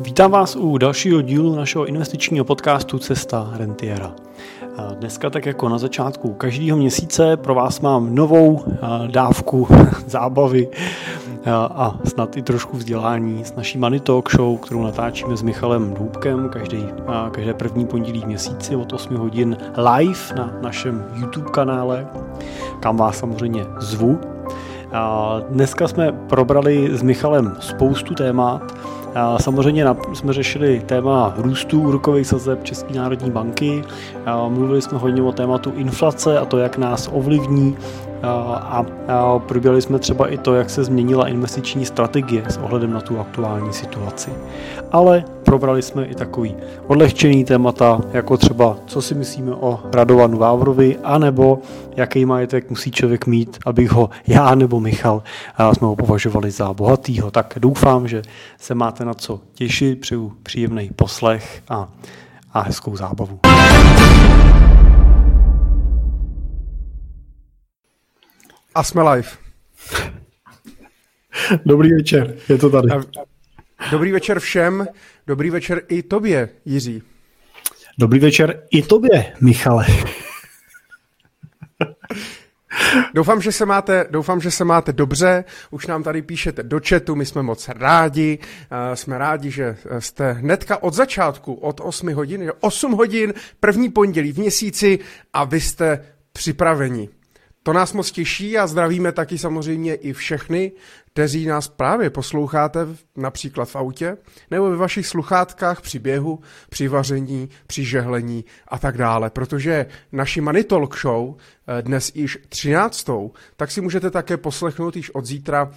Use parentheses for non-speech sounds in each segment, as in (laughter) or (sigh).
Vítám vás u dalšího dílu našeho investičního podcastu Cesta Rentiera. Dneska tak jako na začátku každého měsíce pro vás mám novou dávku (laughs) zábavy a snad i trošku vzdělání s naší Money Talk Show, kterou natáčíme s Michalem Důbkem každý, každé první pondělí v měsíci od 8 hodin live na našem YouTube kanále, kam vás samozřejmě zvu. Dneska jsme probrali s Michalem spoustu témat, Samozřejmě jsme řešili téma růstu úrokových sazeb České národní banky, mluvili jsme hodně o tématu inflace a to, jak nás ovlivní a, probírali jsme třeba i to, jak se změnila investiční strategie s ohledem na tu aktuální situaci. Ale probrali jsme i takový odlehčený témata, jako třeba co si myslíme o Radovanu Vávrovi, anebo jaký majetek musí člověk mít, abych ho já nebo Michal jsme ho považovali za bohatýho. Tak doufám, že se máte na co těšit, přeju příjemný poslech a, a hezkou zábavu. A jsme live. (laughs) Dobrý večer, je to tady. Dobrý večer všem, dobrý večer i tobě, Jiří. Dobrý večer i tobě, Michale. (laughs) Doufám, že se máte, doufám, že se máte dobře. Už nám tady píšete do chatu, my jsme moc rádi. Uh, jsme rádi, že jste hnedka od začátku, od 8 hodin, 8 hodin, první pondělí v měsíci a vy jste připraveni. To nás moc těší a zdravíme taky samozřejmě i všechny, kteří nás právě posloucháte například v autě nebo ve vašich sluchátkách při běhu, při vaření, při žehlení a tak dále. Protože naši Money Talk Show eh, dnes již 13. tak si můžete také poslechnout již od zítra uh,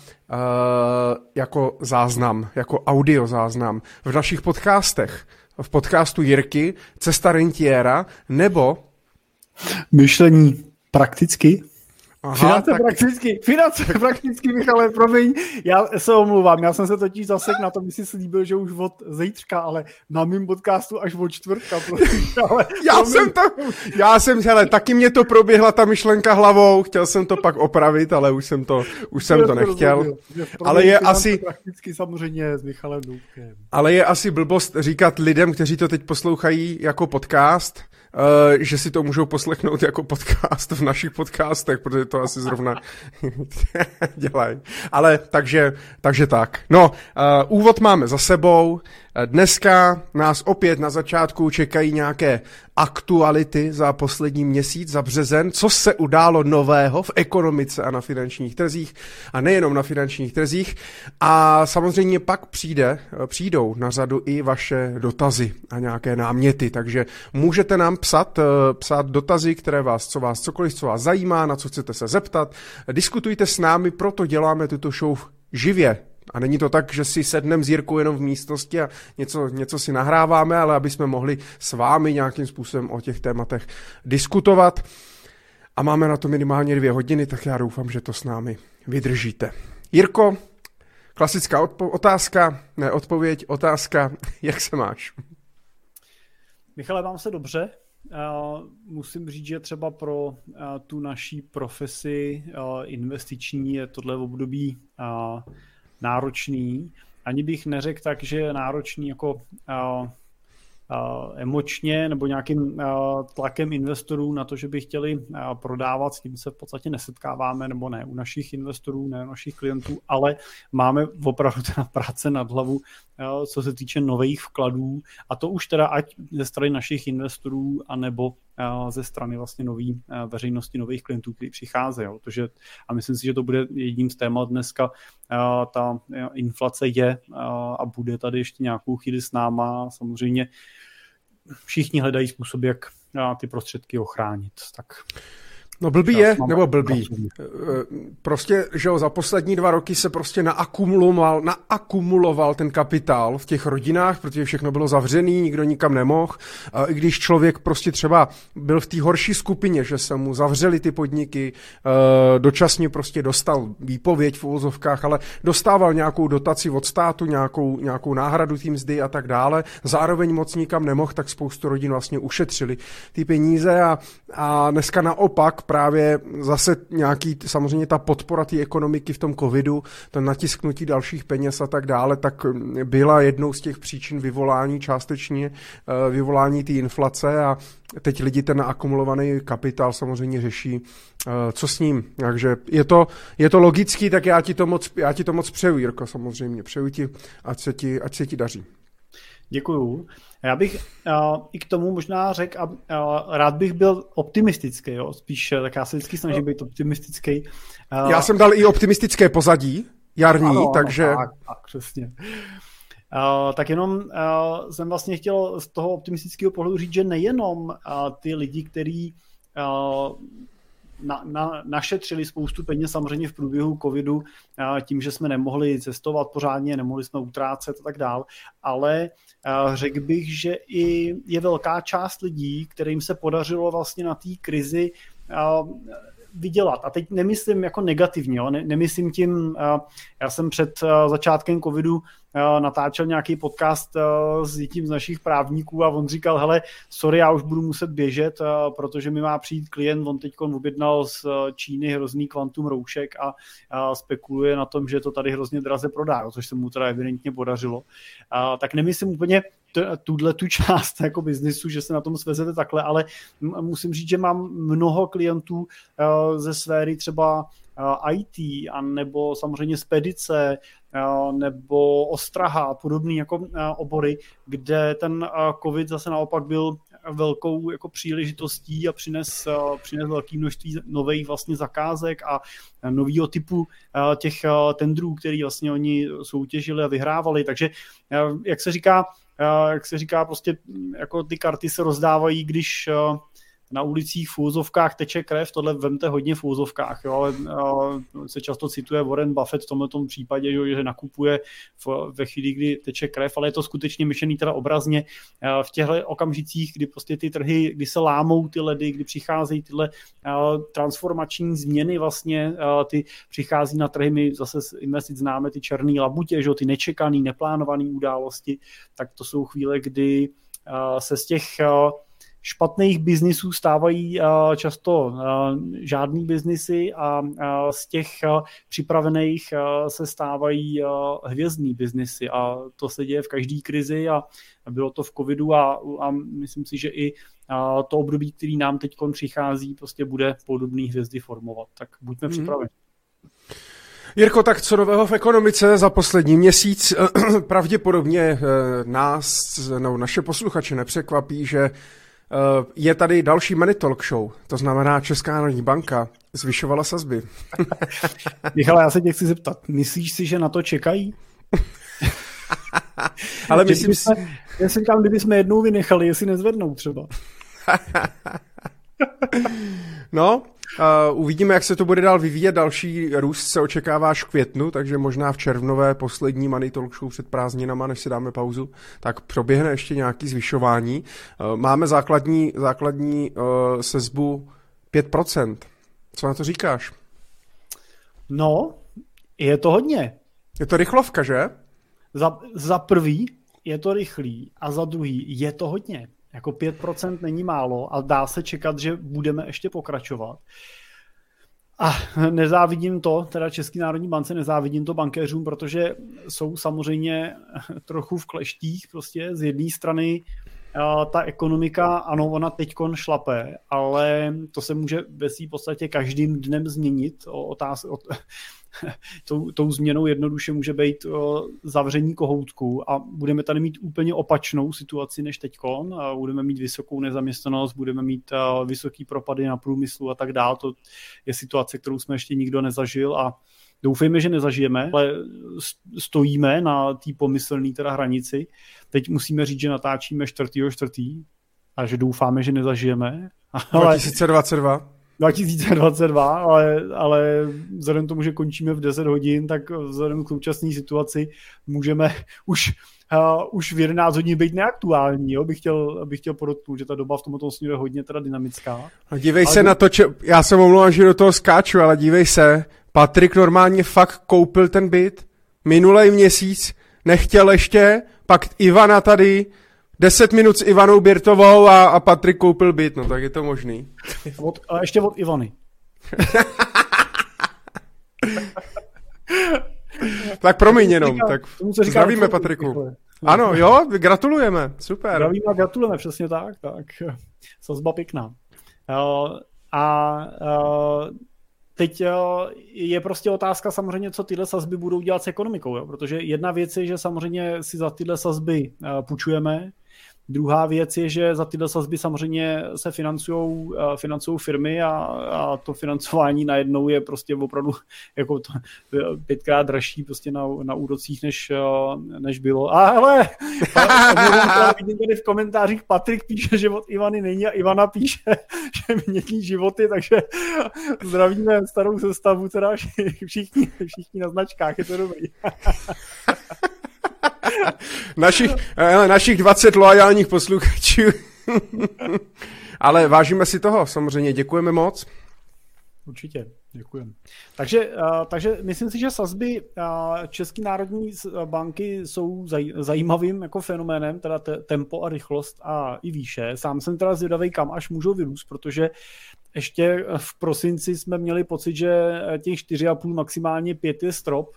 jako záznam, jako audio záznam v našich podcastech. V podcastu Jirky, Cesta rentiera nebo Myšlení prakticky Aha, finance tak... prakticky, finance (laughs) prakticky, Michale, promiň, já se omluvám, já jsem se totiž zasek na to, si slíbil, že už od zítřka, ale na mým podcastu až od čtvrtka, prosím, (laughs) ale já promiň. jsem to, já jsem, hele, taky mě to proběhla ta myšlenka hlavou, chtěl jsem to pak opravit, ale už jsem to, už jsem to nechtěl, ale je asi... Prakticky samozřejmě s Michalem Důbkem. Ale je asi blbost říkat lidem, kteří to teď poslouchají jako podcast, že si to můžou poslechnout jako podcast v našich podcastech, protože to asi zrovna (laughs) dělají. Ale takže, takže tak. No, uh, úvod máme za sebou. Dneska nás opět na začátku čekají nějaké aktuality za poslední měsíc, za březen, co se událo nového v ekonomice a na finančních trzích a nejenom na finančních trzích. A samozřejmě pak přijde, přijdou na řadu i vaše dotazy a nějaké náměty, takže můžete nám psat, psát dotazy, které vás, co vás cokoliv, co vás zajímá, na co chcete se zeptat. Diskutujte s námi, proto děláme tuto show živě, a není to tak, že si sedneme s jenom v místnosti a něco, něco si nahráváme, ale aby jsme mohli s vámi nějakým způsobem o těch tématech diskutovat. A máme na to minimálně dvě hodiny, tak já doufám, že to s námi vydržíte. Jirko, klasická odpo- otázka, ne odpověď, otázka, (laughs) jak se máš? Michale, mám se dobře. Uh, musím říct, že třeba pro uh, tu naší profesi uh, investiční je tohle období náročný. Ani bych neřekl tak, že je náročný jako uh, emočně nebo nějakým tlakem investorů na to, že by chtěli prodávat, s tím se v podstatě nesetkáváme, nebo ne u našich investorů, ne u našich klientů, ale máme opravdu teda práce nad hlavu, co se týče nových vkladů a to už teda ať ze strany našich investorů, anebo ze strany vlastně nový veřejnosti, nových klientů, kteří přicházejí. Protože, a myslím si, že to bude jedním z témat dneska, ta inflace je a bude tady ještě nějakou chvíli s náma. Samozřejmě všichni hledají způsob, jak ty prostředky ochránit. Tak No blbý je, nebo blbý. Eh, prostě, že jo, za poslední dva roky se prostě naakumuloval, naakumuloval ten kapitál v těch rodinách, protože všechno bylo zavřený, nikdo nikam nemohl. I když člověk prostě třeba byl v té horší skupině, že se mu zavřeli ty podniky, eh, dočasně prostě dostal výpověď v uvozovkách, ale dostával nějakou dotaci od státu, nějakou, nějakou náhradu tým mzdy a tak dále. Zároveň moc nikam nemohl, tak spoustu rodin vlastně ušetřili ty peníze a, a dneska naopak právě zase nějaký, samozřejmě ta podpora té ekonomiky v tom covidu, to natisknutí dalších peněz a tak dále, tak byla jednou z těch příčin vyvolání částečně, vyvolání té inflace a teď lidi ten akumulovaný kapitál samozřejmě řeší, co s ním. Takže je to, je to logický, tak já ti to moc, já ti to moc přeju, Jirko, samozřejmě. Přeju ti, ať se ti, ať se ti daří. Děkuju. Já bych uh, i k tomu možná řekl, a uh, rád bych byl optimistický, jo? spíš, tak já se vždycky snažím být optimistický. Uh, já jsem dal i optimistické pozadí, jarní, ano, takže... Ano, tak, tak, přesně. Uh, tak jenom uh, jsem vlastně chtěl z toho optimistického pohledu říct, že nejenom uh, ty lidi, kteří uh, na, na, našetřili spoustu peněz samozřejmě v průběhu covidu tím, že jsme nemohli cestovat pořádně, nemohli jsme utrácet a tak dál, ale řekl bych, že i je velká část lidí, kterým se podařilo vlastně na té krizi vydělat. A teď nemyslím jako negativně, jo? Ne, nemyslím tím, já jsem před začátkem covidu natáčel nějaký podcast s jedním z našich právníků a on říkal, hele, sorry, já už budu muset běžet, protože mi má přijít klient, on teď objednal z Číny hrozný kvantum roušek a spekuluje na tom, že to tady hrozně draze prodá, což se mu teda evidentně podařilo. Tak nemyslím úplně tuhle tu část jako biznisu, že se na tom svezete takhle, ale musím říct, že mám mnoho klientů ze sféry třeba IT, a nebo samozřejmě spedice, nebo ostraha a podobné jako obory, kde ten covid zase naopak byl velkou jako příležitostí a přines, přines velké množství nových vlastně zakázek a nového typu těch tendrů, který vlastně oni soutěžili a vyhrávali. Takže jak se říká, jak se říká, prostě jako ty karty se rozdávají, když na ulicích v úzovkách teče krev, tohle vemte hodně v úzovkách, jo, ale se často cituje Warren Buffett v tomto případě, jo, že nakupuje v, ve chvíli, kdy teče krev, ale je to skutečně myšlený teda obrazně. V těchto okamžicích, kdy prostě ty trhy, kdy se lámou ty ledy, kdy přicházejí tyhle transformační změny vlastně, ty přichází na trhy, my zase z investic známe ty černé labutě, že, ty nečekané, neplánované události, tak to jsou chvíle, kdy se z těch špatných biznisů stávají často žádný biznisy a z těch připravených se stávají hvězdní biznisy a to se děje v každé krizi a bylo to v covidu a, a myslím si, že i to období, který nám teď přichází, prostě bude podobný hvězdy formovat. Tak buďme mm-hmm. připraveni. Jirko, tak co nového v ekonomice za poslední měsíc? (clears throat) Pravděpodobně eh, nás, no, naše posluchače nepřekvapí, že Eh, je tady další Money Talk Show, to znamená Česká národní banka zvyšovala sazby. (laughs) Michal, já se tě chci zeptat, myslíš si, že na to čekají? (laughs) Ale myslím si... Já si říkám, kdyby jsme jednou vynechali, jestli nezvednou třeba. (laughs) no, Uh, uvidíme, jak se to bude dál vyvíjet. Další růst se očekává až v květnu, takže možná v červnové poslední Money Talk Show před prázdninama, než si dáme pauzu, tak proběhne ještě nějaký zvyšování. Uh, máme základní, základní uh, sezbu 5%. Co na to říkáš? No, je to hodně. Je to rychlovka, že? Za, za prvý je to rychlý a za druhý je to hodně. Jako 5% není málo a dá se čekat, že budeme ještě pokračovat. A nezávidím to, teda Český národní bance, nezávidím to bankéřům, protože jsou samozřejmě trochu v kleštích. Prostě z jedné strany ta ekonomika, ano, ona teďkon šlape, ale to se může ve v podstatě každým dnem změnit. O, otáz, o, (laughs) tou, tou změnou jednoduše může být o, zavření kohoutku a budeme tady mít úplně opačnou situaci než teďkon. Budeme mít vysokou nezaměstnanost, budeme mít o, vysoký propady na průmyslu a tak dále. To je situace, kterou jsme ještě nikdo nezažil a Doufejme, že nezažijeme, ale stojíme na té pomyslné teda hranici. Teď musíme říct, že natáčíme 4. čtvrtý a že doufáme, že nezažijeme. (laughs) Ale... 2022. 2022, ale, ale vzhledem k tomu, že končíme v 10 hodin, tak vzhledem k současné situaci můžeme už, uh, už v 11 hodin být neaktuální. Jo? Bych, chtěl, bych chtěl podotknout, že ta doba v tomto směru je hodně teda dynamická. A dívej ale se na to, če... já se omlouvám, že do toho skáču, ale dívej se, Patrik normálně fakt koupil ten byt minulý měsíc, nechtěl ještě, pak Ivana tady, 10 minut s Ivanou Birtovou a, a Patrik koupil byt, no tak je to možný. Od, a ještě od Ivany. (laughs) tak promiň jenom, tak zdravíme Patriku. Ano, jo, gratulujeme, super. Zdravíme a gratulujeme, přesně tak, tak. (laughs) Sazba pěkná. A teď je prostě otázka samozřejmě, co tyhle sazby budou dělat s ekonomikou, jo? protože jedna věc je, že samozřejmě si za tyhle sazby půjčujeme, Druhá věc je, že za tyhle sazby samozřejmě se financují financují firmy a, a to financování najednou je prostě opravdu (laughs) jako to, pětkrát dražší prostě na, na úrocích, než, než bylo. A hele, (laughs) vidím tady v komentářích, Patrik píše, že od Ivany není a Ivana píše, (laughs) že mění životy, takže zdravíme starou sestavu, teda všichni, všichni na značkách, je to dobrý. (laughs) našich, eh, našich 20 loajálních posluchačů. (laughs) Ale vážíme si toho, samozřejmě, děkujeme moc. Určitě, děkujeme. Takže, uh, takže myslím si, že sazby uh, České národní banky jsou zaj, zajímavým jako fenoménem, teda te, tempo a rychlost a i výše. Sám jsem teda zvědavý, kam až můžou vyrůst, protože ještě v prosinci jsme měli pocit, že těch 4,5 maximálně 5 je strop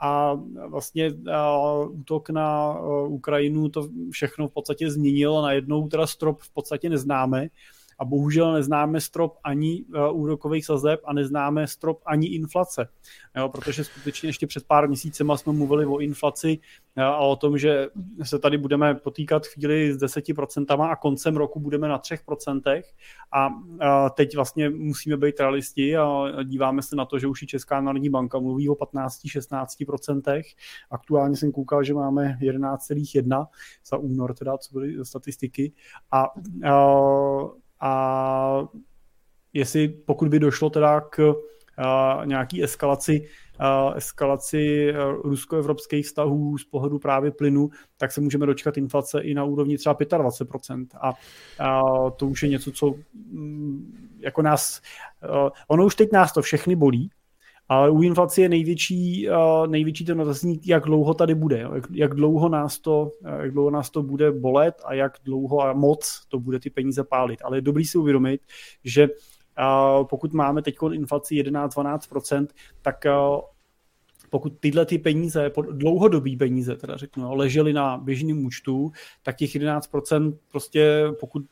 a vlastně útok na Ukrajinu to všechno v podstatě změnil a najednou teda strop v podstatě neznáme a bohužel neznáme strop ani uh, úrokových sazeb a neznáme strop ani inflace. Jo, protože skutečně ještě před pár měsícema jsme mluvili o inflaci uh, a o tom, že se tady budeme potýkat chvíli s 10% a koncem roku budeme na 3% a uh, teď vlastně musíme být realisti a díváme se na to, že už i Česká národní banka mluví o 15-16%. Aktuálně jsem koukal, že máme 11,1 za únor, teda co byly statistiky a uh, a jestli pokud by došlo teda k uh, nějaký eskalaci uh, eskalaci uh, rusko-evropských vztahů z pohledu právě plynu, tak se můžeme dočkat inflace i na úrovni třeba 25%. A to už je něco, co um, jako nás, ono už teď nás to všechny bolí, ale u inflace je největší, uh, největší ten otazník, jak dlouho tady bude, jak, jak, dlouho nás to, uh, jak dlouho nás to bude bolet a jak dlouho a moc to bude ty peníze pálit. Ale je dobrý si uvědomit, že uh, pokud máme teď inflaci 11-12%, tak pokud tyhle ty peníze, dlouhodobý peníze, teda řeknu, ležely na běžném účtu, tak těch 11% prostě, pokud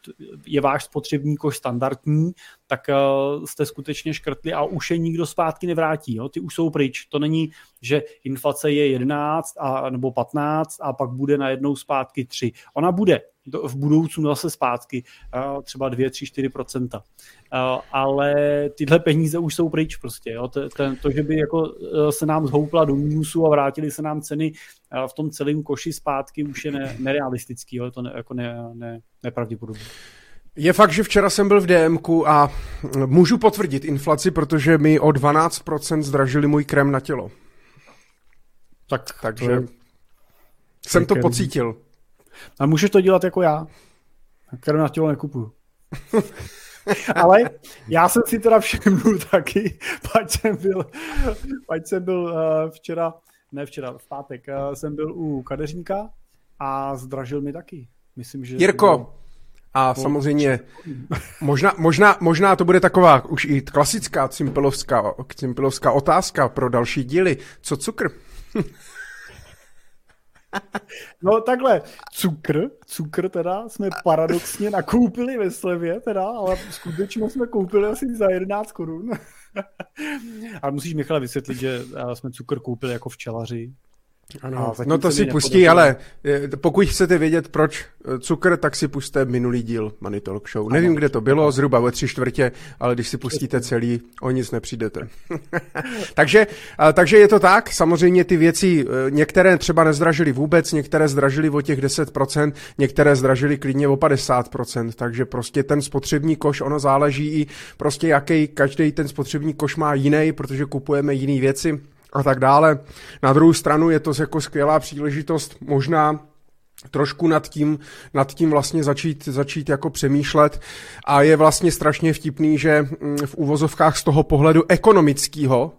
je váš spotřební koš standardní, tak uh, jste skutečně škrtli a už je nikdo zpátky nevrátí. Jo? Ty už jsou pryč. To není, že inflace je 11 a, nebo 15 a pak bude najednou zpátky 3. Ona bude v budoucnu zase zpátky, uh, třeba 2, 3, 4% ale tyhle peníze už jsou pryč prostě. Jo? To, to, to, že by jako uh, se nám zhoupla do mínusu a vrátili se nám ceny v tom celém koši zpátky, už je ne, nerealistický. Jo? Je to ne, jako ne, ne, nepravděpodobné. Je fakt, že včera jsem byl v DMku a můžu potvrdit inflaci, protože mi o 12% zdražili můj krém na tělo. Tak Takže to jsem to pocítil. A můžeš to dělat jako já. Krém na tělo nekupuju. (laughs) Ale já jsem si teda všimnul (laughs) taky, pač jsem byl, pač jsem byl uh, včera, ne včera, v pátek, uh, jsem byl u kadeřníka a zdražil mi taky. Myslím, že... Jirko, a samozřejmě, možná, možná, možná to bude taková už i klasická cimpelovská, cimpelovská otázka pro další díly. Co cukr? (laughs) No takhle, cukr, cukr teda jsme paradoxně nakoupili ve slevě teda, ale skutečně jsme koupili asi za 11 korun. (laughs) Ale musíš Michale vysvětlit, že jsme cukr koupili jako včelaři, ano, no to si pustí, ale eh, pokud chcete vědět, proč eh, cukr, tak si puste minulý díl Money Talk Show. Ano, Nevím, kde to bylo, zhruba ve tři čtvrtě, ale když si pustíte celý, o nic nepřijdete. (laughs) takže, takže je to tak, samozřejmě ty věci, eh, některé třeba nezdražily vůbec, některé zdražily o těch 10%, některé zdražily klidně o 50%, takže prostě ten spotřební koš, ono záleží i prostě jaký, každý ten spotřební koš má jiný, protože kupujeme jiné věci, a tak dále. Na druhou stranu je to jako skvělá příležitost možná trošku nad tím, nad tím vlastně začít, začít jako přemýšlet a je vlastně strašně vtipný, že mm, v úvozovkách z toho pohledu ekonomického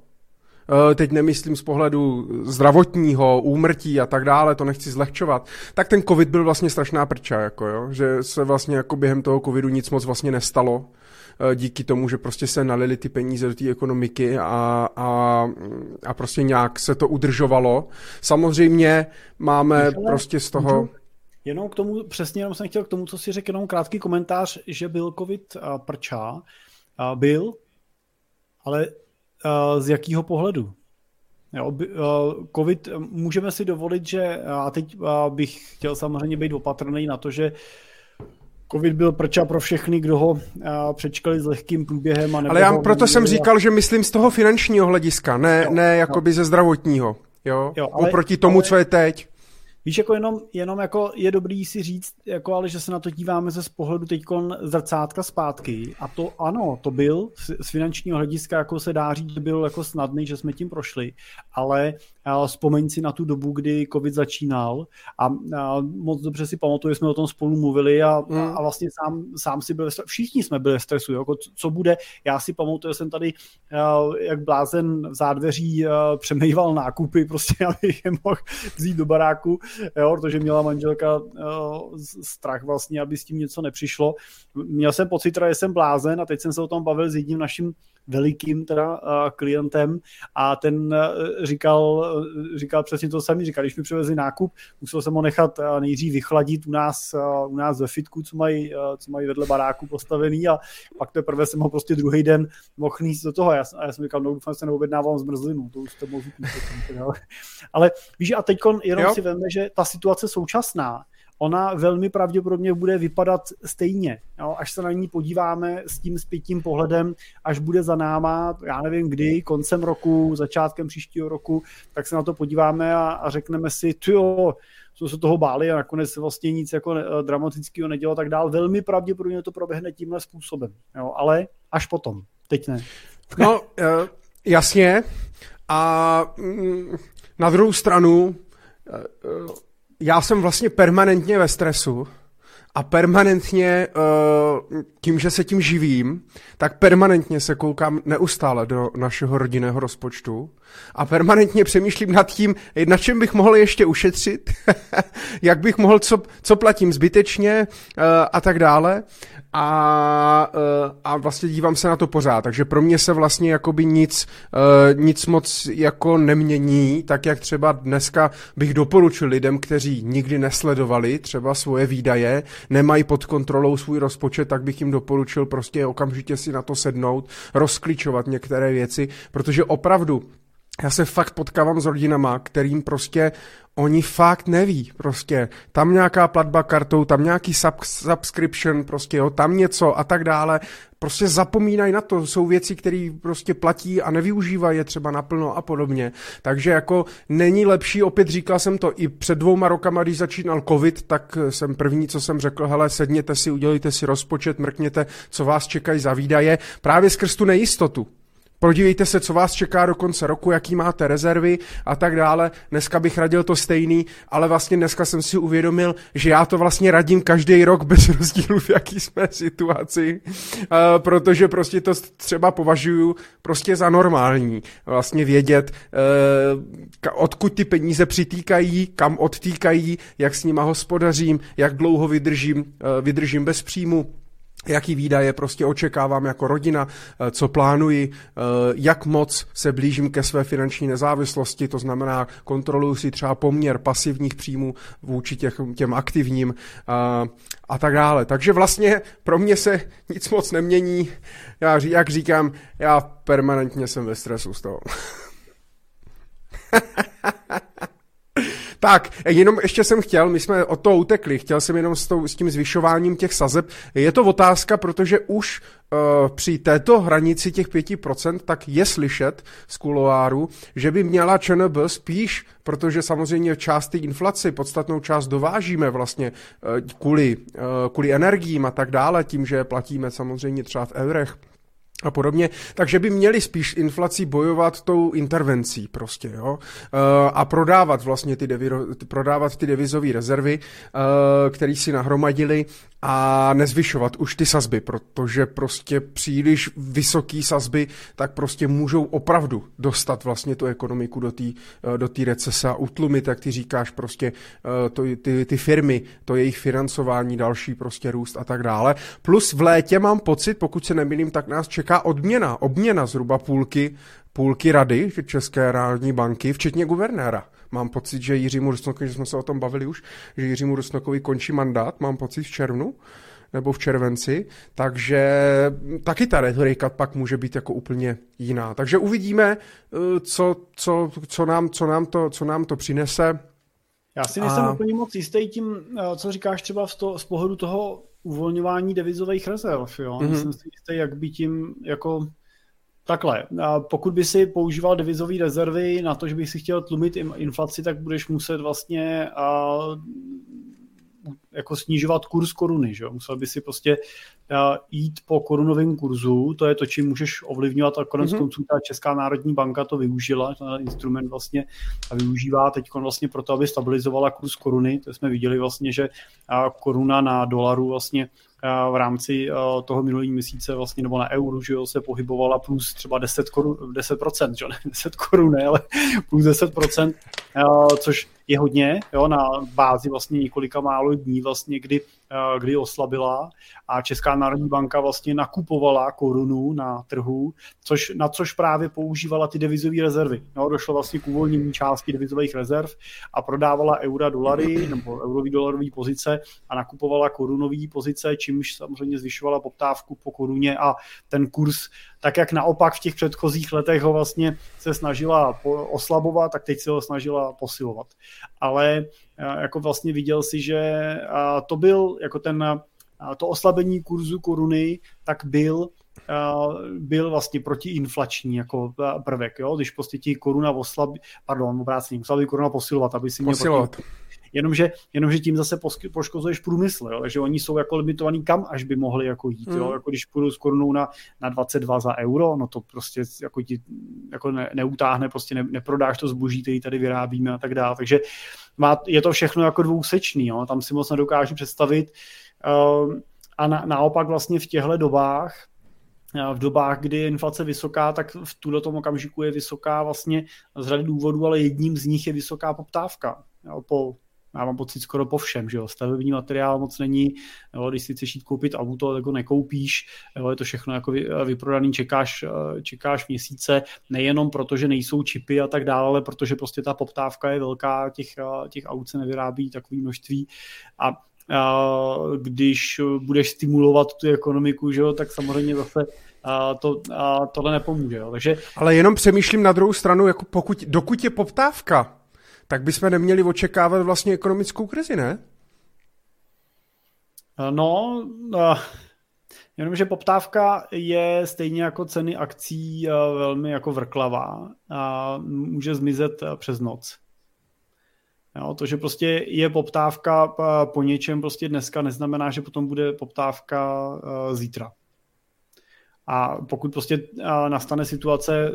teď nemyslím z pohledu zdravotního, úmrtí a tak dále, to nechci zlehčovat, tak ten covid byl vlastně strašná prča, jako jo, že se vlastně jako během toho covidu nic moc vlastně nestalo díky tomu, že prostě se nalili ty peníze do té ekonomiky a, a, a prostě nějak se to udržovalo. Samozřejmě máme Michale, prostě z toho... Můžu? Jenom k tomu, přesně jenom jsem chtěl k tomu, co si řekl, jenom krátký komentář, že byl covid prčá. Byl, ale z jakého pohledu? Jo, COVID můžeme si dovolit, že a teď bych chtěl samozřejmě být opatrný na to, že Covid byl prča pro všechny, kdo ho přečkali s lehkým průběhem. A Ale já proto jsem říkal, že myslím z toho finančního hlediska, ne, jo, ne jakoby jo. ze zdravotního. Jo? Jo, ale, Oproti tomu, ale, co je teď. Víš, jako jenom, jenom jako je dobrý si říct, jako ale že se na to díváme ze z pohledu teď zrcátka zpátky a to ano, to byl z finančního hlediska, jako se dá říct, že byl jako snadný, že jsme tím prošli, ale vzpomeň si na tu dobu, kdy covid začínal a, a moc dobře si pamatuju, že jsme o tom spolu mluvili a, mm. a vlastně sám, sám si byl, všichni jsme byli v stresu, jako co bude, já si pamatuju, jsem tady jak blázen v zádveří přemýval nákupy, (laughs) prostě abych je mohl vzít do baráku jo, protože měla manželka uh, strach vlastně, aby s tím něco nepřišlo. Měl jsem pocit, že jsem blázen a teď jsem se o tom bavil s jedním naším velikým teda klientem. A ten uh, říkal, uh, říkal přesně to samý, říkal, když mi přivezli nákup, musel jsem ho nechat uh, nejdřív vychladit u nás, u nás ve fitku, co mají, co mají vedle baráku postavený. A pak teprve jsem ho prostě druhý den mohl níst do toho. A já, a já jsem říkal, no doufám, že se neobjednávám zmrzlinu, to už to mohu (laughs) Ale víš, a teď jenom jo. si veme, že ta situace současná, ona velmi pravděpodobně bude vypadat stejně. Jo? Až se na ní podíváme s tím zpětím pohledem, až bude za náma, já nevím kdy, koncem roku, začátkem příštího roku, tak se na to podíváme a, a řekneme si, jo, co se toho báli a nakonec vlastně nic jako dramatického nedělo tak dál. Velmi pravděpodobně to proběhne tímhle způsobem. Jo? Ale až potom. Teď ne. No, eh, jasně. A mm, na druhou stranu eh, já jsem vlastně permanentně ve stresu a permanentně uh, tím, že se tím živím, tak permanentně se koukám neustále do našeho rodinného rozpočtu a permanentně přemýšlím nad tím, na čem bych mohl ještě ušetřit, (laughs) jak bych mohl, co, co platím zbytečně uh, a tak dále. A, eh, a vlastně dívám se na to pořád, takže pro mě se vlastně jakoby nic, eh, nic moc jako nemění, tak jak třeba dneska bych doporučil lidem, kteří nikdy nesledovali třeba svoje výdaje, nemají pod kontrolou svůj rozpočet, tak bych jim doporučil prostě okamžitě si na to sednout, rozklíčovat některé věci, protože opravdu já se fakt potkávám s rodinama, kterým prostě oni fakt neví, prostě. Tam nějaká platba kartou, tam nějaký sub, subscription, prostě jo, tam něco a tak dále, prostě zapomínají na to, jsou věci, které prostě platí a nevyužívají je třeba naplno a podobně, takže jako není lepší, opět říkal jsem to i před dvouma rokama, když začínal covid, tak jsem první, co jsem řekl, hele, sedněte si, udělejte si rozpočet, mrkněte, co vás čekají za výdaje, právě skrz tu nejistotu, Podívejte se, co vás čeká do konce roku, jaký máte rezervy a tak dále. Dneska bych radil to stejný, ale vlastně dneska jsem si uvědomil, že já to vlastně radím každý rok bez (laughs) rozdílu, v jaký jsme situaci, uh, protože prostě to třeba považuji prostě za normální. Vlastně vědět, uh, odkud ty peníze přitýkají, kam odtýkají, jak s nima hospodařím, jak dlouho vydržím, uh, vydržím bez příjmu jaký výdaje prostě očekávám jako rodina, eh, co plánuji, eh, jak moc se blížím ke své finanční nezávislosti, to znamená kontroluji si třeba poměr pasivních příjmů vůči těch, těm aktivním a, eh, a tak dále. Takže vlastně pro mě se nic moc nemění. Já, jak říkám, já permanentně jsem ve stresu z toho. (laughs) Tak, jenom ještě jsem chtěl, my jsme o to utekli, chtěl jsem jenom s, tou, s tím zvyšováním těch sazeb. Je to otázka, protože už uh, při této hranici těch 5% tak je slyšet z kuloáru, že by měla ČNB spíš, protože samozřejmě část té inflaci, podstatnou část dovážíme vlastně uh, kvůli, uh, kvůli energiím a tak dále, tím, že platíme samozřejmě třeba v eurech, a podobně, takže by měli spíš inflací bojovat tou intervencí prostě, jo, eh, a prodávat vlastně ty, devi, prodávat ty devizové rezervy, eh, které si nahromadili a nezvyšovat už ty sazby, protože prostě příliš vysoký sazby tak prostě můžou opravdu dostat vlastně tu ekonomiku do té do recese a utlumit, jak ty říkáš, prostě eh, to, ty, ty firmy, to jejich financování, další prostě růst a tak dále. Plus v létě mám pocit, pokud se nemýlím, tak nás čeká odměna, obměna zhruba půlky, půlky rady České národní banky, včetně guvernéra. Mám pocit, že Jiřímu Rusnokovi, že jsme se o tom bavili už, že Jiřímu Rusnokovi končí mandát, mám pocit v červnu nebo v červenci, takže taky ta retorika pak může být jako úplně jiná. Takže uvidíme, eh, co, co, co, nám, co, nám, to, co nám to přinese. Já si nejsem a... úplně moc jistý tím, eh, co říkáš třeba z, to, z pohledu toho uvolňování devizových rezerv. Jo? Mm-hmm. Nejsem si jistý, jak by tím jako Takhle, pokud by si používal devizové rezervy na to, že bych si chtěl tlumit inflaci, tak budeš muset vlastně jako snižovat kurz koruny. Že? Musel by si prostě jít po korunovém kurzu, to je to, čím můžeš ovlivňovat a konec mm-hmm. konců ta Česká národní banka to využila, ten instrument vlastně a využívá teď vlastně proto, aby stabilizovala kurz koruny, to jsme viděli vlastně, že koruna na dolaru vlastně v rámci toho minulého měsíce vlastně, nebo na euru, že jo, se pohybovala plus třeba 10 korun, 10%, že ne 10 korun, ne, ale plus 10%, což je hodně, jo, na bázi vlastně několika málo dní vlastně, kdy Eh, kdy oslabila a Česká národní banka vlastně nakupovala korunu na trhu, což, na což právě používala ty devizové rezervy. No, došlo vlastně k uvolnění části devizových rezerv a prodávala eura dolary nebo eurový dolarový pozice a nakupovala korunové pozice, čímž samozřejmě zvyšovala poptávku po koruně a ten kurz tak jak naopak v těch předchozích letech ho vlastně se snažila oslabovat, tak teď se ho snažila posilovat. Ale jako vlastně viděl si, že to byl jako ten, to oslabení kurzu koruny, tak byl byl vlastně protiinflační jako prvek, jo? když prostě ti koruna oslabí, pardon, obráceně, musela by koruna posilovat, aby si měl posilovat. Proti, Jenomže, jenomže tím zase poškozuješ průmysl, jo? takže oni jsou jako limitovaný, kam až by mohli jako jít. Mm. Jo? Jako když půjdu s korunou na, na 22 za euro, no to prostě jako ti jako ne, neutáhne, prostě ne, neprodáš to zboží, který tady vyrábíme a tak dále. Takže má, je to všechno jako dvousečný, jo? tam si moc nedokážu představit. Uh, a na, naopak vlastně v těchto dobách, eh, v dobách, kdy je inflace vysoká, tak v tuto tom okamžiku je vysoká vlastně z řady důvodů, ale jedním z nich je vysoká poptávka. Jo, po já mám pocit skoro po všem, že jo, stavební materiál moc není, jo, když si chceš jít koupit auto, tak ho nekoupíš, jo, je to všechno jako vyprodaný, čekáš, čekáš měsíce, nejenom proto, že nejsou čipy a tak dále, ale protože prostě ta poptávka je velká, těch, těch aut se nevyrábí takové množství a a když budeš stimulovat tu ekonomiku, že jo, tak samozřejmě zase a to, a tohle nepomůže. Jo. Takže... Ale jenom přemýšlím na druhou stranu, jako pokud, dokud je poptávka, tak bychom neměli očekávat vlastně ekonomickou krizi, ne? No, jenomže poptávka je stejně jako ceny akcí velmi jako vrklavá a může zmizet přes noc. Jo, to, že prostě je poptávka po něčem prostě dneska, neznamená, že potom bude poptávka zítra. A pokud prostě nastane situace,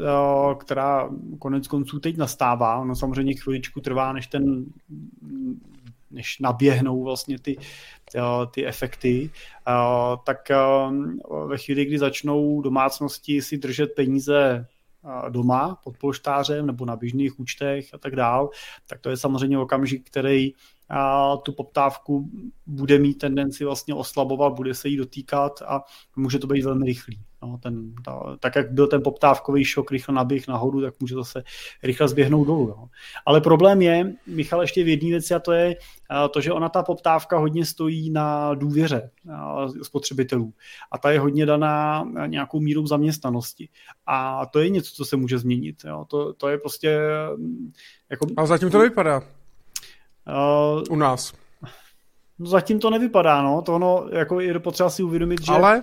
která konec konců teď nastává, no samozřejmě chviličku trvá, než ten než naběhnou vlastně ty, ty efekty, tak ve chvíli, kdy začnou domácnosti si držet peníze doma pod polštářem nebo na běžných účtech a tak dál, tak to je samozřejmě okamžik, který tu poptávku bude mít tendenci vlastně oslabovat, bude se jí dotýkat a může to být velmi rychlý. No, ten, ta, tak jak byl ten poptávkový šok rychle naběh nahoru, tak může zase rychle zběhnout dolů. No. Ale problém je, Michal, ještě v jedné věci a to je to, že ona ta poptávka hodně stojí na důvěře spotřebitelů a ta je hodně daná nějakou mírou zaměstnanosti. A to je něco, co se může změnit. Jo. To, to je prostě... Jako... A zatím to nevypadá. Uh, U nás. No zatím to nevypadá, no. To ono, jako je potřeba si uvědomit, že... Ale?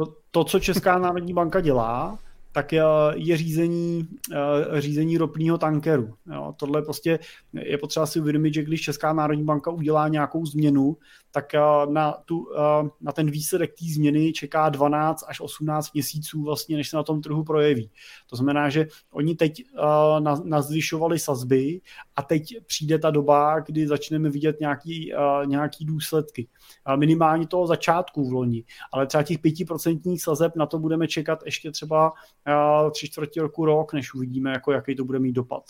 To, to, co Česká národní banka dělá, tak je řízení, řízení ropního tankeru. Jo, tohle prostě je potřeba si uvědomit, že když Česká národní banka udělá nějakou změnu, tak na, tu, na ten výsledek té změny čeká 12 až 18 měsíců vlastně, než se na tom trhu projeví. To znamená, že oni teď nazvyšovali sazby a teď přijde ta doba, kdy začneme vidět nějaký, nějaký důsledky. Minimálně toho začátku v loni, ale třeba těch 5% sazeb na to budeme čekat ještě třeba tři čtvrtě roku, rok, než uvidíme, jako jaký to bude mít dopad.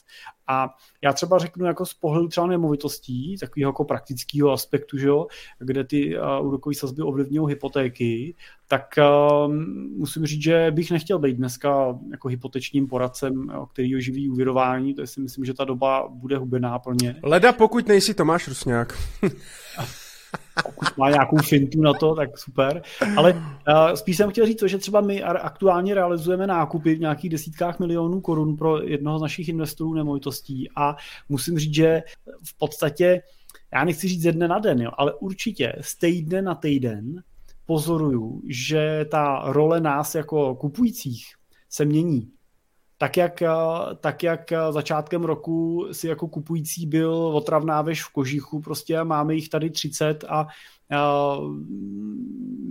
A já třeba řeknu jako z pohledu třeba nemovitostí, takového jako praktického aspektu, že jo, kde ty uh, úrokové sazby ovlivňují hypotéky, tak uh, musím říct, že bych nechtěl být dneska jako hypotečním poradcem, který živí úvěrování, to si myslím, že ta doba bude hubená pro ně. Leda, pokud nejsi Tomáš Rusňák. (laughs) pokud má nějakou fintu na to, tak super. Ale uh, spíš jsem chtěl říct to, že třeba my aktuálně realizujeme nákupy v nějakých desítkách milionů korun pro jednoho z našich investorů nemovitostí a musím říct, že v podstatě, já nechci říct ze dne na den, jo, ale určitě z týdne na týden pozoruju, že ta role nás jako kupujících se mění. Tak jak, tak jak začátkem roku si jako kupující byl otravná veš v kožichu, prostě máme jich tady 30 a, a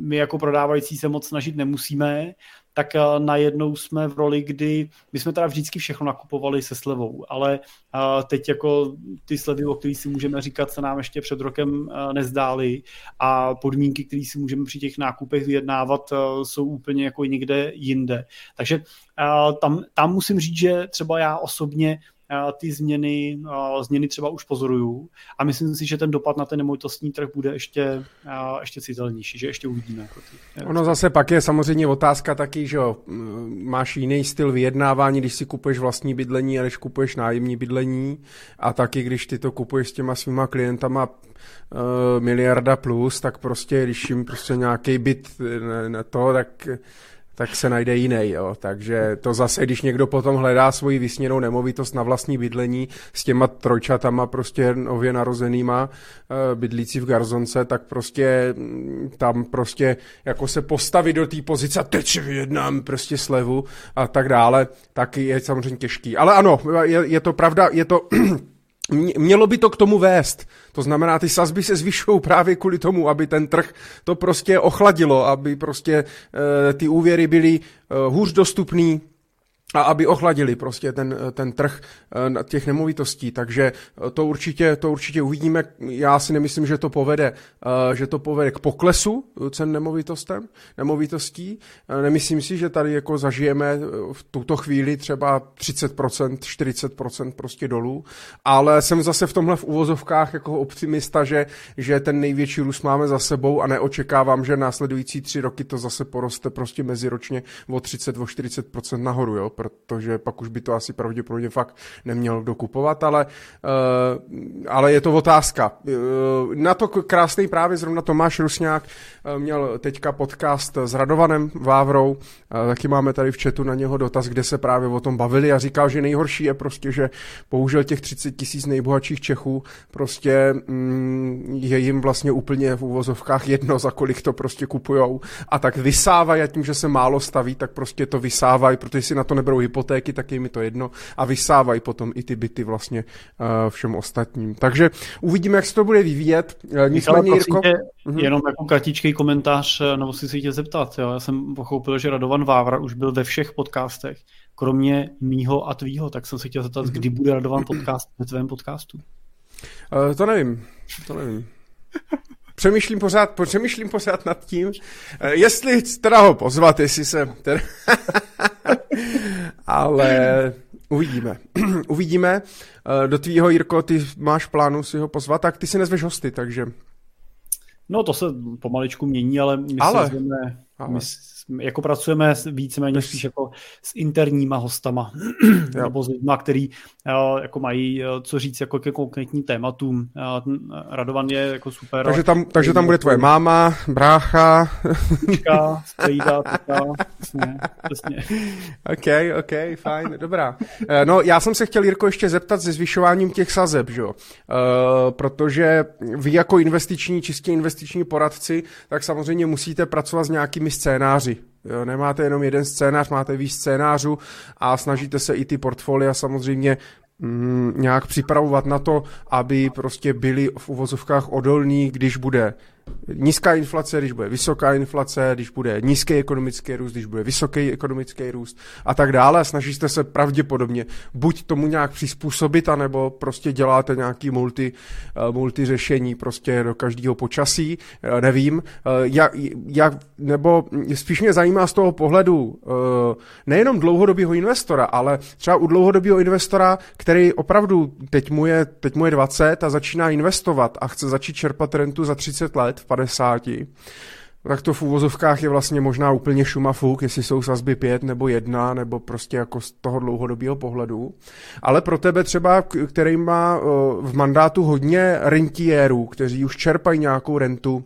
my jako prodávající se moc snažit nemusíme, tak eh, najednou jsme v roli, kdy my jsme teda vždycky všechno nakupovali se slevou, ale eh, teď jako ty slevy, o kterých si můžeme říkat, se nám ještě před rokem eh, nezdály a podmínky, které si můžeme při těch nákupech vyjednávat, jsou úplně jako někde jinde. Takže tam, tam musím říct, že třeba já osobně ty změny, změny třeba už pozoruju a myslím si, že ten dopad na ten nemovitostní trh bude ještě, ještě citelnější, že ještě uvidíme. Ono zase pak je samozřejmě otázka taky, že máš jiný styl vyjednávání, když si kupuješ vlastní bydlení a když kupuješ nájemní bydlení a taky když ty to kupuješ s těma svýma klientama uh, miliarda plus, tak prostě, když jim prostě nějaký byt na to, tak tak se najde jiný. Jo. Takže to zase, když někdo potom hledá svoji vysněnou nemovitost na vlastní bydlení s těma trojčatama prostě nově narozenýma eh, bydlící v Garzonce, tak prostě mm, tam prostě jako se postavit do té pozice teď si vyjednám prostě slevu a tak dále, tak je samozřejmě těžký. Ale ano, je, je to pravda, je to Mělo by to k tomu vést. To znamená, ty sazby se zvyšují právě kvůli tomu, aby ten trh to prostě ochladilo, aby prostě e, ty úvěry byly e, hůř dostupný a aby ochladili prostě ten, ten trh eh, těch nemovitostí. Takže eh, to určitě, to určitě uvidíme. Já si nemyslím, že to povede, eh, že to povede k poklesu cen nemovitostem, nemovitostí. Nemyslím si, že tady jako zažijeme v tuto chvíli třeba 30%, 40% prostě dolů, ale jsem zase v tomhle v uvozovkách jako optimista, že, že ten největší růst máme za sebou a neočekávám, že následující tři roky to zase poroste prostě meziročně o 30, o 40% nahoru, jo? Protože pak už by to asi pravděpodobně fakt neměl kdo kupovat, ale, uh, ale je to otázka. Uh, na to krásný právě zrovna Tomáš Rusňák uh, měl teďka podcast s Radovanem Vávrou, taky máme tady v chatu na něho dotaz, kde se právě o tom bavili a říkal, že nejhorší je prostě, že použil těch 30 tisíc nejbohatších Čechů, prostě mm, je jim vlastně úplně v úvozovkách jedno, za kolik to prostě kupujou. A tak vysávají a tím, že se málo staví, tak prostě to vysávají, protože si na to nebyl berou hypotéky, tak je mi to jedno a vysávají potom i ty byty vlastně uh, všem ostatním. Takže uvidíme, jak se to bude vyvíjet. Uh, nicméně, Jirko... Tě, uh-huh. Jenom jako kratičký komentář, eh, nebo si si tě zeptat. Jo? Já jsem pochopil, že Radovan Vávra už byl ve všech podcastech, kromě mýho a tvýho, tak jsem se chtěl zeptat, uh-huh. kdy bude Radovan podcast ve tvém podcastu. Uh, to nevím, to nevím. přemýšlím pořád, přemýšlím pořád nad tím, jestli teda ho pozvat, jestli se... Teda... (laughs) Ale uvidíme. (clears throat) uvidíme. Eh, do tvýho, Jirko, ty máš plánu si ho pozvat, tak ty si nezveš hosty, takže... No to se pomaličku mění, ale my ale... si vezmeme, my jako pracujeme víceméně spíš jako s interníma hostama, (clears throat) (clears throat) nebo s lidma, který eh, jako mají eh, co říct jako ke konkrétním tématům. Eh, Radovan je jako super. Takže tam, takže tam bude tvoje máma, brácha. Čka, (laughs) přesně, přesně. OK, OK, fajn, dobrá. No, já jsem se chtěl, Jirko, ještě zeptat se zvyšováním těch sazeb, že jo? Uh, protože vy jako investiční, čistě investiční poradci, tak samozřejmě musíte pracovat s nějakými různými scénáři. Jo, nemáte jenom jeden scénář, máte víc scénářů a snažíte se i ty portfolia samozřejmě mm, nějak připravovat na to, aby prostě byli v uvozovkách odolní, když bude nízká inflace, když bude vysoká inflace, když bude nízký ekonomický růst, když bude vysoký ekonomický růst a tak dále. Snažíte se pravděpodobně buď tomu nějak přizpůsobit, anebo prostě děláte nějaký multi, eh, multi řešení prostě do každého počasí, eh, nevím. Eh, jak, jak, nebo spíš mě zajímá z toho pohledu nejenom dlouhodobého investora, ale třeba u dlouhodobého investora, který opravdu teď mu, je, teď mu je 20 a začíná investovat a chce začít čerpat rentu za 30 let, v 50, tak to v úvozovkách je vlastně možná úplně šuma fuk, jestli jsou sazby 5 nebo 1, nebo prostě jako z toho dlouhodobého pohledu. Ale pro tebe třeba, který má v mandátu hodně rentiérů, kteří už čerpají nějakou rentu,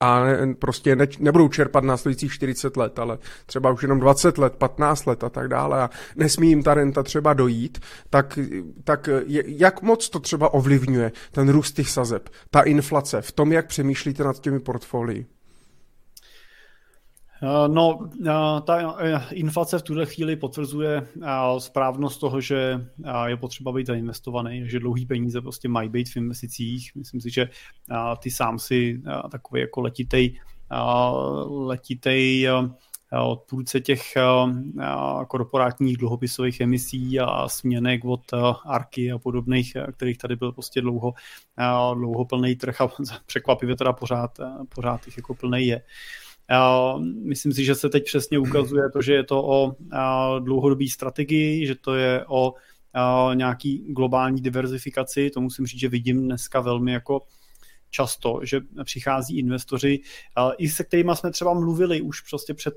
a prostě ne, nebudou čerpat následujících 40 let, ale třeba už jenom 20 let, 15 let a tak dále a nesmí jim ta renta třeba dojít, tak, tak jak moc to třeba ovlivňuje ten růst těch sazeb, ta inflace v tom, jak přemýšlíte nad těmi portfolii? Eh, no, eh, ta eh, inflace v tuhle chvíli potvrzuje správnost toho, že je potřeba být zainvestovaný, že dlouhý peníze prostě mají být v investicích. Myslím si, že ty sám si takový jako letitej, letitej odpůrce těch korporátních dluhopisových emisí a směnek od Arky a podobných, kterých tady byl prostě dlouho, dlouho plný trh a (laughs) překvapivě teda pořád, pořád jich jako plný je. Myslím si, že se teď přesně ukazuje to, že je to o dlouhodobé strategii, že to je o nějaký globální diverzifikaci. To musím říct, že vidím dneska velmi jako často, že přichází investoři, i se kterými jsme třeba mluvili už prostě před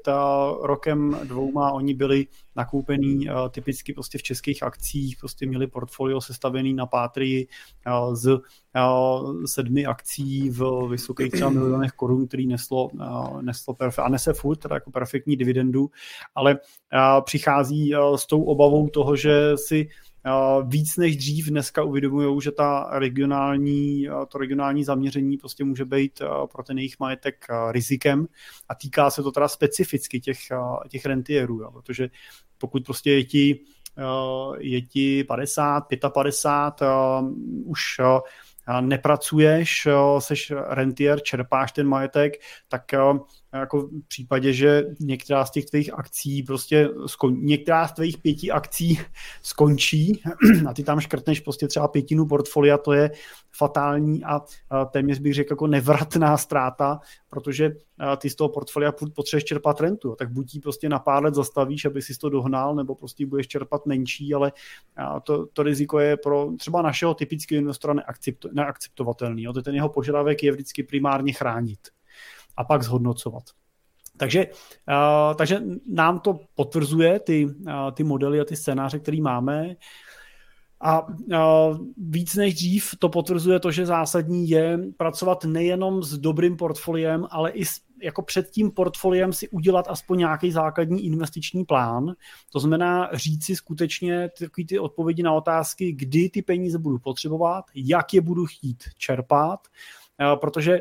rokem dvouma, oni byli nakoupení typicky prostě v českých akcích, prostě měli portfolio sestavený na pátrii z sedmi akcí v vysokých třeba milionech korun, který neslo, neslo perfe- a nese furt, teda jako perfektní dividendu, ale přichází s tou obavou toho, že si víc než dřív dneska uvědomují, že ta regionální, to regionální zaměření prostě může být pro ten jejich majetek rizikem. A týká se to teda specificky těch, těch rentierů, jo, protože pokud prostě je ti, je ti 50, 55, už nepracuješ, seš rentier, čerpáš ten majetek, tak jako v případě, že některá z těch tvých akcí prostě skon, některá z tvých pěti akcí (laughs) skončí (clears throat) a ty tam škrtneš prostě třeba pětinu portfolia, to je fatální a, téměř bych řekl jako nevratná ztráta, protože ty z toho portfolia potřebuješ čerpat rentu, tak buď ji prostě na pár let zastavíš, aby si to dohnal, nebo prostě budeš čerpat menší, ale to, to riziko je pro třeba našeho typického investora neakcepto, neakceptovatelný. Jo. Ten jeho požadavek je vždycky primárně chránit a pak zhodnocovat. Takže, uh, takže nám to potvrzuje ty, uh, ty modely a ty scénáře, které máme. A uh, víc než dřív to potvrzuje to, že zásadní je pracovat nejenom s dobrým portfoliem, ale i s, jako před tím portfoliem si udělat aspoň nějaký základní investiční plán. To znamená říct si skutečně ty, ty odpovědi na otázky, kdy ty peníze budu potřebovat, jak je budu chtít čerpat, protože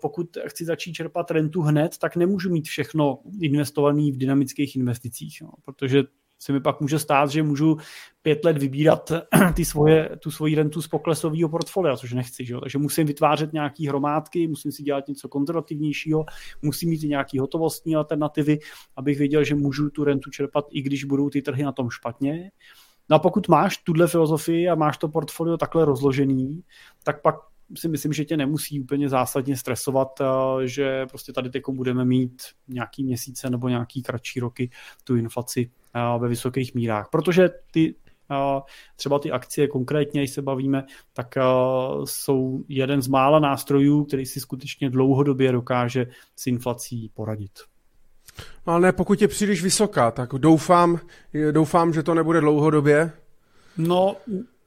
pokud chci začít čerpat rentu hned, tak nemůžu mít všechno investované v dynamických investicích, no, protože se mi pak může stát, že můžu pět let vybírat (clears throat) ty svoje, tu svoji rentu z poklesového portfolia, což nechci. Že? Takže musím vytvářet nějaké hromádky, musím si dělat něco konzervativnějšího, musím mít nějaké hotovostní alternativy, abych věděl, že můžu tu rentu čerpat, i když budou ty trhy na tom špatně. No a pokud máš tuhle filozofii a máš to portfolio takhle rozložený, tak pak si myslím, že tě nemusí úplně zásadně stresovat, eh, že prostě tady teď budeme mít nějaký měsíce nebo nějaký kratší roky tu inflaci eh, ve vysokých mírách. Protože ty eh, třeba ty akcie konkrétně, když se bavíme, tak jsou jeden z mála nástrojů, který si skutečně dlouhodobě dokáže s inflací poradit. No ale ne, pokud je příliš vysoká, tak doufám, doufám, že to nebude dlouhodobě. No,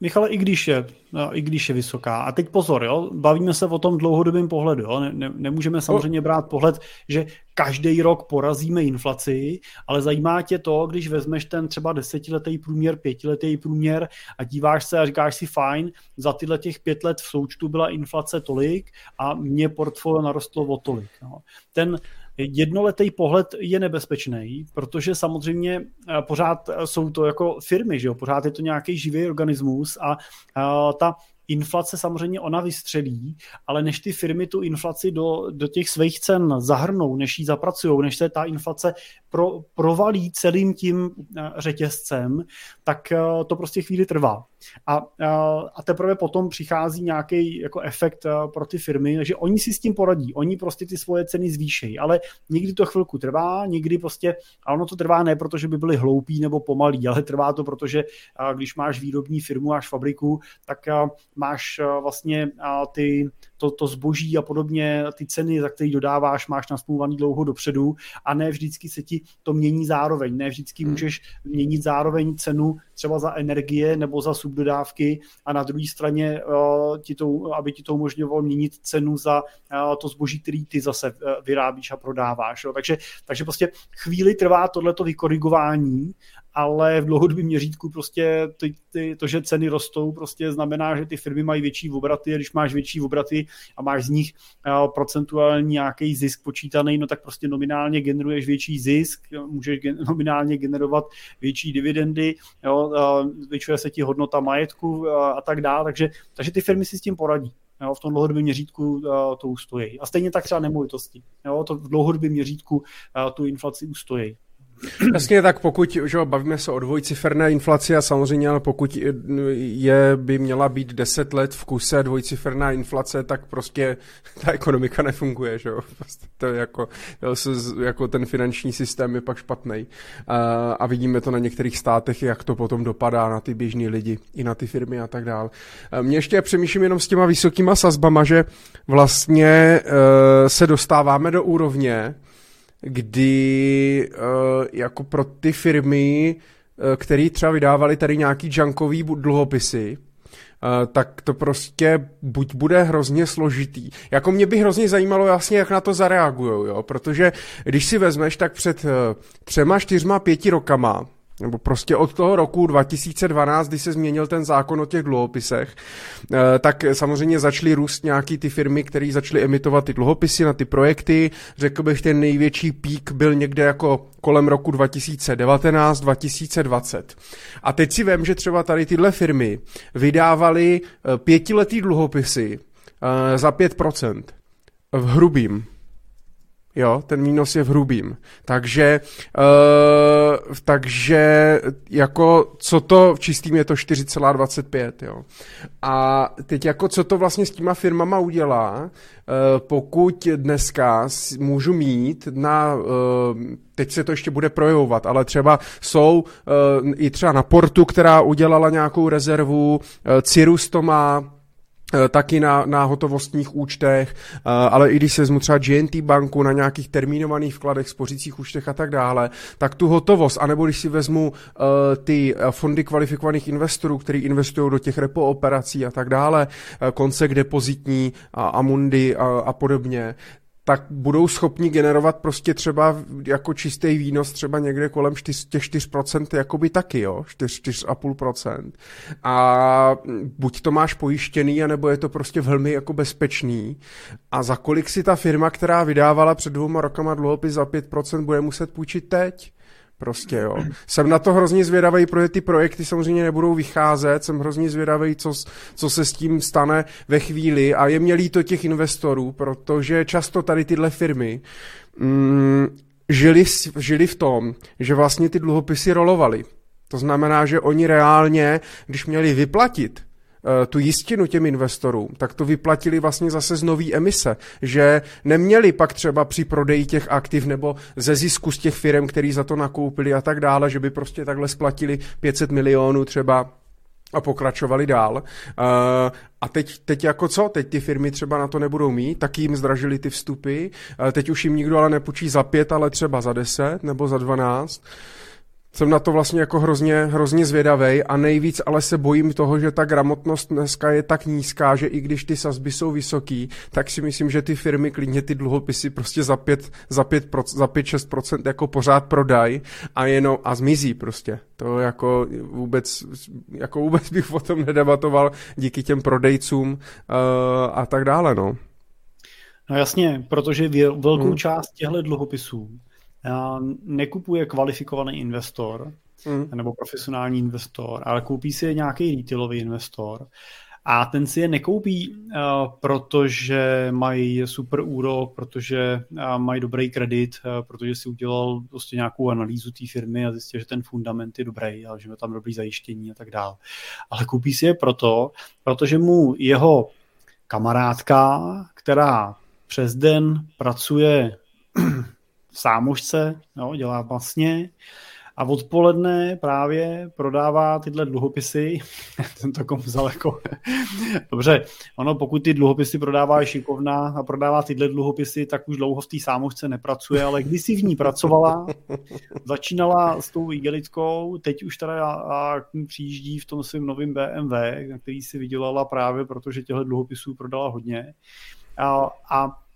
Michale, i když je, no, i když je vysoká. A teď pozor, jo, bavíme se o tom dlouhodobém pohledu. Jo. Ne, ne, nemůžeme samozřejmě brát pohled, že každý rok porazíme inflaci, ale zajímá tě to, když vezmeš ten třeba desetiletý průměr, pětiletý průměr a díváš se a říkáš si fajn, za tyhle těch pět let v součtu byla inflace tolik a mě portfolio narostlo o tolik. Jo. Ten jednoletý pohled je nebezpečný, protože samozřejmě pořád jsou to jako firmy, že jo? pořád je to nějaký živý organismus a, a ta inflace samozřejmě ona vystřelí, ale než ty firmy tu inflaci do, do těch svých cen zahrnou, než ji zapracují, než se ta inflace pro, provalí celým tím eh, řetězcem, tak eh, to prostě chvíli trvá. A, eh, a teprve potom přichází nějaký jako efekt pro ty firmy, že oni si s tím poradí, oni prostě ty svoje ceny zvýšejí, ale někdy to chvilku trvá, někdy prostě, a ono to trvá ne proto, že by byli hloupí nebo pomalí, ale trvá to, protože když máš výrobní firmu, máš fabriku, tak máš vlastně ty, to, to zboží a podobně, ty ceny, za které dodáváš, máš nasmluvaný dlouho dopředu a ne vždycky se ti to mění zároveň. Ne vždycky hmm. můžeš měnit zároveň cenu třeba za energie nebo za subdodávky a na druhé straně, uh, ti to, aby ti to umožňovalo měnit cenu za uh, to zboží, který ty zase uh, vyrábíš a prodáváš. Jo. Takže, takže prostě chvíli trvá tohleto vykorigování ale v dlouhodobém měřítku prostě ty, ty, to, že ceny rostou, prostě znamená, že ty firmy mají větší obraty a když máš větší obraty a máš z nich uh, procentuální nějaký zisk počítaný, no tak prostě nominálně generuješ větší zisk, můžeš gen, (laughs) nominálně generovat větší dividendy, jo, se ti hodnota majetku uh, a tak dále, takže, takže ty firmy si s tím poradí. Jo, v tom dlouhodobém měřítku uh, to ustojí. A stejně tak třeba nemovitosti. Jo, to v dlouhodobém měřítku tu inflaci ustojí. Jasně, tak pokud, že bavíme se o dvojciferné inflaci a samozřejmě, ale pokud je, by měla být 10 let v kuse dvojciferná inflace, tak prostě (laughs) ta ekonomika nefunguje, že jo. Prostě to je jako, jako ten finanční systém je pak špatný. A, vidíme to na některých státech, jak to potom dopadá na ty běžní lidi, i na ty firmy a tak dál. Mě ještě přemýšlím jenom s těma vysokýma sazbama, že vlastně uh, se dostáváme do úrovně, kdy uh, jako pro ty firmy, uh, které třeba vydávali tady nějaký junkový dluhopisy, Uh, tak to prostě buď bude hrozně složitý. Jako mě by hrozně zajímalo jasně, jak na to zareagujou, jo, protože když si vezmeš, tak před uh, třema, čtyřma, pěti rokama nebo prostě od toho roku 2012, kdy se změnil ten zákon o těch dluhopisech, eh, tak samozřejmě začaly růst nějaký ty firmy, které začaly emitovat ty dluhopisy na ty projekty. Řekl bych, ten největší pík byl někde jako kolem roku 2019-2020. A teď si vím, že třeba tady tyhle firmy vydávaly eh, pětiletý dluhopisy eh, za 5% v hrubým. Jo, ten výnos je v hrubým. Takže, uh, takže jako co to v čistým je to 4,25, jo. A teď jako co to vlastně s těma firmama udělá, uh, pokud dneska můžu mít na, uh, teď se to ještě bude projevovat, ale třeba jsou uh, i třeba na Portu, která udělala nějakou rezervu, uh, Cirrus to má, taky na, na hotovostních účtech, eh, ale i když se vezmu třeba GNT banku na nějakých termínovaných vkladech, spořících účtech a tak dále, tak tu hotovost, anebo když si vezmu uh, ty fondy kvalifikovaných investorů, který investují do těch repo operací a tak dále, koncek depozitní a Amundi a, a podobně, tak budou schopni generovat prostě třeba jako čistý výnos třeba někde kolem 4, těch 4% jakoby taky, jo, 4, 4,5%. A buď to máš pojištěný, anebo je to prostě velmi jako bezpečný. A za kolik si ta firma, která vydávala před dvouma rokama dluhopis za 5%, bude muset půjčit teď? Prostě jo. Jsem na to hrozně zvědavý, protože ty projekty samozřejmě nebudou vycházet, jsem hrozně zvědavý, co, co se s tím stane ve chvíli a je mě líto těch investorů, protože často tady tyhle firmy mm, žili, žili v tom, že vlastně ty dluhopisy rolovaly. To znamená, že oni reálně, když měli vyplatit tu jistinu těm investorům, tak to vyplatili vlastně zase z nový emise, že neměli pak třeba při prodeji těch aktiv nebo ze zisku z těch firm, který za to nakoupili a tak dále, že by prostě takhle splatili 500 milionů třeba a pokračovali dál. Uh, a teď, teď jako co? Teď ty firmy třeba na to nebudou mít, tak jim zdražili ty vstupy. Uh, teď už jim nikdo ale nepůjčí za pět, ale třeba za deset nebo za dvanáct jsem na to vlastně jako hrozně, hrozně zvědavej a nejvíc ale se bojím toho, že ta gramotnost dneska je tak nízká, že i když ty sazby jsou vysoký, tak si myslím, že ty firmy klidně ty dluhopisy prostě za 5, za 5, za 5 6% jako pořád prodají a jenom a zmizí prostě. To jako vůbec, jako vůbec bych o tom nedebatoval díky těm prodejcům uh, a tak dále, no. No jasně, protože velkou hmm. část těchto dluhopisů nekupuje kvalifikovaný investor hmm. nebo profesionální investor, ale koupí si je nějaký retailový investor a ten si je nekoupí, uh, protože mají super úrok, protože uh, mají dobrý kredit, uh, protože si udělal prostě nějakou analýzu té firmy a zjistil, že ten fundament je dobrý a že má tam dobrý zajištění a tak dále. Ale koupí si je proto, protože mu jeho kamarádka, která přes den pracuje sámošce, jo, dělá vlastně, a odpoledne právě prodává tyhle dluhopisy. (laughs) Tento kom vzal jako... (laughs) Dobře, ono pokud ty dluhopisy prodává šikovná a prodává tyhle dluhopisy, tak už dlouho v té sámošce nepracuje, ale když si v ní pracovala, začínala s tou igelitkou, teď už teda a k ní přijíždí v tom svém novém BMW, na který si vydělala právě, protože těchto dluhopisů prodala hodně. A, a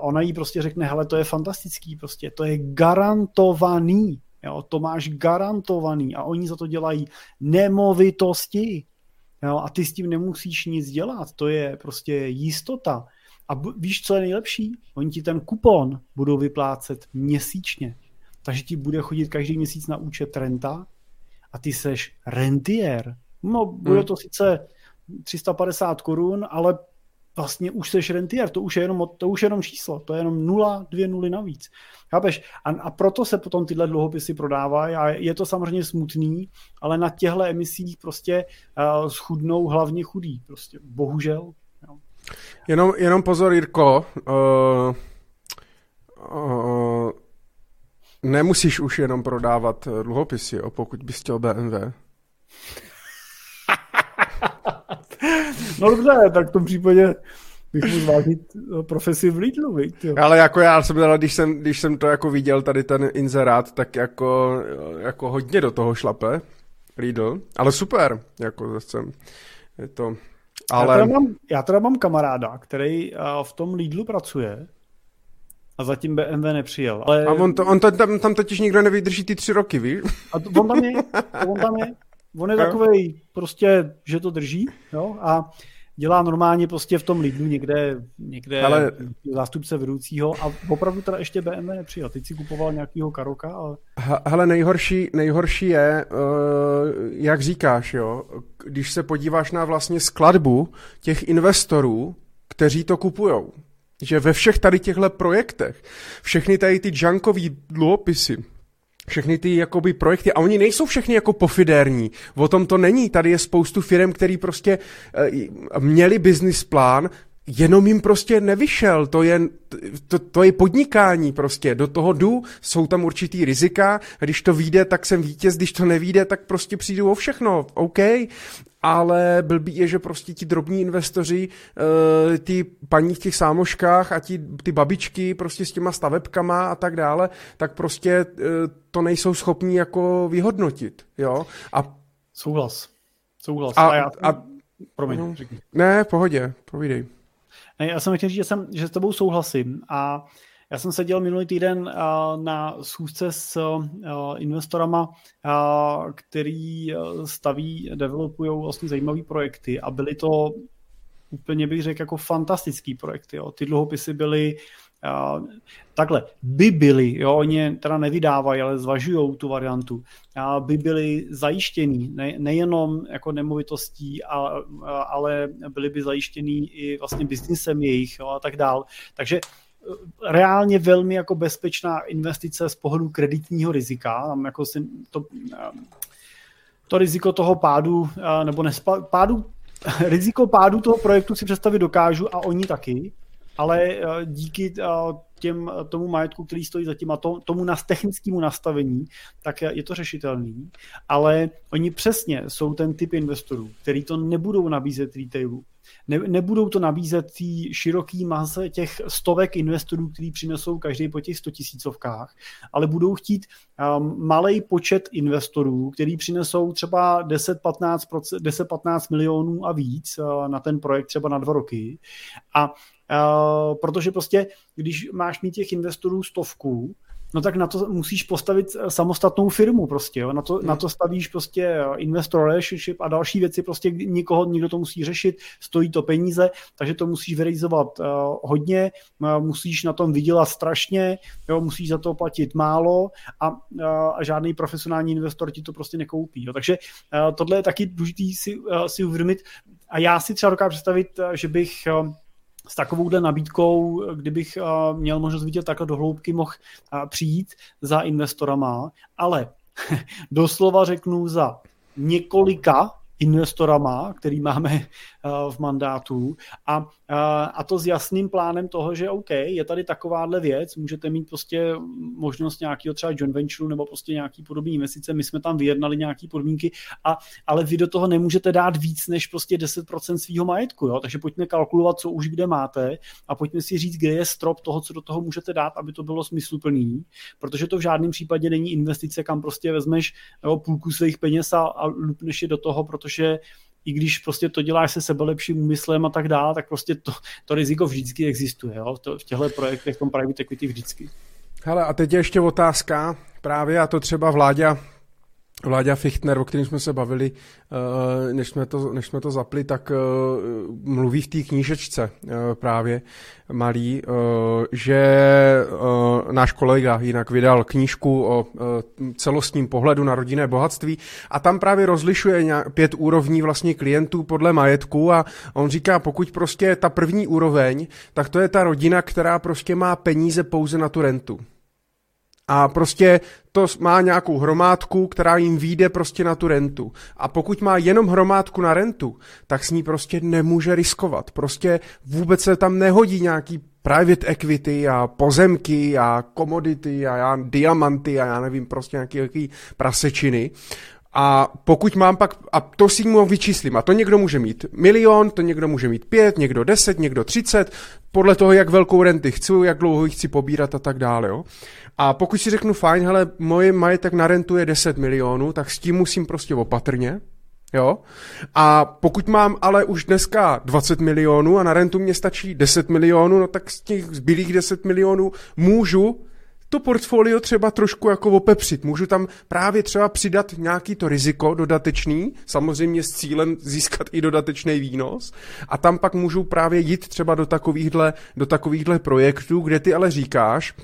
ona jí prostě řekne, hele, to je fantastický, prostě, to je garantovaný, Jo, to máš garantovaný a oni za to dělají nemovitosti. Jo, a ty s tím nemusíš nic dělat, to je prostě jistota. A víš, co je nejlepší? Oni ti ten kupon budou vyplácet měsíčně. Takže ti bude chodit každý měsíc na účet renta a ty seš rentier. No, bude hmm. to sice 350 korun, ale vlastně už seš rentier, to už je jenom, to už je jenom číslo, to je jenom nula, dvě nuly navíc. Chápeš? A, a proto se potom tyhle dluhopisy prodávají a je to samozřejmě smutný, ale na těchto emisích prostě uh, schudnou hlavně chudí, prostě bohužel. Jo. Jenom, jenom pozor, Jirko, uh, uh, nemusíš už jenom prodávat dluhopisy, jo, pokud bys chtěl BMW. No dobře, tak v tom případě bych mu zvážit eh, profesi v Lidlu, viď, jo. Ale jako já jsem teda, když jsem, když jsem to jako viděl, tady ten inzerát, tak jako, jako hodně do toho šlape Lidl, ale super, jako zase je to, ale... Já teda mám, já teda mám kamaráda, který eh, v tom Lidlu pracuje a zatím BMW nepřijel. Ale... A on, to, on to, tam, tam totiž nikdo nevydrží ty tři roky, víš? A to, on tam je, (laughs) on tam je, On je takový prostě, že to drží jo, a dělá normálně prostě v tom Lidlu někde, někde Ale... zástupce vedoucího a opravdu teda ještě BMW nepřijel. Teď si kupoval nějakýho karoka. Ale... Hele, nejhorší, nejhorší je, uh, jak říkáš, jo, když se podíváš na vlastně skladbu těch investorů, kteří to kupujou. Že ve všech tady těchto projektech, všechny tady ty junkový dluhopisy, všechny ty jakoby projekty, a oni nejsou všechny jako pofidérní, o tom to není, tady je spoustu firm, který prostě uh, měli business plán, jenom jim prostě nevyšel, to je, to, to je podnikání prostě, do toho jdu, jsou tam určitý rizika, když to vyjde, tak jsem vítěz, když to nevíde, tak prostě přijdu o všechno, OK, ale blbý je, že prostě ti drobní investoři, eh, ty paní v těch sámoškách a ti, ty babičky prostě s těma stavebkama a tak dále, tak prostě eh, to nejsou schopní jako vyhodnotit, jo. A Souhlas. Souhlas. A, a, já... a Promiň, no, Ne, v pohodě, povídej. Ne, já jsem chtěl říct, že, jsem, že s tebou souhlasím a já jsem seděl minulý týden na schůzce s investorama, který staví, developují vlastně zajímavé projekty a byly to úplně bych řekl jako fantastický projekty. Jo. Ty dluhopisy byly Takhle, by byly, jo, oni teda nevydávají, ale zvažují tu variantu, by byly zajištěný ne, nejenom jako nemovitostí, a, a, ale byly by zajištěný i vlastně biznisem jejich jo, a tak dál. Takže reálně velmi jako bezpečná investice z pohledu kreditního rizika. Tam jako si to, to riziko toho pádu, nebo nespa, pádu, (laughs) riziko pádu toho projektu si představit dokážu a oni taky, ale díky těm, tomu majetku, který stojí za tím a to, tomu nas, technickému nastavení, tak je to řešitelný, ale oni přesně jsou ten typ investorů, který to nebudou nabízet retailu, ne, nebudou to nabízet tý široký mase těch stovek investorů, který přinesou každý po těch 100 tisícovkách, ale budou chtít um, malý počet investorů, který přinesou třeba 10-15, 10-15 milionů a víc uh, na ten projekt třeba na dva roky. A Uh, protože prostě, když máš mít těch investorů stovku, no tak na to musíš postavit eh, samostatnou firmu prostě, jo? Na, to, hmm. na to stavíš prostě eh, investor relationship a další věci, prostě nikoho, někdo to musí řešit, stojí to peníze, takže to musíš vyrealizovat uh, hodně, uh, musíš na tom vydělat strašně, jo? musíš za to platit málo a, uh, a žádný profesionální investor ti to prostě nekoupí. Jo? Takže uh, tohle je taky důležité si, uh, si uvědomit a já si třeba dokážu představit, že bych uh, s takovouhle nabídkou, kdybych měl možnost vidět takhle do hloubky, mohl přijít za investorama, ale (laughs) doslova řeknu za několika investorama, který máme eh, v mandátu. A, eh, a to s jasným plánem toho, že OK, je tady takováhle věc, můžete mít prostě možnost nějakého třeba joint venture nebo prostě nějaký podobný investice, my jsme tam vyjednali nějaký podmínky, a, ale vy do toho nemůžete dát víc než prostě 10% svého majetku, jo? takže pojďme kalkulovat, co už kde máte a pojďme si říct, kde je strop toho, co do toho můžete dát, aby to bylo smysluplný, protože to v žádném případě není investice, kam prostě vezmeš jo, půlku svých peněz a, a lupneš je do toho, protože i když prostě to děláš se sebelepším úmyslem a tak dále, tak prostě to, to riziko vždycky existuje. Jo? To, v těchto projektech, v tom private equity vždycky. Hele, a teď je ještě otázka, právě a to třeba vláďa Vláďa Fichtner, o kterém jsme se bavili, eh, než jsme to, než jsme to zapli, tak eh, mluví v té knížečce eh, právě malý, že náš kolega jinak vydal knížku o celostním pohledu na rodinné bohatství a tam právě rozlišuje pět úrovní vlastně klientů podle majetku a on říká, pokud prostě ta první úroveň, tak to je ta rodina, která prostě má peníze pouze na tu rentu a prostě to má nějakou hromádku, která jim vyjde prostě na tu rentu. A pokud má jenom hromádku na rentu, tak s ní prostě nemůže riskovat. Prostě vůbec se tam nehodí nějaký private equity a pozemky a komodity a já, diamanty a já nevím, prostě nějaký prasečiny. A pokud mám pak, a to si mu vyčíslím, a to někdo může mít milion, to někdo může mít pět, někdo deset, někdo třicet, podle toho, jak velkou renty chci, jak dlouho ji chci pobírat a tak dále. Jo. A pokud si řeknu, fajn, hele, moje majetek na rentu je 10 milionů, tak s tím musím prostě opatrně, Jo? A pokud mám ale už dneska 20 milionů a na rentu mě stačí 10 milionů, no tak z těch zbylých 10 milionů můžu to portfolio třeba trošku jako opepřit. Můžu tam právě třeba přidat nějaký to riziko dodatečný, samozřejmě s cílem (laughs) získat i dodatečný výnos a tam pak můžu právě jít třeba do takovýchhle, do takovýchhle projektů, kde ty ale říkáš,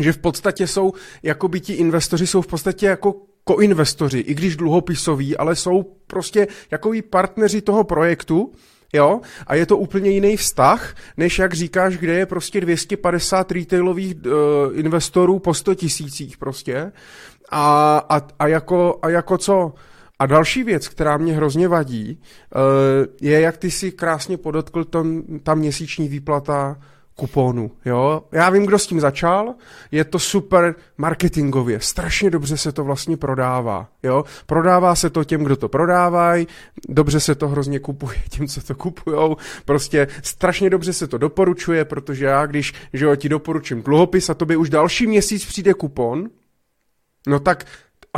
že v podstatě jsou, jako by ti investoři jsou v podstatě jako koinvestoři, i když dluhopisoví, ale jsou prostě jako partneři toho projektu, Jo? A je to úplně jiný vztah, než jak říkáš, kde je prostě 250 retailových uh, investorů po 100 tisících prostě. A, a, a, jako, a jako co? A další věc, která mě hrozně vadí, uh, je, jak ty si krásně podotkl tom, ta měsíční výplata kuponu, jo. Já vím, kdo s tím začal, je to super marketingově, strašně dobře se to vlastně prodává, jo. Prodává se to těm, kdo to prodávají, dobře se to hrozně kupuje (laughs) těm, co to kupujou, prostě strašně dobře se to doporučuje, protože já, když, že jo, ti doporučím dluhopis a tobě už další měsíc přijde kupon, no tak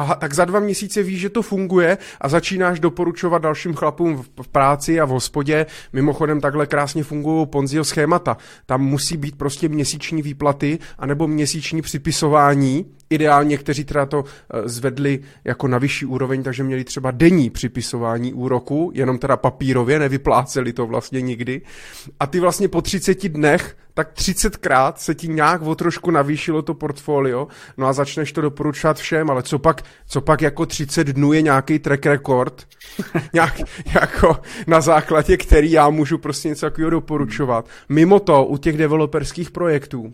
Aha, tak za dva měsíce víš, že to funguje a začínáš doporučovat dalším chlapům v, práci a v hospodě. Mimochodem takhle krásně fungují Ponziho schémata. Tam musí být prostě měsíční výplaty anebo měsíční připisování. Ideálně, kteří teda to eh, zvedli jako na vyšší úroveň, takže měli třeba denní připisování úroku, jenom teda papírově, nevypláceli to vlastně nikdy. A ty vlastně po 30 dnech tak 30krát se ti nějak o trošku navýšilo to portfolio, no a začneš to doporučovat všem, ale co pak, co pak jako 30 dnů je nějaký track record, (laughs) nějak, jako na základě který já můžu prostě něco takového doporučovat. Mimo to, u těch developerských projektů,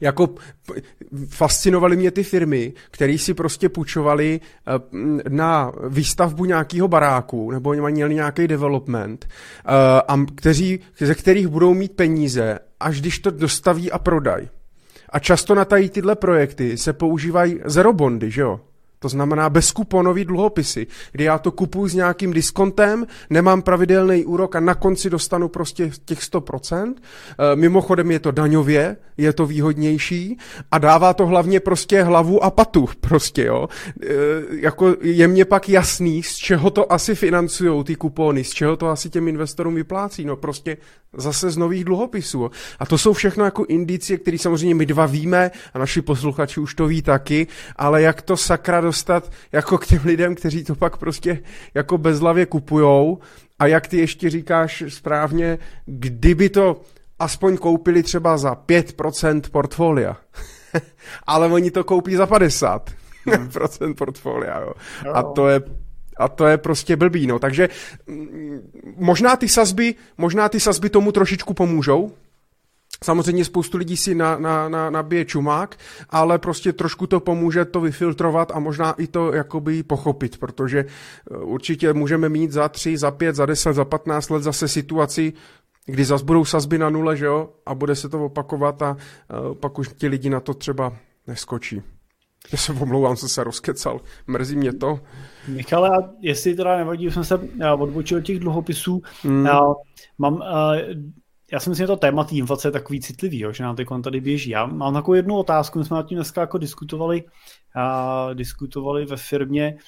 jako fascinovaly mě ty firmy, které si prostě půjčovali eh, na výstavbu nějakého baráku, nebo oni měli nějaký development, eh, a kteří, ze kterých budou mít peníze, až když to dostaví a prodají. A často na tady tyhle projekty se používají zero bondy, že jo? To znamená bezkuponový dluhopisy, kdy já to kupuju s nějakým diskontem, nemám pravidelný úrok a na konci dostanu prostě těch 100%. E, mimochodem je to daňově, je to výhodnější a dává to hlavně prostě hlavu a patu (laughs) prostě, jo. E, jako je mně pak jasný, z čeho to asi financují ty kupony, z čeho to asi těm investorům vyplácí, no prostě zase z nových dluhopisů. A to jsou všechno jako indicie, které samozřejmě my dva víme a naši posluchači už to ví taky, ale jak to sakra dostat jako k těm lidem, kteří to pak prostě jako bezlavě kupujou a jak ty ještě říkáš správně, kdyby to aspoň koupili třeba za 5% portfolia, (laughs) ale oni to koupí za 50% hmm. (laughs) procent portfolia, jo. A to je a to je prostě blbý, no. Takže mm, možná ty sazby, možná ty sazby tomu trošičku pomůžou, Samozřejmě spoustu lidí si na, na, na, nabije čumák, ale prostě trošku to pomůže to vyfiltrovat a možná i to jakoby pochopit, protože eh, určitě můžeme mít za tři, za pět, za deset, za patnáct let zase situaci, kdy zase budou sazby na nule, že jo, a bude se to opakovat a uh, pak už ti lidi na to třeba neskočí. Já se omlouvám, jsem se rozkecal, mrzí mě to. Michale, jestli teda nevadí, jsem se eh, odbočil od těch dluhopisů, hmm. já mám já si myslím, že to téma té inflace je takový citlivý, jo, že nám teď tady běží. Já mám takovou jednu otázku, my jsme nad tím dneska jako diskutovali, a, diskutovali ve firmě,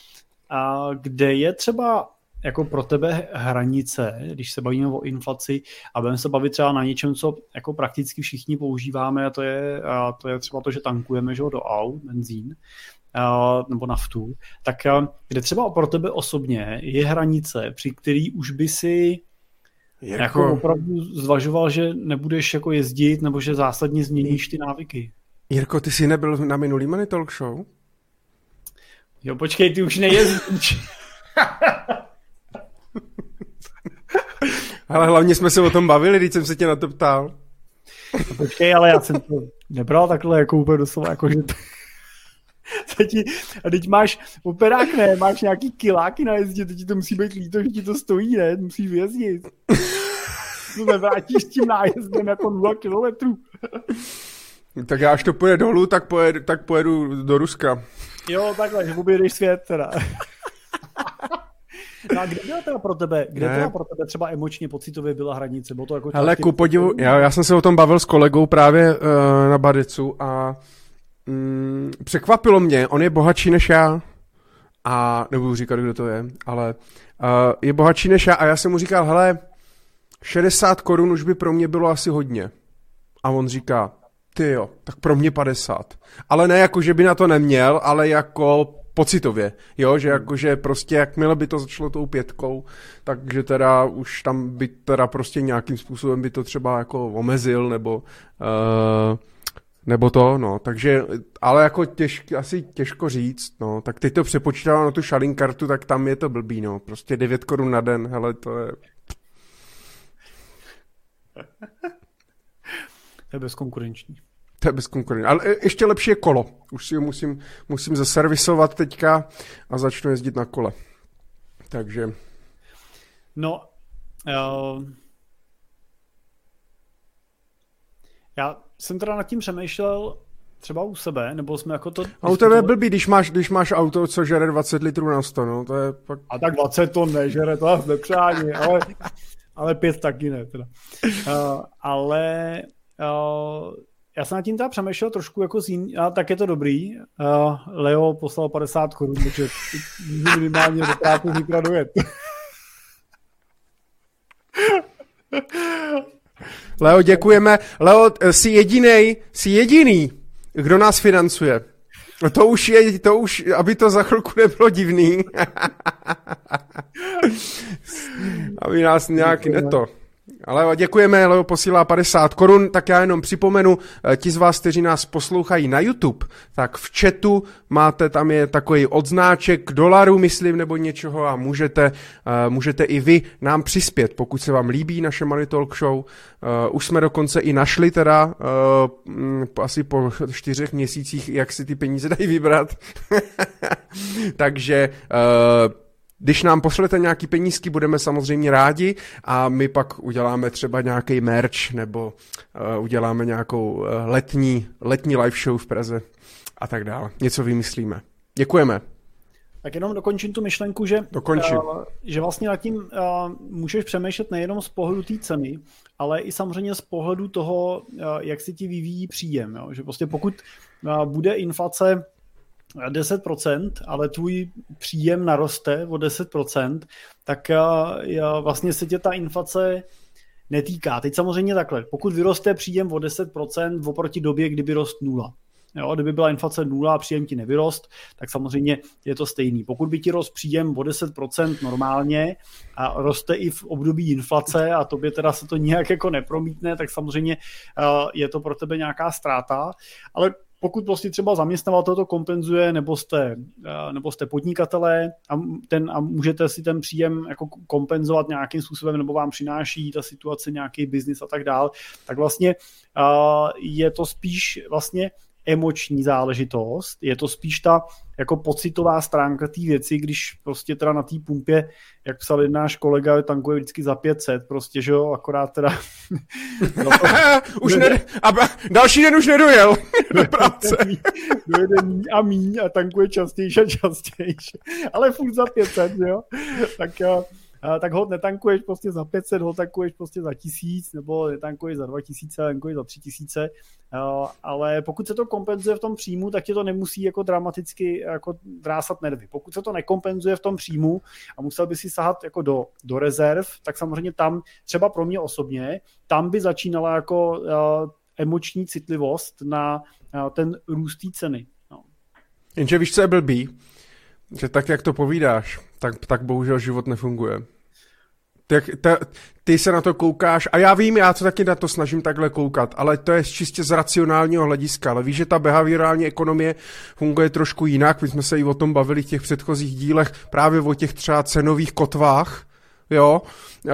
a, kde je třeba jako pro tebe hranice, když se bavíme o inflaci a budeme se bavit třeba na něčem, co jako prakticky všichni používáme a to je, a to je třeba to, že tankujeme že, do aut, benzín, a, nebo naftu, tak kde třeba pro tebe osobně je hranice, při který už by si Jirko... Jako opravdu zvažoval, že nebudeš jako jezdit, nebo že zásadně změníš ty návyky. Jirko, ty jsi nebyl na minulý Money Talk Show? Jo, počkej, ty už nejezdíš. (laughs) ale hlavně jsme se o tom bavili, když jsem se tě na to ptal. Počkej, ale já jsem to nebral takhle jako úplně doslova, jako že (laughs) to ti, a teď máš operák, ne, máš nějaký kiláky na jezdě, teď ti to musí být líto, že ti to stojí, ne, musíš vyjezdit. (laughs) To nevrátíš s tím nájezdem jako 0 kilometrů. tak já až to pojede dolů, tak pojedu, tak pojedu do Ruska. Jo, takhle, že objedeš svět teda. (laughs) No a kde byla teda pro tebe, kde byla pro tebe třeba emočně, pocitově byla hranice? Bylo to jako Hele, ku podivu, já, já jsem se o tom bavil s kolegou právě uh, na Badicu a mm, překvapilo mě, on je bohatší než já a nebudu říkat, kdo to je, ale uh, je bohatší než já a já jsem mu říkal, hele, 60 korun už by pro mě bylo asi hodně. A on říká, ty jo, tak pro mě 50. Ale ne jako, že by na to neměl, ale jako pocitově, jo, že jako, že prostě jakmile by to začalo tou pětkou, takže teda už tam by teda prostě nějakým způsobem by to třeba jako omezil, nebo uh, nebo to, no, takže, ale jako těžk, asi těžko říct, no, tak teď to přepočítám na tu šalin kartu, tak tam je to blbý, no, prostě 9 korun na den, hele, to je... (laughs) To je bezkonkurenční. To je bezkonkurenční, ale ještě lepší je kolo, už si ho musím, musím zaservisovat teďka a začnu jezdit na kole, takže... No, uh... Já jsem teda nad tím přemýšlel třeba u sebe, nebo jsme jako to... A u tebe je blbý, když máš, když máš auto, co žere 20 litrů na 100, no, to je pak... A tak 20 to nežere, to je nepřání, ale, ale pět taky ne, teda. Uh, ale uh, já jsem nad tím teda přemýšlel trošku jako z jiný, a tak je to dobrý. Uh, Leo poslal 50 korun, protože minimálně do práce zítra dojet. (laughs) Leo, děkujeme. Leo, jsi jediný, jsi jediný, kdo nás financuje. To už je, to už, aby to za chvilku nebylo divný. (laughs) aby nás nějak neto. Ale děkujeme, Leo posílá 50 korun, tak já jenom připomenu, eh, ti z vás, kteří nás poslouchají na YouTube, tak v chatu máte, tam je takový odznáček dolaru, myslím, nebo něčeho a můžete, uh, můžete i vy nám přispět, pokud se vám líbí naše Money Talk Show. Uh, už jsme dokonce i našli teda uh, asi po čtyřech měsících, jak si ty peníze dají vybrat. (laughs) Takže když nám pošlete nějaký penízky, budeme samozřejmě rádi a my pak uděláme třeba nějaký merch nebo uh, uděláme nějakou uh, letní, letní live show v Praze a tak dále. Něco vymyslíme. Děkujeme. Tak jenom dokončím tu myšlenku, že, Dokončím. Uh, že vlastně nad tím uh, můžeš přemýšlet nejenom z pohledu té ceny, ale i samozřejmě z pohledu toho, uh, jak se ti vyvíjí příjem. Jo? Že prostě pokud uh, bude inflace 10%, ale tvůj příjem naroste o 10%, tak uh, vlastně se tě ta inflace netýká. Teď samozřejmě takhle, pokud vyroste příjem o 10% oproti době, kdyby rost nula, Jo, kdyby byla inflace nula a příjem ti nevyrost, tak samozřejmě je to stejný. Pokud by ti rost příjem o 10% normálně a roste i v období inflace a tobě teda se to nějak jako nepromítne, tak samozřejmě uh, je to pro tebe nějaká ztráta. Ale pokud prostě třeba zaměstnavatel to kompenzuje, nebo jste, uh, nebo jste podnikatelé a, ten, a můžete si ten příjem jako kompenzovat nějakým způsobem, nebo vám přináší ta situace nějaký biznis a tak dál, tak vlastně uh, je to spíš vlastně emoční záležitost, je to spíš ta jako pocitová stránka té věci, když prostě teda na té pumpě, jak psal jeden náš kolega, tankuje vždycky za 500, prostě, že jo, akorát teda... (laughs) už ne, a další den už nedojel do (laughs) práce. Dojede míň a míň a tankuje častěji a častěji, ale furt za 500, jo. Tak tak ho netankuješ prostě za 500, ho tankuješ prostě za 1000, nebo netankuješ za 2000, tankuješ za 3000, ale pokud se to kompenzuje v tom příjmu, tak tě to nemusí jako dramaticky jako drásat nervy. Pokud se to nekompenzuje v tom příjmu a musel by si sahat jako do, do rezerv, tak samozřejmě tam, třeba pro mě osobně, tam by začínala jako emoční citlivost na ten růst ceny. No. Jenže víš, co je blbý? Že tak, jak to povídáš, tak, tak bohužel život nefunguje. Tak ta, ty se na to koukáš, a já vím, já to taky na to snažím takhle koukat, ale to je čistě z racionálního hlediska, ale víš, že ta behaviorální ekonomie funguje trošku jinak, my jsme se i o tom bavili v těch předchozích dílech, právě o těch třeba cenových kotvách, jo, eh,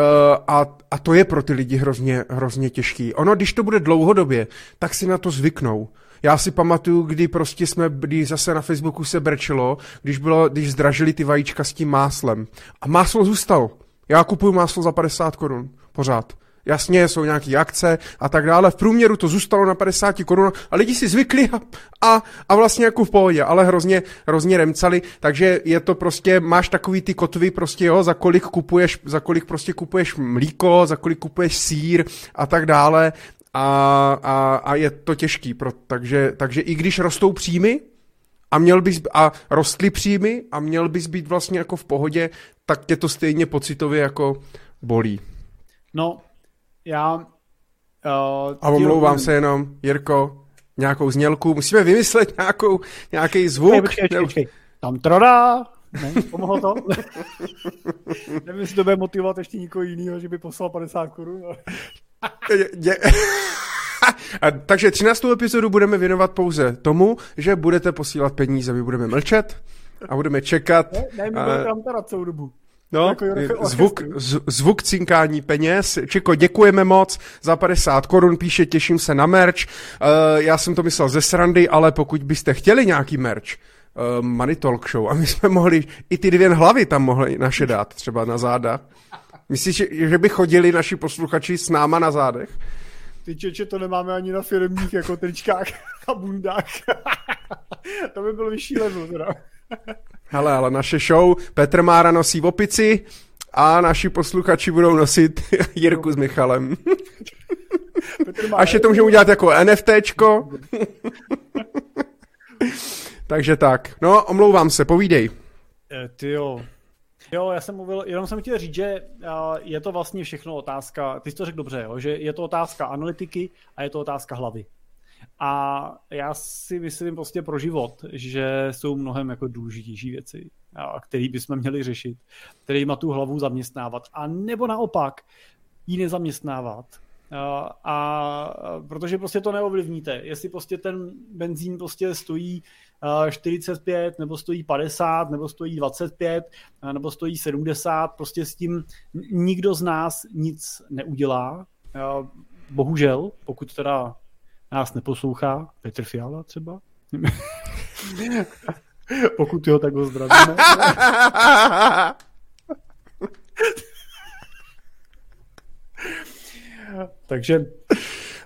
a, a to je pro ty lidi hrozně, hrozně těžký. Ono, když to bude dlouhodobě, tak si na to zvyknou. Já si pamatuju, kdy prostě jsme, kdy zase na Facebooku se brečelo, když bylo, když zdražili ty vajíčka s tím máslem. A máslo zůstalo. Já kupuju máslo za 50 korun. Pořád. Jasně, jsou nějaké akce a tak dále. V průměru to zůstalo na 50 korun a lidi si zvykli a, a, a vlastně jako v pohodě, ale hrozně, hrozně remcali, takže je to prostě, máš takový ty kotvy prostě, jo, za kolik kupuješ, za kolik prostě kupuješ mlíko, za kolik kupuješ sír a tak dále a, a, a je to těžký, pro, takže, takže i když rostou příjmy a měl bys, a rostly příjmy a měl bys být vlastně jako v pohodě, tak tě to stejně pocitově jako bolí. No, já... Uh, a omlouvám se jenom, Jirko, nějakou znělku, musíme vymyslet nějakou, nějaký zvuk. Počkej, počkej, počkej. Tam tradá, ne, pomohlo to? (laughs) Nevím, jestli to bude motivovat ještě někoho jiného, že by poslal 50 korun. A, takže 13. epizodu budeme věnovat pouze tomu, že budete posílat peníze, my budeme mlčet a budeme čekat. Ne, ne my budeme tam teda celou dobu. No, jako zvuk, zvuk cinkání peněz. Čiko, děkujeme moc za 50 korun, píše, těším se na merch. Uh, já jsem to myslel ze srandy, ale pokud byste chtěli nějaký merch, uh, Money Talk Show, a my jsme mohli, i ty dvě hlavy tam mohli naše dát, třeba na záda. Myslíš, že, že by chodili naši posluchači s náma na zádech? Ty čeče, to nemáme ani na firmních jako tričkách (laughs) a bundách. (laughs) to by byl vyšší level teda. Hele, ale naše show Petr Mára nosí opici a naši posluchači budou nosit (laughs) Jirku s Michalem. Až je to můžeme udělat jako NFTčko. Takže tak. No, omlouvám se, povídej. E, ty jo, Jo, já jsem mluvil, jenom jsem chtěl říct, že je to vlastně všechno otázka, ty jsi to řekl dobře, jo, že je to otázka analytiky a je to otázka hlavy. A já si myslím prostě pro život, že jsou mnohem jako důležitější věci, které bychom měli řešit, má tu hlavu zaměstnávat. A nebo naopak ji nezaměstnávat. A, a protože prostě to neovlivníte. Jestli prostě ten benzín prostě stojí 45, nebo stojí 50, nebo stojí 25, nebo stojí 70, prostě s tím nikdo z nás nic neudělá. Bohužel, pokud teda nás neposlouchá, Petr Fiala třeba. (laughs) pokud jo, tak ho zdravíme. (laughs) Takže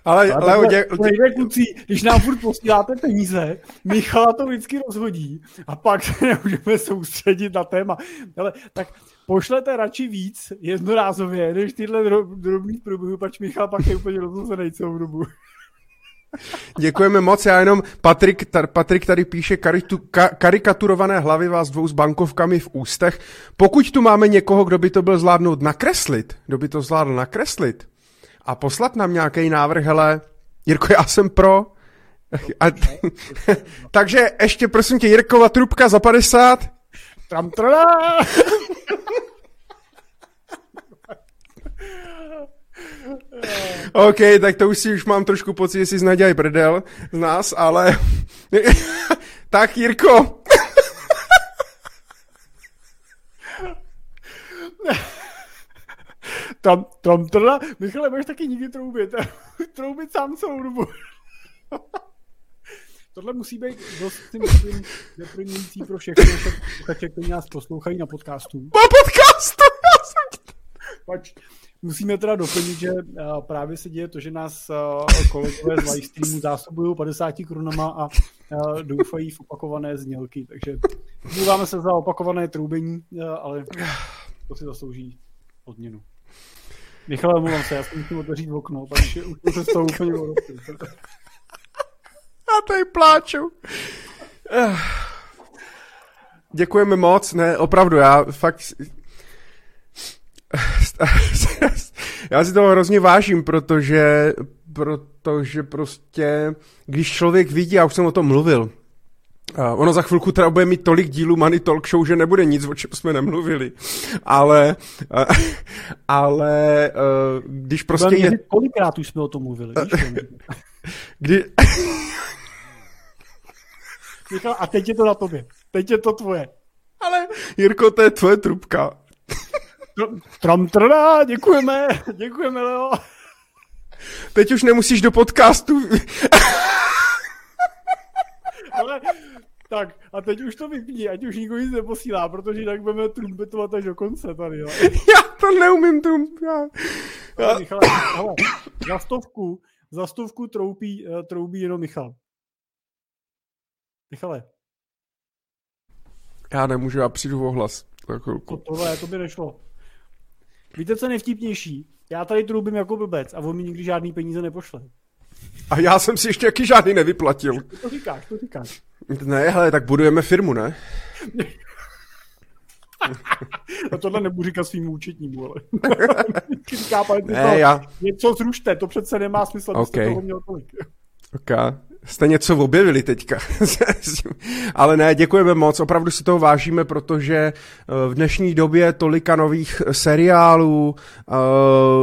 Ale, ale Leo, dě... Nejde kluci, když nám furt posíláte peníze, Michala to vždycky rozhodí a pak se (laughs) nemůžeme soustředit na téma. Ale tak pošlete radši víc jednorázově, než tyhle drobný průběhu, pač Michal pak je úplně rozhozený celou dobu. (laughs) Děkujeme moc, já jenom Patrik, tar, Patrik tady píše karitu, ka, karikaturované hlavy vás dvou s bankovkami v ústech. Pokud tu máme někoho, kdo by to byl zvládnout nakreslit, kdo by to zvládl nakreslit a poslat nám nějaký návrh, hele, Jirko, já jsem pro. A, (laughs) takže ještě prosím tě, Jirkova trubka za 50. Tam OK, tak to už si už mám trošku pocit, že si znaděj prdel z nás, ale... (laughs) tak, Jirko. (laughs) tam, tam, teda, Michale, máš taky nikdy troubit. (laughs) troubit sám celou dobu. (laughs) Tohle musí být dost, si myslím, deprimující pro všechny posluchače, kteří nás poslouchají na podcastu. Na podcastu! (laughs) Pač, musíme teda doplnit, že právě se děje to, že nás kolegové z livestreamu zásobují 50 korunama a doufají v opakované znělky, takže mluváme se za opakované troubení, ale to si zaslouží odměnu. Michale, mluvám se, já si musím otevřít okno, takže už se z toho úplně Já tady pláču. Děkujeme moc, ne, opravdu, já fakt (laughs) já si toho hrozně vážím, protože, protože prostě, když člověk vidí, já už jsem o tom mluvil, Uh, ono za chvilku teda bude mít tolik dílů Money Talk Show, že nebude nic, o čem jsme nemluvili. Ale, uh, (laughs) ale uh, když prostě je... Kolikrát už jsme o tom mluvili, víš? (laughs) kdy... (laughs) a teď je to na tobě. Teď je to tvoje. Ale Jirko, to je tvoje trubka. Tramtrda, děkujeme, děkujeme, Leo. Teď už nemusíš do podcastu. Ale, tak, a teď už to vypni, ať už nikdo nic neposílá, protože jinak budeme trumpetovat až do konce tady, jo. (laughs) Já to neumím trumpet. Já... Michale, hele, za stovku, za stovku troubí, uh, troubí jenom Michal. Michale. Já nemůžu, já přijdu o hlas. To, tohle, to by nešlo. Víte, co je nejvtipnější? Já tady trubím jako blbec a on mi nikdy žádný peníze nepošle. A já jsem si ještě jaký žádný nevyplatil. To říkáš, to říkáš. Ne, hele, tak budujeme firmu, ne? a (laughs) tohle nebudu říkat svým účetním, ale. (laughs) Říká, ne, já... něco zrušte, to přece nemá smysl, okay. toho měl tolik. Okay jste něco objevili teďka. (laughs) Ale ne, děkujeme moc, opravdu si toho vážíme, protože eh, v dnešní době tolika nových seriálů, eh,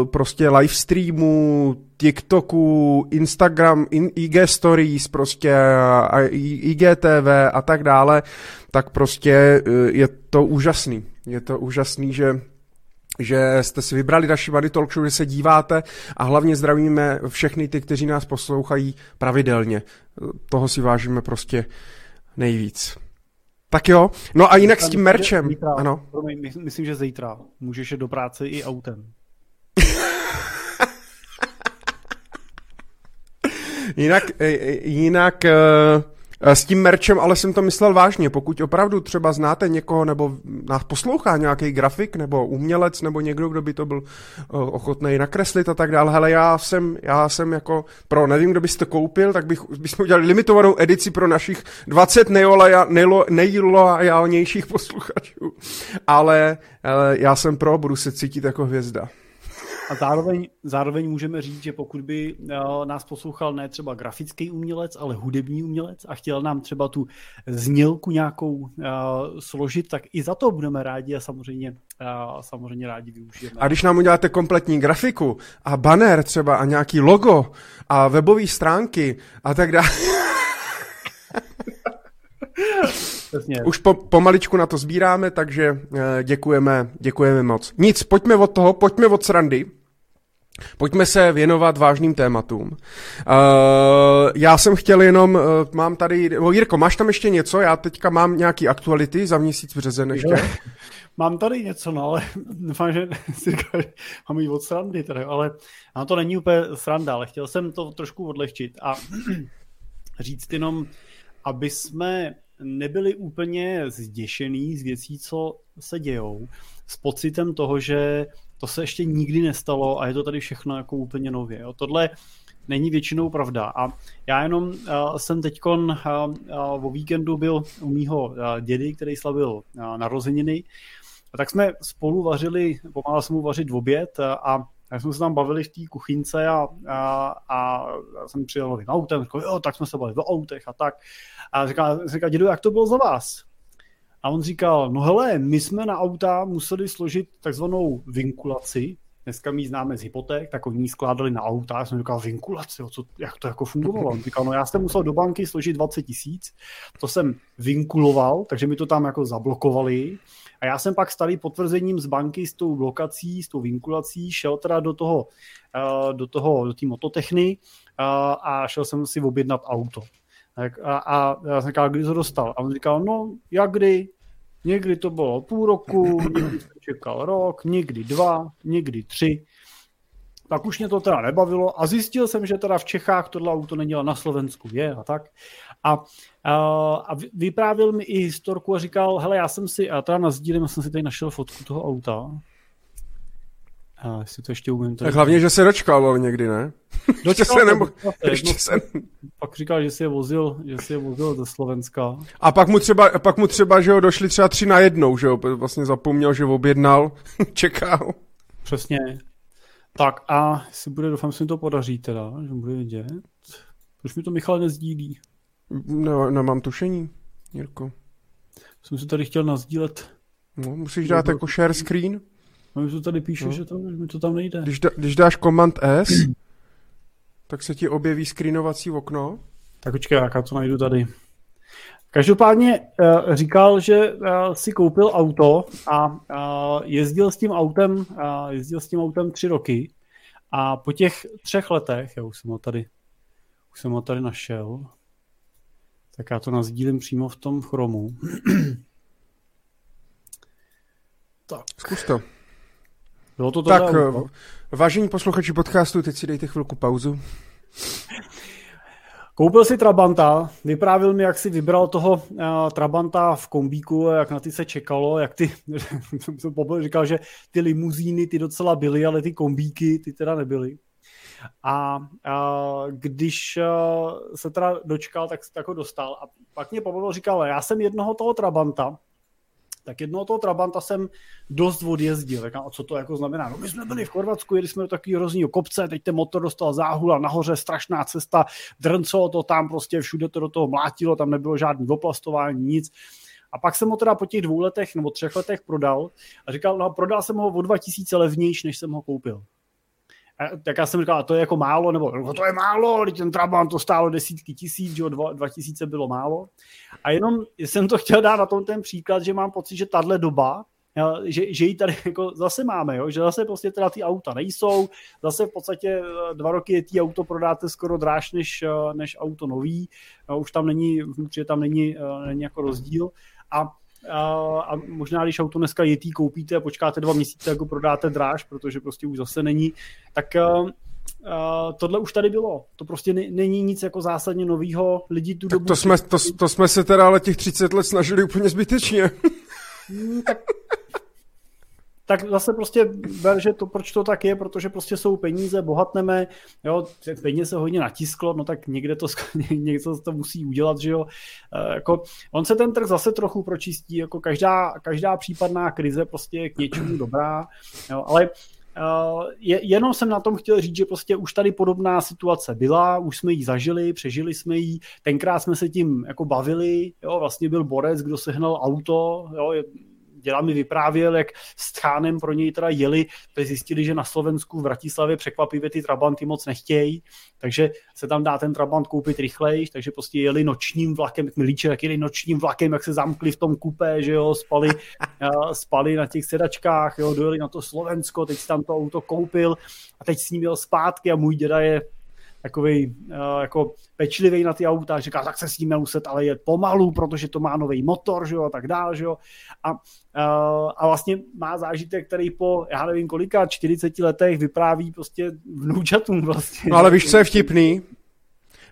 prostě live streamů, TikToku, Instagram, IG Stories, prostě IGTV a tak dále, tak prostě eh, je to úžasný. Je to úžasný, že že jste si vybrali naši Money Talk Show, že se díváte a hlavně zdravíme všechny ty, kteří nás poslouchají pravidelně. Toho si vážíme prostě nejvíc. Tak jo, no a jinak s tím merčem. Zítra, ano. Promiň, myslím, že zítra můžeš jít do práce i autem. jinak, e, e, jinak Eh, s tím merčem ale jsem to myslel vážně. Pokud opravdu třeba znáte někoho nebo nás poslouchá nějaký grafik nebo umělec nebo někdo, kdo by to byl eh, ochotný nakreslit a tak dále. Hele, já jsem, já jsem jako pro, nevím, kdo byste koupil, tak bych, bychom udělali limitovanou edici pro našich 20 nejlojalnějších posluchačů. Ale, ale já jsem pro, budu se cítit jako hvězda. A zároveň, zároveň můžeme říct, že pokud by uh, nás poslouchal ne třeba grafický umělec, ale hudební umělec a chtěl nám třeba tu znělku nějakou uh, složit, tak i za to budeme rádi a samozřejmě, uh, samozřejmě rádi využijeme. A když nám uděláte kompletní grafiku a banner třeba a nějaký logo a webové stránky a tak dále. (laughs) Přesně. Už po, pomaličku na to sbíráme, takže uh, děkujeme, děkujeme moc. Nic, pojďme od toho, pojďme od srandy. Pojďme se věnovat vážným tématům. Uh, já jsem chtěl jenom, uh, mám tady, oh, Jirko, máš tam ještě něco? Já teďka mám nějaký aktuality za měsíc březen ještě. mám tady něco, no, ale (laughs) doufám, že (laughs) si říkal, mám jít od srandy, tady, ale no, to není úplně sranda, ale chtěl jsem to trošku odlehčit a (clears throat) říct jenom, aby jsme nebyli úplně zděšený z věcí, co se dějou, s pocitem toho, že to se ještě nikdy nestalo a je to tady všechno jako úplně nově. Jo. Tohle není většinou pravda. A já jenom uh, jsem teď uh, uh, o víkendu byl u mýho uh, dědy, který slavil uh, narozeniny. A tak jsme spolu vařili, pomáhal jsem mu vařit v oběd a tak jsme se tam bavili v té kuchynce a, a, a jsem přijel novým autem, říkal, jo, tak jsme se bavili o autech a tak. A říká, říká, dědu, jak to bylo za vás? A on říkal, no hele, my jsme na auta museli složit takzvanou vinkulaci, dneska mi známe z hypoték, tak oni skládali na auta, já jsem říkal, vinkulaci, co, jak to jako fungovalo? On říkal, no já jsem musel do banky složit 20 tisíc, to jsem vinkuloval, takže mi to tam jako zablokovali a já jsem pak starý potvrzením z banky s tou blokací, s tou vinkulací, šel teda do toho, uh, do toho, do té mototechny uh, a šel jsem si objednat auto. A, a já jsem říkal, kdy to dostal? A on říkal, no, jak kdy? Někdy to bylo půl roku, někdy jsem čekal rok, někdy dva, někdy tři. Tak už mě to teda nebavilo a zjistil jsem, že teda v Čechách tohle auto není, na Slovensku je a tak. A, a, a vyprávěl mi i historku a říkal, hele, já jsem si, a teda na sdílem jsem si tady našel fotku toho auta, a jestli to ještě umím. Tak hlavně, že se dočkal ale někdy, ne? (laughs) Dočkal se nebo... ještě se... Pak říkal, že si je vozil, že si je vozil ze Slovenska. A pak mu třeba, pak mu třeba, že ho došli třeba tři na jednou, že jo? Vlastně zapomněl, že objednal, (laughs) čekal. Přesně. Tak a jestli bude, doufám, že mi to podaří teda, že bude vidět. Proč mi to Michal nezdílí? Ne, nemám tušení, Jirko. Jsem si tady chtěl nazdílet. No, musíš dát jako share screen. No, to tady píše, no. že to, mi to tam nejde. Když, da, když dáš Command S, (clears throat) tak se ti objeví screenovací okno. Tak počkej, já to najdu tady. Každopádně uh, říkal, že uh, si koupil auto a uh, jezdil s tím autem, uh, jezdil s tím autem tři roky a po těch třech letech, já už jsem ho tady, už jsem ho tady našel, tak já to nazdílím přímo v tom chromu. (clears throat) tak. Zkus to. Bylo to tak, auto? vážení posluchači podcastu, teď si dejte chvilku pauzu. (laughs) Koupil si Trabanta, vyprávil mi, jak si vybral toho uh, Trabanta v kombíku, jak na ty se čekalo, jak ty, (laughs) jsem říkal, že ty limuzíny ty docela byly, ale ty kombíky ty teda nebyly. A, a když uh, se teda dočkal, tak, tak ho dostal. A pak mě pobavil, říkal, já jsem jednoho toho Trabanta, tak jednoho toho Trabanta jsem dost odjezdil. Tak a co to jako znamená? No my jsme byli v Chorvatsku, jeli jsme do takového hrozného kopce, teď ten motor dostal záhul a nahoře strašná cesta, drncelo to tam prostě, všude to do toho mlátilo, tam nebylo žádný oplastování, nic. A pak jsem ho teda po těch dvou letech nebo třech letech prodal a říkal, no prodal jsem ho o 2000 levnější, než jsem ho koupil. A, tak já jsem říkal, a to je jako málo, nebo no to je málo, ten Trabant to stálo desítky tisíc, že dva, dva tisíce bylo málo. A jenom jsem to chtěl dát na tom ten příklad, že mám pocit, že tahle doba, že, že ji tady jako zase máme, jo? že zase prostě teda ty auta nejsou, zase v podstatě eh, dva roky je ty auto prodáte skoro dráž než, eh, než auto nový, už tam není, že tam není, eh, není jako rozdíl a a možná, když auto dneska jetý koupíte a počkáte dva měsíce, jako prodáte dráž, protože prostě už zase není, tak uh, tohle už tady bylo. To prostě není nic jako zásadně novýho. Lidi tu tak dobu... To jsme, to, to jsme se teda ale těch 30 let snažili úplně zbytečně. Hmm, tak tak zase prostě ber, že to, proč to tak je, protože prostě jsou peníze, bohatneme, jo, peníze se hodně natisklo, no tak někde to, (laughs) někde to musí udělat, že jo. E, jako, on se ten trh zase trochu pročistí, jako každá, každá případná krize prostě je k něčemu dobrá, jo, ale Uh, je, jenom jsem na tom chtěl říct, že prostě už tady podobná situace byla, už jsme ji zažili, přežili jsme ji, tenkrát jsme se tím jako bavili, jo, vlastně byl borec, kdo sehnal auto, jo, děla mi vyprávěl, jak s Tchánem pro něj teda jeli, protože zjistili, že na Slovensku v Bratislavě překvapivě ty Trabanty moc nechtějí, takže se tam dá ten Trabant koupit rychleji, takže prostě jeli nočním vlakem, jak mi líče, jak jeli nočním vlakem, jak se zamkli v tom kupé, že jo, spali, (laughs) spali na těch sedačkách, jo, dojeli na to Slovensko, teď si tam to auto koupil a teď s ním jel zpátky a můj děda je takový jako pečlivý na ty auta, říká, tak se s tím muset ale jet pomalu, protože to má nový motor, že jo, a tak dále, že jo. A, a vlastně má zážitek, který po, já nevím kolika, 40 letech vypráví prostě vnoučatům vlastně. No ale víš, co je vtipný?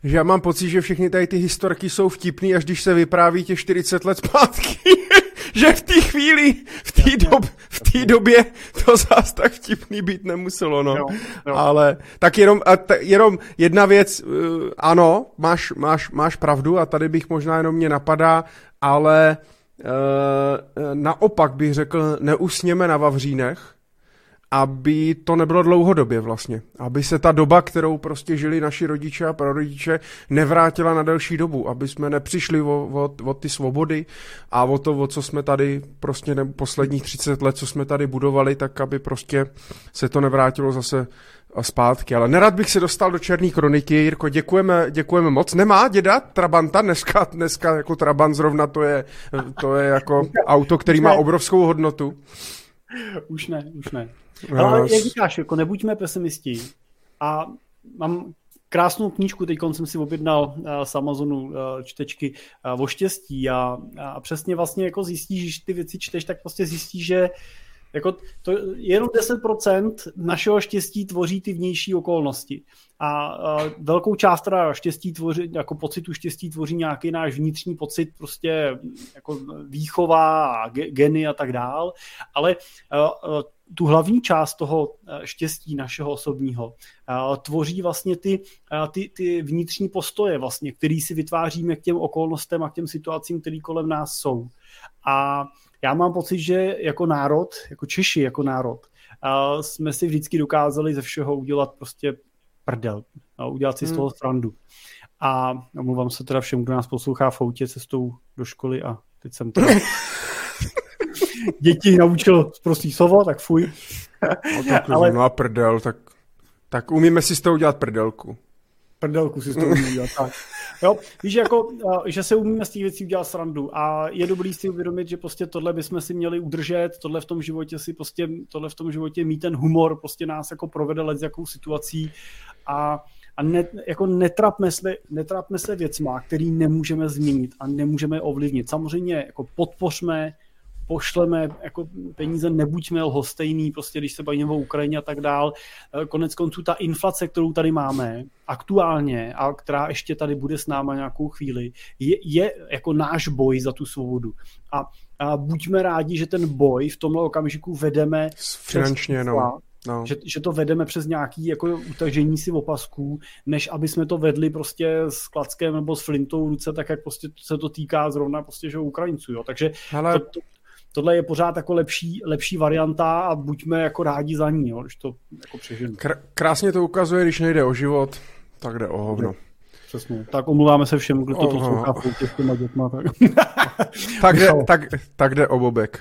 Že já mám pocit, že všechny tady ty historky jsou vtipný, až když se vypráví těch 40 let zpátky. Že v té chvíli, v té dob, v době to zás tak vtipný být nemuselo, no. Jo, jo. Ale tak jenom, a t- jenom jedna věc, uh, ano, máš, máš, máš pravdu a tady bych možná jenom mě napadá, ale uh, naopak bych řekl, neusněme na Vavřínech, aby to nebylo dlouhodobě vlastně. Aby se ta doba, kterou prostě žili naši rodiče a prarodiče, nevrátila na delší dobu. Aby jsme nepřišli o, o, o ty svobody a o to, o co jsme tady prostě ne, posledních 30 let, co jsme tady budovali, tak aby prostě se to nevrátilo zase zpátky. Ale nerad bych se dostal do Černé kroniky. Jirko, děkujeme, děkujeme moc. Nemá děda Trabanta? Dneska, dneska jako Trabant zrovna to je, to je jako auto, který má obrovskou hodnotu. Už ne, už ne. Ale jak říkáš, jako nebuďme pesimisti. A mám krásnou knížku, teď jsem si objednal uh, z Amazonu uh, čtečky uh, o štěstí a, a přesně vlastně jako zjistíš, že ty věci čteš, tak prostě zjistíš, že jako to jenom 10% našeho štěstí tvoří ty vnější okolnosti. A, a velkou část teda štěstí tvoří, jako pocitu štěstí tvoří nějaký náš vnitřní pocit, prostě jako výchova a geny a tak dál. Ale a, a, tu hlavní část toho štěstí našeho osobního tvoří vlastně ty, ty, ty vnitřní postoje, vlastně, který si vytváříme k těm okolnostem a k těm situacím, které kolem nás jsou. A já mám pocit, že jako národ, jako Češi jako národ, jsme si vždycky dokázali ze všeho udělat prostě prdel, udělat si hmm. z toho srandu. A omluvám se teda všem, kdo nás poslouchá v autě cestou do školy a teď jsem to (laughs) (laughs) děti naučil prostý slovo, tak fuj. No, tak, Ale... no a prdel, tak, tak umíme si z toho udělat prdelku. Prdelku si z toho umíme udělat, tak. Jo, víš, jako, že se umíme z těch věcí udělat srandu a je dobrý si uvědomit, že prostě tohle bychom si měli udržet, tohle v tom životě si prostě, tohle v tom životě mít ten humor, prostě nás jako provede let s jakou situací a a ne, jako netrapme se, netrapme se věcma, který nemůžeme změnit a nemůžeme ovlivnit. Samozřejmě jako podpořme pošleme jako peníze, nebuďme lhostejný, prostě když se bavíme o Ukrajině a tak dál. Eh, konec konců ta inflace, kterou tady máme aktuálně a která ještě tady bude s náma nějakou chvíli, je, je jako náš boj za tu svobodu. A, a buďme rádi, že ten boj v tomhle okamžiku vedeme finančně, no. No. Že, že to vedeme přes nějaký jako utažení si opasků, než aby jsme to vedli prostě s klackem nebo s flintou v ruce, tak jak prostě se to týká zrovna prostě, že Ukrajinců, jo. Takže Hele, to, to, tohle je pořád jako lepší, lepší varianta a buďme jako rádi za ní, jo, když to jako přeženu. Kr- krásně to ukazuje, když nejde o život, tak jde o hovno. Přesně. Tak omluváme se všem, kdo to oh, poslouchá s těma dětma. Tak. (laughs) tak, jde, tak, tak jde o bobek.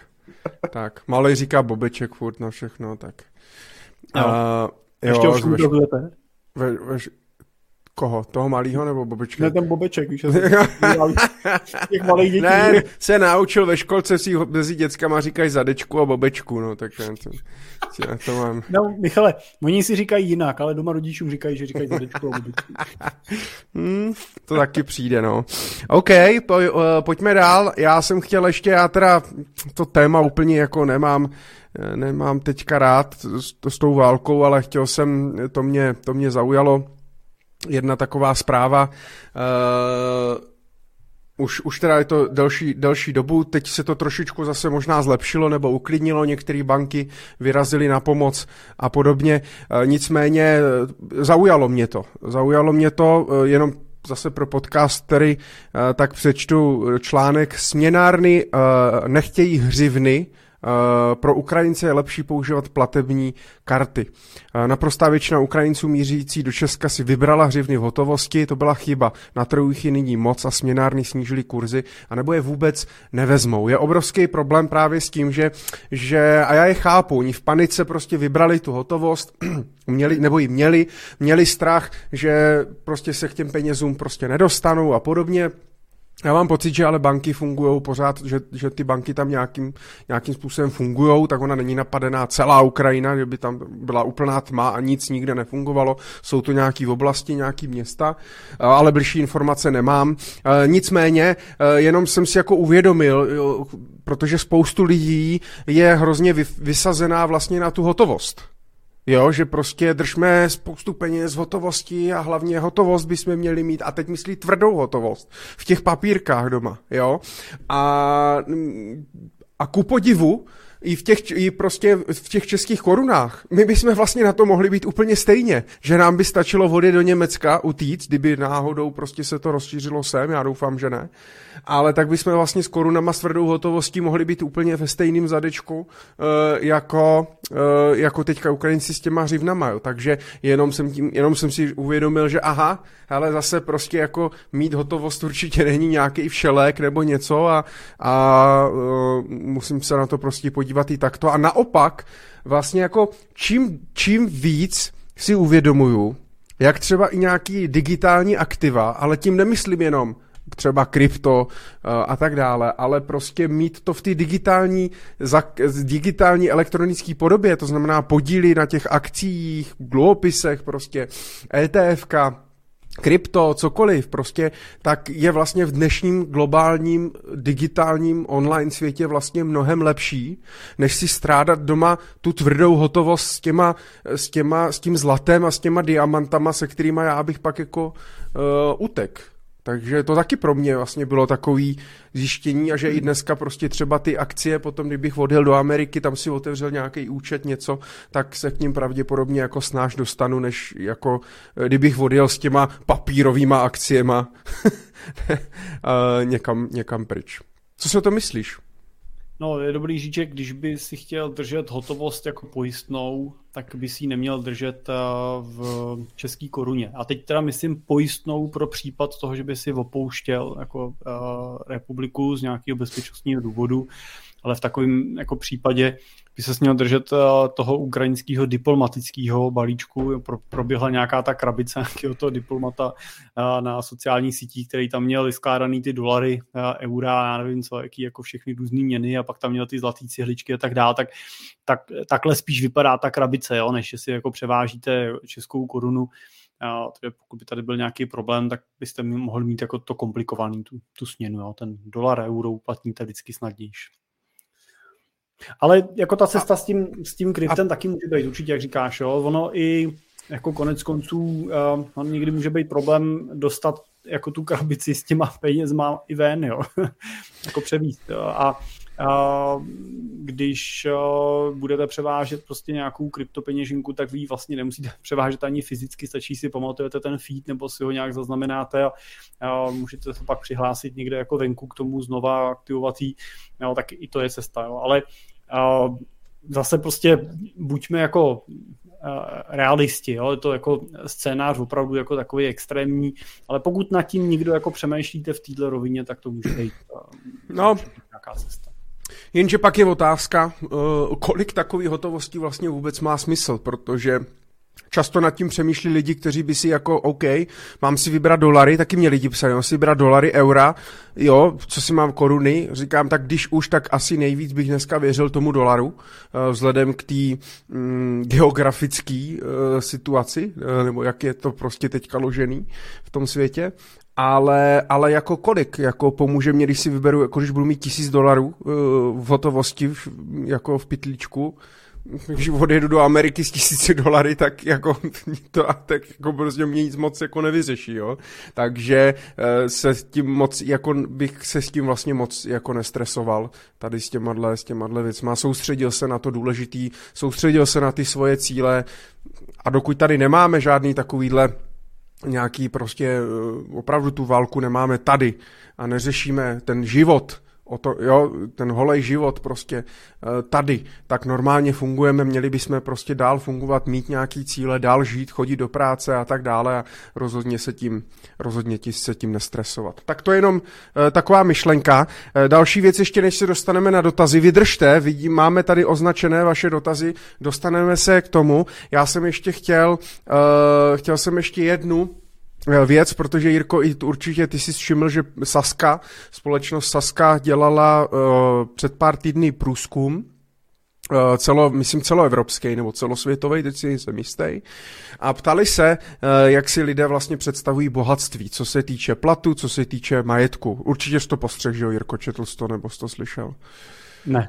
tak, malej říká bobeček furt na všechno, tak. Jo. Uh, Ještě jo, už ve, ve, Koho? Toho malého nebo Bobečka? Ne, ten Bobeček, víš, (laughs) těch malých dětí. Ne, se naučil ve školce si mezi dětskama říkají zadečku a Bobečku, no, tak já to, já to mám. No, Michale, oni si říkají jinak, ale doma rodičům říkají, že říkají zadečku a Bobečku. (laughs) hmm, to taky přijde, no. OK, po, uh, pojďme dál. Já jsem chtěl ještě, já teda to téma úplně jako nemám, eh, nemám teďka rád s, s tou válkou, ale chtěl jsem, to mě, to mě zaujalo jedna taková zpráva. Uh, už, už teda je to delší, delší dobu, teď se to trošičku zase možná zlepšilo nebo uklidnilo, některé banky vyrazily na pomoc a podobně. Uh, nicméně eh, zaujalo mě to. Zaujalo mě to uh, jenom zase pro podcast, který tak přečtu článek Směnárny nechtějí hřivny, pro Ukrajince je lepší používat platební karty. Eh, naprostá většina Ukrajinců mířící do Česka si vybrala hřivny v hotovosti, to byla chyba. Na trhu jich je nyní moc a směnárny snížili kurzy, anebo je vůbec nevezmou. Je obrovský problém právě s tím, že, že a já je chápu, oni v panice prostě vybrali tu hotovost, (clears throat) měli, nebo ji měli, měli strach, že prostě se k těm penězům prostě nedostanou a podobně Já mám pocit, že ale banky fungují pořád, že, že ty banky tam nějakým, nějakým způsobem fungují, tak ona není napadená celá Ukrajina, že by tam byla úplná tma a nic nikde nefungovalo. Jsou to nějaký oblasti, nějaký města, ale blížší informace nemám. Nicméně, jenom jsem si jako uvědomil, protože spoustu lidí je hrozně vysazená vlastně na tu hotovost. Jo, že prostě držme spoustu peněz hotovosti a hlavně hotovost bychom měli mít a teď myslí tvrdou hotovost v těch papírkách doma, jo. A, a ku podivu, i v těch, i prostě v těch českých korunách. My bychom vlastně na to mohli být úplně stejně, že nám by stačilo vody do Německa utíct, kdyby náhodou prostě se to rozšířilo sem, já doufám, že ne ale tak bychom vlastně s korunama s tvrdou hotovostí mohli být úplně ve stejném zadečku uh, jako, uh, jako teďka Ukrajinci s těma hřivnama, jo. takže jenom jsem, tím, jenom jsem si uvědomil, že aha, ale zase prostě jako mít hotovost určitě není nějaký všelek nebo něco a, a uh, musím se na to prostě podívat i takto. A naopak vlastně jako čím, čím víc si uvědomuju, jak třeba i nějaký digitální aktiva, ale tím nemyslím jenom třeba krypto eh, a tak dále, ale prostě mít to v té digitální, digitální elektronické podobě, to znamená podíly na těch akcích, dluhopisech, prostě ETFka, krypto, cokoliv, prostě, tak je vlastně v dnešním globálním digitálním online světě vlastně mnohem lepší, než si strádat doma tu tvrdou hotovost s těma, s těma, s tím zlatem a s těma diamantama, se kterými já bych pak jako uh, utek. Takže to taky pro mě vlastně bylo takový zjištění a že i dneska prostě třeba ty akcie, potom kdybych odjel do Ameriky, tam si otevřel nějaký účet, něco, tak se k ním pravděpodobně jako snáš dostanu, než jako kdybych odjel s těma papírovýma akciema (laughs) někam, někam pryč. Co si o to myslíš? No, je dobrý říct, že když by si chtěl držet hotovost jako pojistnou, tak by si ji neměl držet eh, v české koruně. A teď teda myslím pojistnou pro případ toho, že by si opouštěl jako uh, republiku z nějakého bezpečnostního důvodu, ale v takovém jako případě by se měl držet eh, toho ukrajinského diplomatického balíčku. Pro, proběhla nějaká ta krabice (laughs) nějakého toho diplomata eh, na sociálních sítích, který tam měl vyskládaný ty dolary, eh, eura, já nevím co, jaký jako všechny různé měny a pak tam měl ty zlatý cihličky a tak dále, tak, tak takhle spíš vypadá ta krabice, jo, než si jako převážíte českou korunu. A tedy pokud by tady byl nějaký problém, tak byste mohli mít jako to komplikovaný, tu, tu směnu. Jo. Ten dolar, euro uplatníte vždycky snadnější. Ale jako ta cesta a, s tím, s tím kryptem a, taky může být určitě, jak říkáš, jo. Ono i jako konec konců uh, on někdy může být problém dostat jako tu krabici s těma penězma i ven, jo. (laughs) jako převíst. Jo. A a když uh, budete převážet prostě nějakou kryptopeněžinku, tak vy vlastně nemusíte (laughs) převážet ani fyzicky, stačí si pamatujete ten feed nebo si ho nějak zaznamenáte a, a můžete se pak přihlásit někde jako venku k tomu znova aktivovat jo, tak i to je cesta, jo. ale uh, zase prostě buďme jako realisti, jo? je to jako scénář opravdu jako takový extrémní, ale pokud nad tím nikdo jako přemýšlíte v této rovině, tak to může být no. nějaká cesta. Jenže pak je otázka, eh, kolik takové hotovosti vlastně vůbec má smysl, protože Často nad tím přemýšlí lidi, kteří by si jako, OK, mám si vybrat dolary, taky mě lidi psali, mám si vybrat dolary, eura, jo, co si mám koruny, říkám, tak když už, tak asi nejvíc bych dneska věřil tomu dolaru, eh, vzhledem k té mm, geografické uh, situaci, nebo jak je to prostě teďka ložený v tom světě ale, ale jako kolik, jako pomůže mě, když si vyberu, jako když budu mít tisíc dolarů uh, v hotovosti, v, jako v pitlíčku, když odjedu do Ameriky s tisíci dolary, tak jako (laughs) to tak jako prostě mě nic moc jako nevyřeší, jo. Takže uh, se s tím moc, jako bych se s tím vlastně moc jako nestresoval tady s těma, s těma věcma. Soustředil se na to důležitý, soustředil se na ty svoje cíle a dokud tady nemáme žádný takovýhle nějaký prostě eh, opravdu tu válku nemáme tady a neřešíme ten život, o to, jo, ten holej život prostě eh, tady, tak normálně fungujeme, měli bychom prostě dál fungovat, mít nějaký cíle, dál žít, chodit do práce a tak dále a rozhodně se tím, rozhodně ti se tím nestresovat. Tak to je jenom uh, taková myšlenka. Uh, další věc ještě, než se dostaneme na dotazy, vydržte, vidím, máme tady označené vaše dotazy, dostaneme se k tomu. Já jsem ještě chtěl, chtěl jsem ještě jednu věc, protože Jirko, i určitě ty si všiml, že Saska, společnost Saska dělala uh, před pár týdny průzkum, Eh, celo, myslím celoevropský nebo celosvětový, teď si jsem jistý. A ptali se, eh, jak si lidé vlastně představují bohatství, co se týče platu, co se týče majetku. Určitě jsi to postřeh, že Jirko, četl jsi to nebo jsi to slyšel? Ne.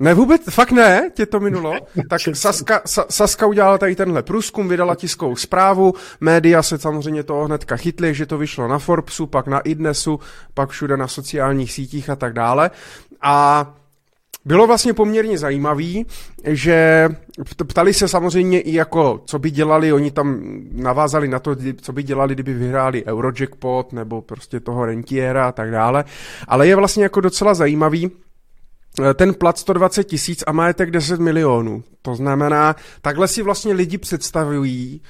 Ne, vůbec, fakt ne, tě to minulo. (laughs) Tak Saska, Sa, Saska udělala tady tenhle průzkum, vydala tiskovou zprávu, média se samozřejmě toho hnedka chytly, že to vyšlo na Forbesu, pak na Idnesu, pak všude na sociálních sítích a tak dále. A bylo vlastně poměrně zajímavý, že ptali se samozřejmě i jako, co by dělali, oni tam navázali na to, co by dělali, kdyby vyhráli Eurojackpot nebo prostě toho rentiera a tak dále, ale je vlastně jako docela zajímavý, ten plat 120 tisíc a majetek 10 milionů. To znamená, takhle si vlastně lidi představují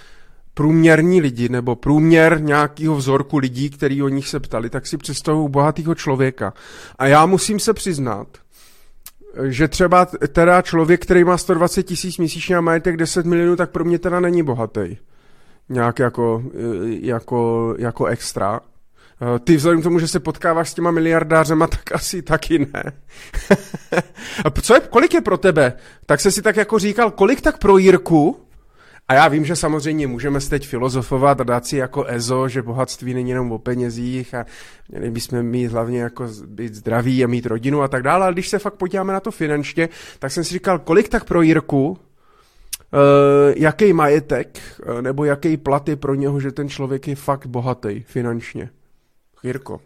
průměrní lidi nebo průměr nějakého vzorku lidí, který o nich se ptali, tak si představují bohatého člověka. A já musím se přiznat, že třeba teda člověk, který má 120 tisíc měsíčně a majetek 10 milionů, tak pro mě teda není bohatý. Nějak jako, jako, jako extra. Eh, ty vzhledem k tomu, že se potkáváš s těma miliardářema, tak asi taky ne. (laughs) a co je, kolik je pro tebe? Tak se si tak jako říkal, kolik tak pro Jirku? A já vím, že samozřejmě můžeme teď filozofovat a dát si jako EZO, že bohatství není jenom o penězích a měli bychom mít hlavně jako být zdraví a mít rodinu a tak dále, ale když se fakt podíváme na to finančně, tak jsem si říkal, kolik tak pro Jirku, uh, jaký majetek, uh, nebo jaký plat je pro něho, že ten člověk je fakt bohatý finančně. Jirko.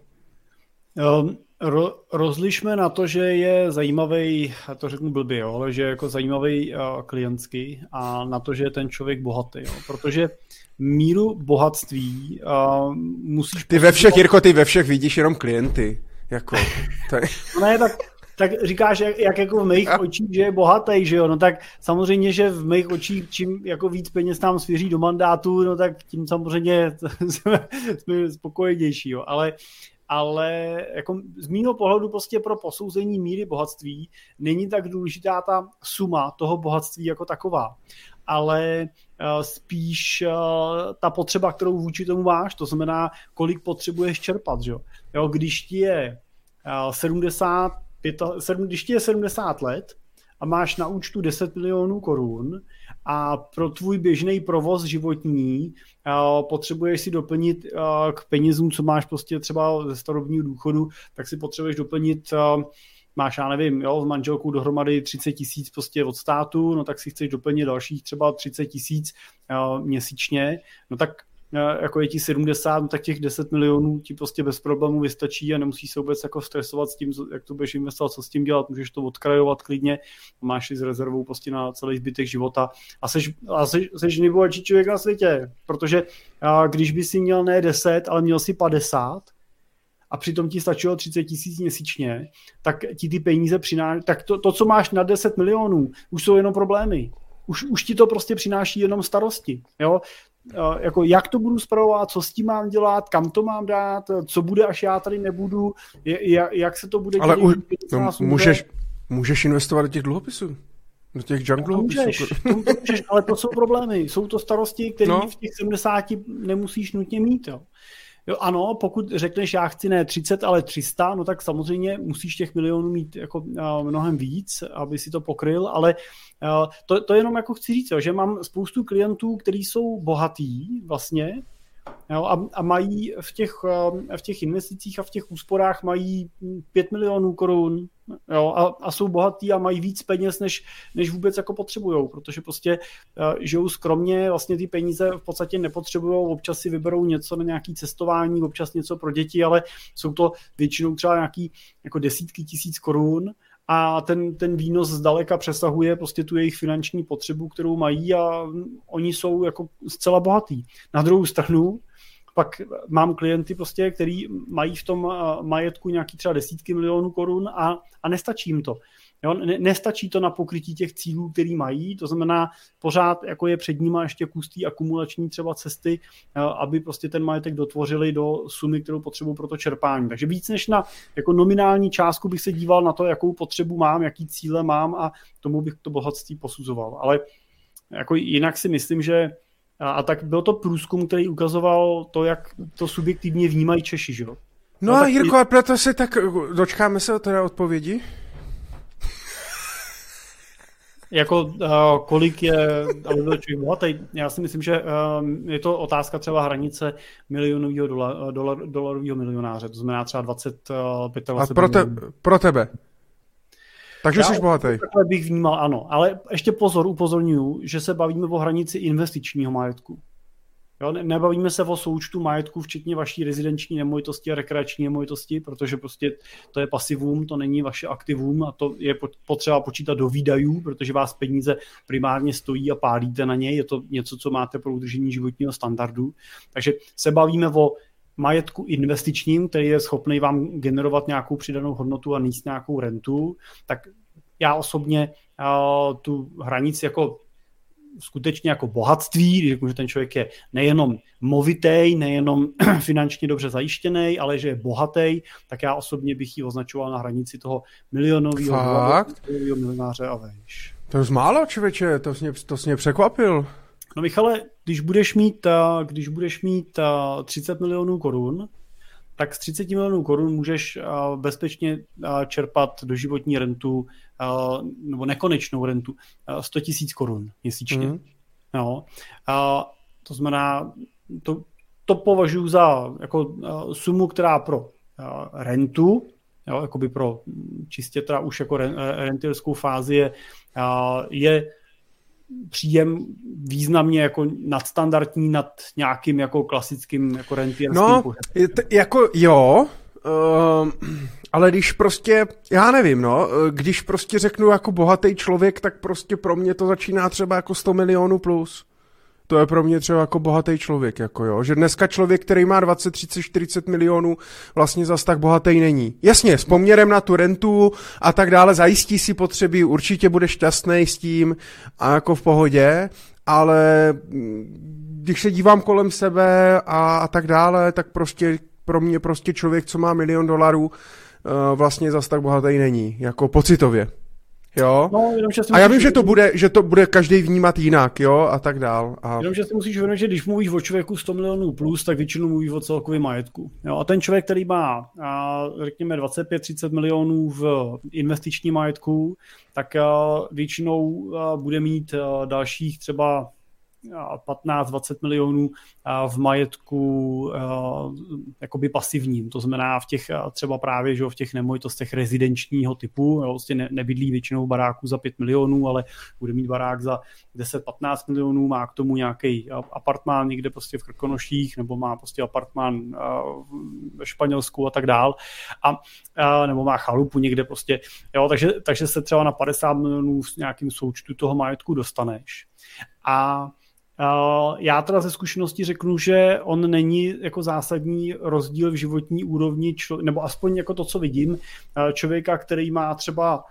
Um, Ro, rozlišme na to, že je zajímavý, a to řeknu blbě, jo, ale že je jako zajímavý uh, klientský a na to, že je ten člověk bohatý, jo, protože míru bohatství uh, musíš... Ty ve všech, Jirko, ty ve všech vidíš jenom klienty, jako... To je... No (laughs) ne, tak, tak říkáš, jak, jak jako v mých očích, že je bohatý, že jo, no tak samozřejmě, že v mých očích, čím jako víc peněz tam svěří do mandátu, no tak tím samozřejmě (laughs) jsme, jsme spokojenější, jo, ale ale jako z mýho pohledu prostě pro posouzení míry bohatství není tak důležitá ta suma toho bohatství jako taková, ale uh, spíš uh, ta potřeba, kterou vůči tomu máš, to znamená, kolik potřebuješ čerpat, že? jo? Když ti je uh, 70, 7, když ti je 70 let a máš na účtu 10 milionů korun a pro tvůj běžný provoz životní potřebuješ si doplnit k penězům, co máš prostě třeba ze starobního důchodu, tak si potřebuješ doplnit máš, já nevím, jo, s manželkou dohromady 30 tisíc prostě od státu, no tak si chceš doplnit dalších třeba 30 tisíc měsíčně, no tak jako je ti 70, no tak těch 10 milionů ti prostě bez problémů vystačí a nemusíš se vůbec jako stresovat s tím, jak to budeš investovat, co s tím dělat, můžeš to odkrajovat klidně, máš si s rezervou prostě na celý zbytek života a seš, a seš, seš nejbohatší člověk na světě, protože a když by si měl ne 10, ale měl si 50, a přitom ti stačilo 30 tisíc měsíčně, tak ti ty peníze přináší, tak to, to, co máš na 10 milionů, už jsou jenom problémy. Už, už ti to prostě přináší jenom starosti. Jo? Jako jak to budu zpravovat, co s tím mám dělat, kam to mám dát, co bude, až já tady nebudu, jak, jak se to bude Ale u, no, můžeš, můžeš investovat do těch dluhopisů. Do těch dluhopisů. Můžeš, (laughs) to můžeš, ale to jsou problémy. Jsou to starosti, které no. v těch 70 nemusíš nutně mít. Jo. Jo, ano, pokud řekneš, já chci ne 30, ale 300, no tak samozřejmě musíš těch milionů mít jako uh, mnohem víc, aby si to pokryl, ale uh, to, to jenom jako chci říct, jo, že mám spoustu klientů, kteří jsou bohatý vlastně, Jo, a, a mají v těch, v těch investicích a v těch úsporách mají 5 milionů korun jo, a, a jsou bohatí a mají víc peněz, než, než vůbec jako potřebují, protože prostě uh, žijou skromně, vlastně ty peníze v podstatě nepotřebují, občas si vyberou něco na nějaký cestování, občas něco pro děti, ale jsou to většinou třeba nějaký jako desítky tisíc korun a ten, ten výnos zdaleka přesahuje prostě tu jejich finanční potřebu, kterou mají a oni jsou jako zcela bohatí. Na druhou stranu pak mám klienty prostě, který mají v tom eh, majetku nějaký třeba desítky milionů korun a, a nestačí jim to. Jo, nestačí to na pokrytí těch cílů, který mají, to znamená pořád jako je před nimi ještě kus akumulační třeba cesty, eh, aby prostě ten majetek dotvořili do sumy, kterou potřebují pro to čerpání. Takže víc než na jako nominální částku bych se díval na to, jakou potřebu mám, jaký cíle mám a tomu bych to bohatství posuzoval. Ale jako jinak si myslím, že A, a tak byl to průzkum, který ukazoval to, jak to subjektivně vnímají Češi, že jo? No, no a Jirko, a proto se tak, dočkáme se teda odpovědi? Jako uh, kolik je, aby byl člověk bohatý, já si myslím, že uh, je to otázka třeba hranice milionového dolar, dolar, dolarového milionáře, to znamená třeba 25 uh, A pro, te, pro tebe? Takže já, jsi bohatý. Takhle bych vnímal, ano. Ale ještě pozor, upozorňuju, že se bavíme o hranici investičního majetku. Jo, nebavíme se o součtu majetku, včetně vaší rezidenční nemovitosti a rekreační nemovitosti, protože prostě to je pasivum, to není vaše aktivum a to je potřeba počítat do výdajů, protože vás peníze primárně stojí a pálíte na ně, je to něco, co máte pro udržení životního standardu. Takže se bavíme o majetku investičním, který je schopný vám generovat nějakou přidanou hodnotu a níst nějakou rentu, tak já osobně tu hranici jako skutečně jako bohatství, když řeknu, že ten člověk je nejenom movitý, nejenom (clears throat) finančně dobře zajištěný, ale že je bohatý, tak já osobně bych ji označoval na hranici toho milionového milionáře a vejš. To je málo, člověče, to jsi mě, to jsi mě překvapil. No Michale, když budeš mít, eh, když budeš mít 30 eh, milionů korun, tak z 30 milionů korun můžeš eh, bezpečně čerpat doživotní rentu nebo nekonečnou rentu 100 tisíc korun měsíčně. Mm. No. To znamená, to, to považuji za jako sumu, která pro rentu, jo, jakoby pro čistě teda už jako rentierskou fázi je, je příjem významně jako nadstandardní nad nějakým jako klasickým jako rentierským No, t- jako jo, uh, ale když prostě, já nevím, no, když prostě řeknu jako bohatý člověk, tak prostě pro mě to začíná třeba jako 100 milionů plus to je pro mě třeba jako bohatý člověk, jako jo. Že dneska člověk, který má 20, 30, 40 milionů, vlastně zas tak bohatý není. Jasně, s poměrem na tu rentu a tak dále, zajistí si potřeby, určitě bude šťastný s tím a jako v pohodě, ale mm, když se dívám kolem sebe a, a tak dále, tak prostě pro mě prostě člověk, co má milion dolarů, uh, vlastně zas tak bohatý není, jako pocitově. Jo? No, jenom, že a já vím, že to, bude, že to bude každý vnímat jinak, jo, a tak dál. A... Jenom, že si musíš uvědomit, že když mluvíš o člověku 100 milionů plus, tak většinou mluvíš o celkovém majetku. Jo? A ten člověk, který má, a, řekněme, 25-30 milionů v investičním majetku, tak a, většinou a, bude mít a, dalších třeba 15-20 milionů v majetku jakoby pasivním, to znamená v těch třeba právě že v těch nemovitostech rezidenčního typu, jo, ne, nebydlí většinou baráku za 5 milionů, ale bude mít barák za 10-15 milionů, má k tomu nějaký apartmán někde prostě v Krkonoších, nebo má prostě apartmán ve Španělsku a tak dál, a, a nebo má chalupu někde prostě, jo, takže, takže se třeba na 50 milionů s nějakým součtu toho majetku dostaneš. A já teda ze zkušenosti řeknu, že on není jako zásadní rozdíl v životní úrovni, nebo aspoň jako to, co vidím, člověka, který má třeba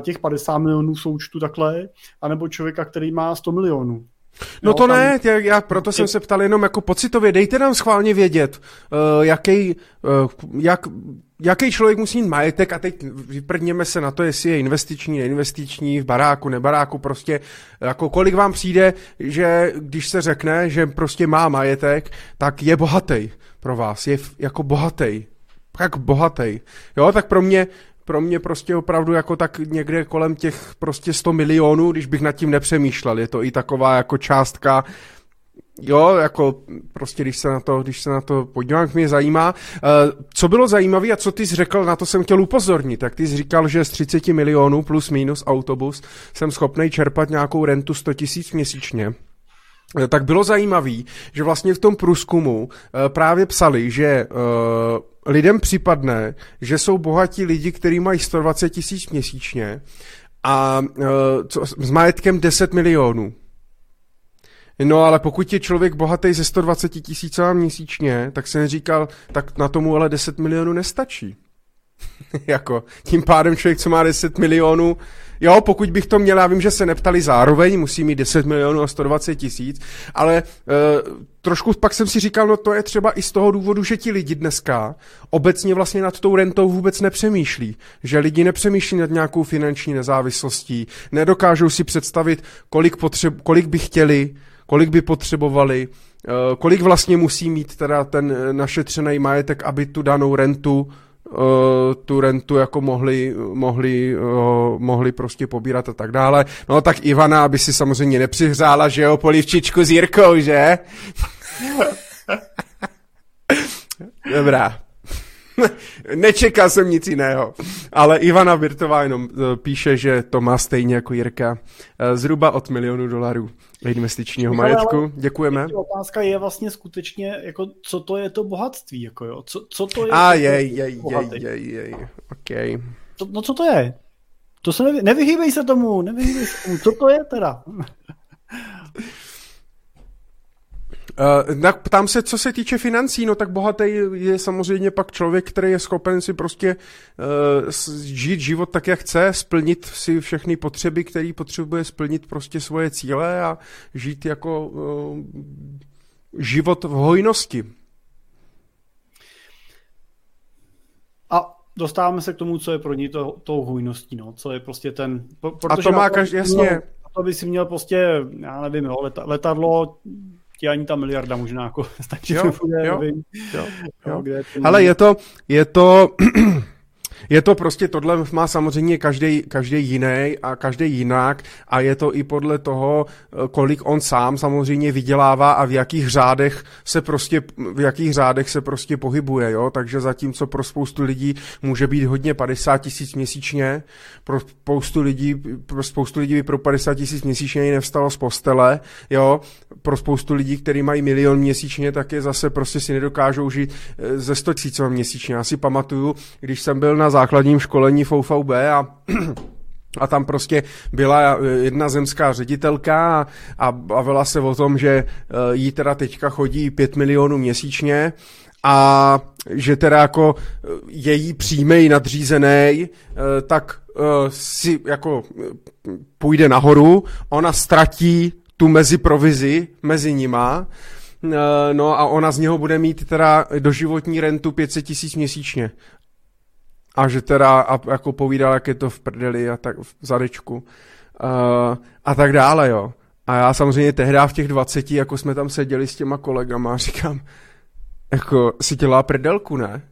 těch 50 milionů součtu takhle, anebo člověka, který má 100 milionů. No jo, to tam... ne, já, já proto jsem se ptal jenom jako pocitově, dejte nám schválně vědět, uh, jaký, uh, jak, jaký člověk musí mít majetek a teď vyprdněme se na to, jestli je investiční, neinvestiční, v baráku, nebaráku, prostě jako kolik vám přijde, že když se řekne, že prostě má majetek, tak je bohatý pro vás, je jako bohatý, jak bohatý. Jo, tak pro mě pro mě prostě opravdu jako tak někde kolem těch prostě 100 milionů, když bych nad tím nepřemýšlel. Je to i taková jako částka, Jo, jako prostě když se na to, když se na to podívám, mě zajímá. Uh, co bylo zajímavé a co ty jsi řekl, na to jsem chtěl upozornit. Tak ty jsi říkal, že z 30 milionů plus minus autobus jsem schopný čerpat nějakou rentu 100 tisíc měsíčně. Eh, tak bylo zajímavé, že vlastně v tom průzkumu uh, právě psali, že lidem připadne, že jsou bohatí lidi, kteří mají 120 tisíc měsíčně a s majetkem 10 milionů. No ale pokud je člověk bohatý ze 120 tisíc měsíčně, tak jsem říkal, tak na tomu ale 10 milionů nestačí. (laughs) jako, tím pádem člověk, co má 10 milionů, jo, pokud bych to měl, já vím, že se neptali zároveň, musí mít 10 milionů a 120 tisíc, ale e, trošku pak jsem si říkal, no to je třeba i z toho důvodu, že ti lidi dneska obecně vlastně nad tou rentou vůbec nepřemýšlí. Že lidi nepřemýšlí nad nějakou finanční nezávislostí, nedokážou si představit, kolik, potřeb, kolik by chtěli, kolik by potřebovali, uh, kolik vlastně musí mít teda ten našetřený majetek, aby tu danou rentu uh, tu rentu jako mohli, mohli, mohli prostě pobírat a tak dále. No tak Ivana, aby si samozřejmě nepřihřála, že jo, polivčičku s Jirkou, že? (laughs) Dobrá. (laughs) Nečekal jsem nic jiného. Ale Ivana Virtová jenom eh, píše, že to má stejně jako Jirka. Eh, zhruba od milionu dolarů investičního majetku. Děkujeme. Otázka je vlastně skutečně, jako, co to je to bohatství, jako jo? Co, co to je? A jej, jej, jej, jej, jej, ok. To, no co to je? To se nevy, nevyhýbej se tomu, nevyhýbej se tomu. Co to je teda? Uh, tak ptám se, co se týče financí, no tak bohatý je samozřejmě pak člověk, který je schopen si prostě uh, žít život tak, jak chce, splnit si všechny potřeby, který potřebuje splnit prostě svoje cíle a žít jako uh, život v hojnosti. A dostáváme se k tomu, co je pro ní to, tou hojností, no, co je prostě ten... a to má každý, jasně. To by si měl prostě, já nevím, jo, letadlo, ti ani ta miliarda možná jako (laughs) stačí. Jo, jo, nevím, jo, jo. Ale je to, je to (clears throat) Je to prostě, tohle má samozřejmě každý, každý jiný a každý jinak a je to i podle toho, kolik on sám samozřejmě vydělává a v jakých řádech se prostě, v jakých řádech se prostě pohybuje, jo, takže zatímco pro spoustu lidí může být hodně 50 tisíc měsíčně, pro spoustu lidí, pro spoustu lidí by pro 50 tisíc měsíčně nevstalo z postele, jo, pro spoustu lidí, kteří mají milion měsíčně, tak je zase prostě si nedokážou žít eh, ze 100 tisíc měsíčně. Já si pamatuju, když jsem byl na základním školení v OVB a (clears throat) a tam prostě byla jedna zemská ředitelka a, a bavila se o tom, že e, jí teda teďka chodí 5 milionů měsíčně a že teda jako e, její přímej nadřízený tak si jako půjde nahoru, ona ztratí tu mezi provizi mezi nima, no a ona z něho bude mít teda doživotní rentu 500 tisíc měsíčně a že teda a jako povídal, jak je to v prdeli a tak v zadečku uh, a tak dále, jo. A já samozřejmě tehdy v těch 20, jako jsme tam seděli s těma kolegama a (laughs) říkám, jako si dělá prdelku, ne?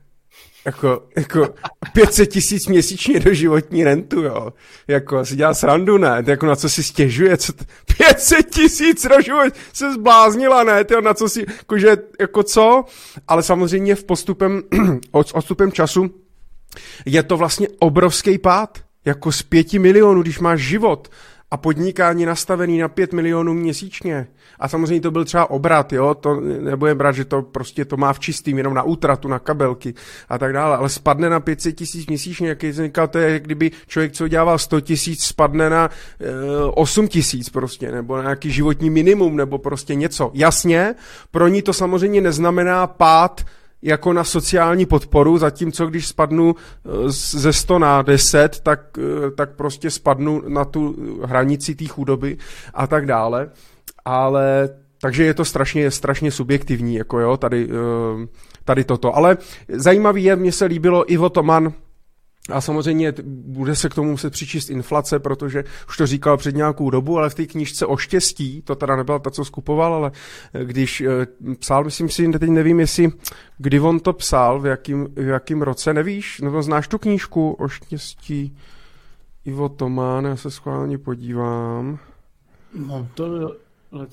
Jako, jako 500 tisíc měsíčně do životní rentu, jo. Jako si dělá srandu, ne? Jako na co si stěžuje, co t... (laughs) 500 tisíc do život, se zbláznila, ne? Tyjo, na co si, jakože, jako co? Ale samozřejmě v postupem, (clears throat) odstupem času je to vlastně obrovský pád, jako z pěti milionů, když máš život a podnikání nastavený na pět milionů měsíčně. A samozřejmě to byl třeba obrat, jo, to nebudeme brát, že to prostě to má v čistým, jenom na útratu, na kabelky a tak dále, ale spadne na 500 tisíc měsíčně, jak říkal, to je, kdyby člověk, co dělával 100 tisíc, spadne na e, eh, 8 tisíc prostě, nebo na nějaký životní minimum, nebo prostě něco. Jasně, pro ní to samozřejmě neznamená pád jako na sociální podporu, zatímco když spadnu eh, ze 100 na 10, tak, eh, tak prostě spadnu na tu hranici té chudoby a tak dále. Ale takže je to strašně, strašně subjektivní, jako jo, tady, eh, tady toto. Ale zajímavý je, mně se líbilo Ivo Toman, a samozřejmě bude se k tomu muset přičíst inflace, protože už to říkal před nějakou dobu, ale v té knížce o štěstí, to teda nebyla ta, co skupoval, ale když eh, psal, myslím si, teď nevím, jestli kdy on to psal, v jakým, v jakým roce, nevíš? Nebo znáš tu knížku o štěstí? Ivo Tomán, já se schválně podívám. No, to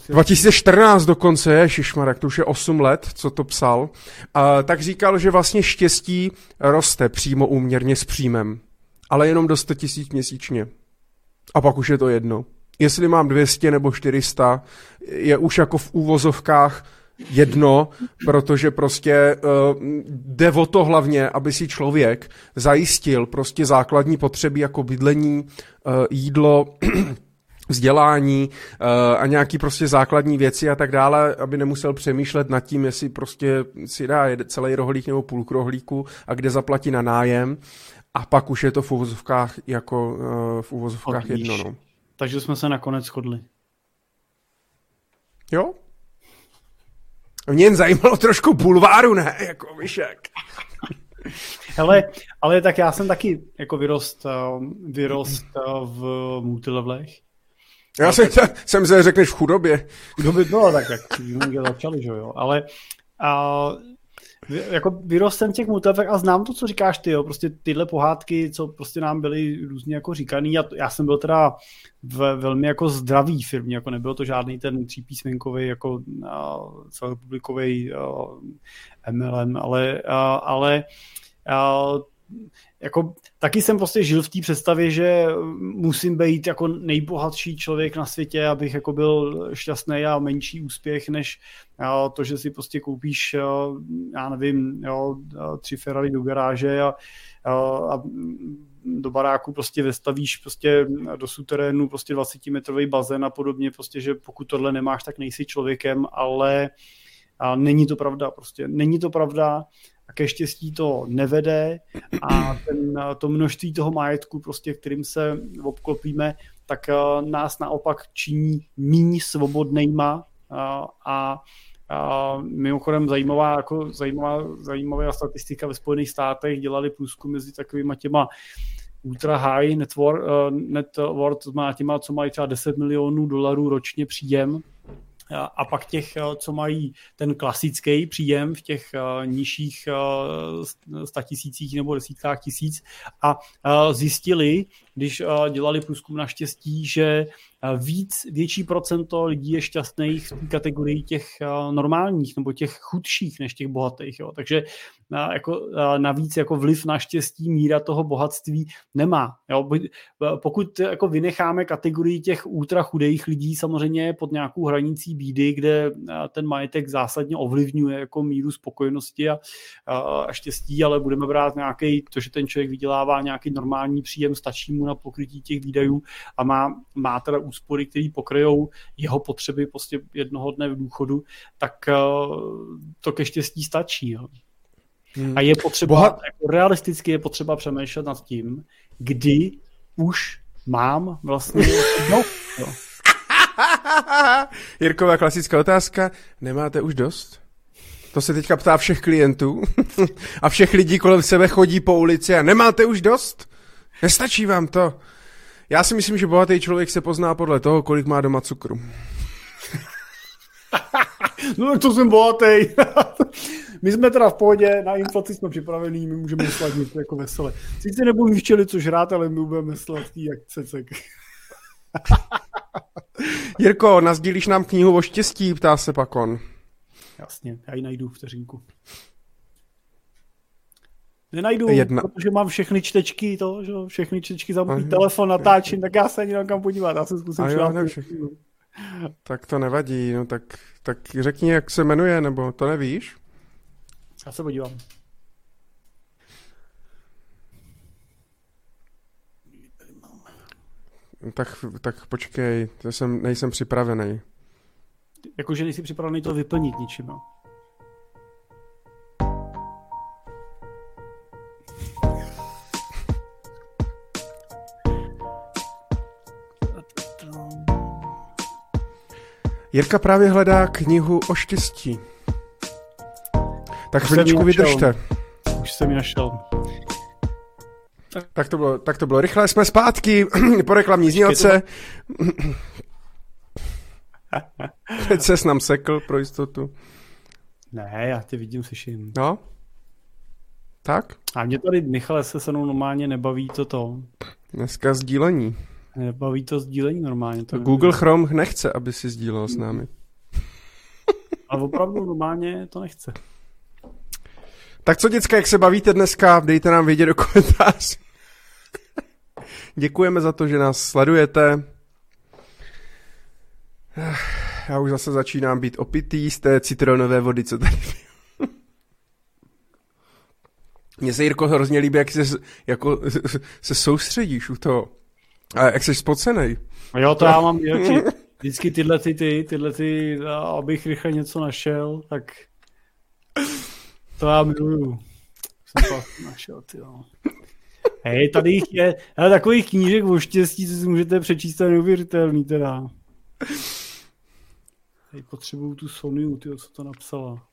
2014 dokonce, je, Šišmarek, to už je 8 let, co to psal, a, tak říkal, že vlastně štěstí roste přímo úměrně s příjmem, ale jenom do 100 tisíc měsíčně. A pak už je to jedno. Jestli mám 200 nebo 400, je už jako v úvozovkách jedno, protože prostě uh, jde o to hlavně, aby si člověk zajistil prostě základní potřeby jako bydlení, uh, jídlo, vzdělání uh, a nějaký prostě základní věci a tak dále, aby nemusel přemýšlet nad tím, jestli prostě si dá celý rohlík nebo půl rohlíku a kde zaplatí na nájem a pak už je to v uvozovkách jako uh, v uvozovkách Odvíš. jedno. No. Takže jsme se nakonec shodli. Jo? Mě jen zajímalo trošku bulváru, ne? Jako myšek. (laughs) Hele, ale tak já jsem taky jako vyrost, vyrost v multilevelech Já jsem, tak... jsem se řekneš v chudobě. Chudobě bylo tak, jak že začali, že jo. Ale a, jako vyrostem těch mutavek a znám to, co říkáš ty, jo, prostě tyhle pohádky, co prostě nám byly různě jako říkaný a já jsem byl teda v velmi jako zdravý firmě, jako nebyl to žádný ten třípísmenkový jako celorepublikový MLM, ale, a, ale a, jako taky jsem prostě žil v té představě, že musím být jako nejbohatší člověk na světě, abych jako byl šťastný a menší úspěch, než to, že si prostě koupíš, já nevím, jo, tři Ferrari do garáže a, a do baráku prostě vestavíš prostě do suterénu prostě 20 metrový bazén a podobně, prostě, že pokud tohle nemáš, tak nejsi člověkem, ale a není to pravda, prostě není to pravda a ke štěstí to nevede a ten, to množství toho majetku, prostě, kterým se obklopíme, tak nás naopak činí méně svobodnejma a, a a mimochodem zajímavá, jako zajímavá, zajímavá statistika ve Spojených státech dělali průzkum mezi takovými těma ultra high net worth, uh, net worth má těma, co mají třeba 10 milionů dolarů ročně příjem a pak těch, eh, co mají ten klasický příjem v těch eh, nižších eh, statisících nebo desítkách tisíc. A zjistili, když dělali průzkum naštěstí, že víc, větší procento lidí je šťastných v kategorii těch normálních nebo těch chudších než těch bohatých. Jo. Takže jako, navíc jako vliv na štěstí míra toho bohatství nemá. Jo. Pokud jako vynecháme kategorii těch ultra chudých lidí samozřejmě pod nějakou hranicí bídy, kde ten majetek zásadně ovlivňuje jako míru spokojenosti a, a štěstí, ale budeme brát nějaký, to, že ten člověk vydělává nějaký normální příjem, stačí mu na pokrytí těch výdajů a má, má teda úspory, které pokryjou jeho potřeby prostě jednoho dne v důchodu, tak to ke štěstí stačí. Jo. Hmm. A je potřeba, Boha... jako realisticky je potřeba přemýšlet nad tím, kdy už mám vlastně (laughs) no, jo. (laughs) Jirková klasická otázka, nemáte už dost? To se teďka ptá všech klientů (laughs) a všech lidí kolem sebe chodí po ulici a nemáte už dost? Nestačí vám to? Já si myslím, že bohatý člověk se pozná podle toho, kolik má doma cukru. (laughs) no tak to jsem bohatý. (laughs) my jsme teda v pohodě, na inflaci jsme připravení, my můžeme sladit jako vesele. Sice nebudu včeli co žrát, ale my budeme sladký jak cecek. (laughs) Jirko, nazdílíš nám knihu o štěstí, ptá se Pakon. Jasně, já ji najdu vteřinku. Nenajdu, Jedna. protože mám všechny čtečky, to, že všechny čtečky za můj telefon natáčím, tak já se ani kam podívat, já se zkusím jo, ne, Tak to nevadí, no tak, tak řekni, jak se jmenuje, nebo to nevíš? Já se podívám. Tak, tak počkej, to jsem, nejsem připravený. Jakože nejsi připravený to vyplnit ničím, jo? Jirka právě hledá knihu o štěstí. Tak chviličku vydržte. Už jsem ji našel. Tak to, bylo, tak to bylo rychle, jsme zpátky (clears throat) po reklamní znělce. Teď (clears throat) ses nám sekl pro jistotu. Ne, já tě vidím, slyším. No? Tak? A mě tady Michale se se mnou normálně nebaví toto. Dneska sdílení. Nebaví to sdílení normálně. To Google Chrome nechce, aby si sdílel s námi. (laughs) Ale opravdu normálně to nechce. Tak co, děcka, jak se bavíte dneska? Dejte nám vědět do komentářů. (laughs) Děkujeme za to, že nás sledujete. Já už zase začínám být opitý z té citronové vody, co tady (laughs) Mně se, Jirko, hrozně líbí, jak se, jako, se soustředíš u toho. A jak jsi spocenej. Jo, to já (laughs) mám vždycky tyhle ty, ty, tyhle ty, abych rychle něco našel, tak to já miluju. Jsem to našel, ty jo. Hej, tady jich je, ale takových knížek o štěstí, co si můžete přečíst, to je neuvěřitelný teda. Hej, potřebuju tu Sonyu, ty, co to napsala.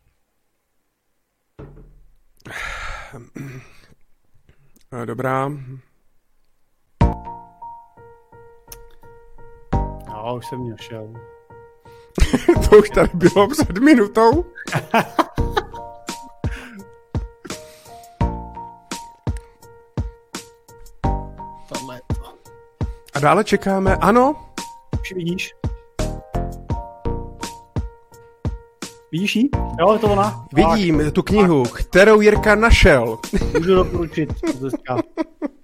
Dobrá. Jo, už jsem našel. (laughs) to už tady bylo před minutou. Tohle. A dále čekáme, ano, Už vidíš? Vidíš ji? Jo, je to ona. vidím tu knihu, kterou Jirka našel. Tak, můžu doporučit. (laughs)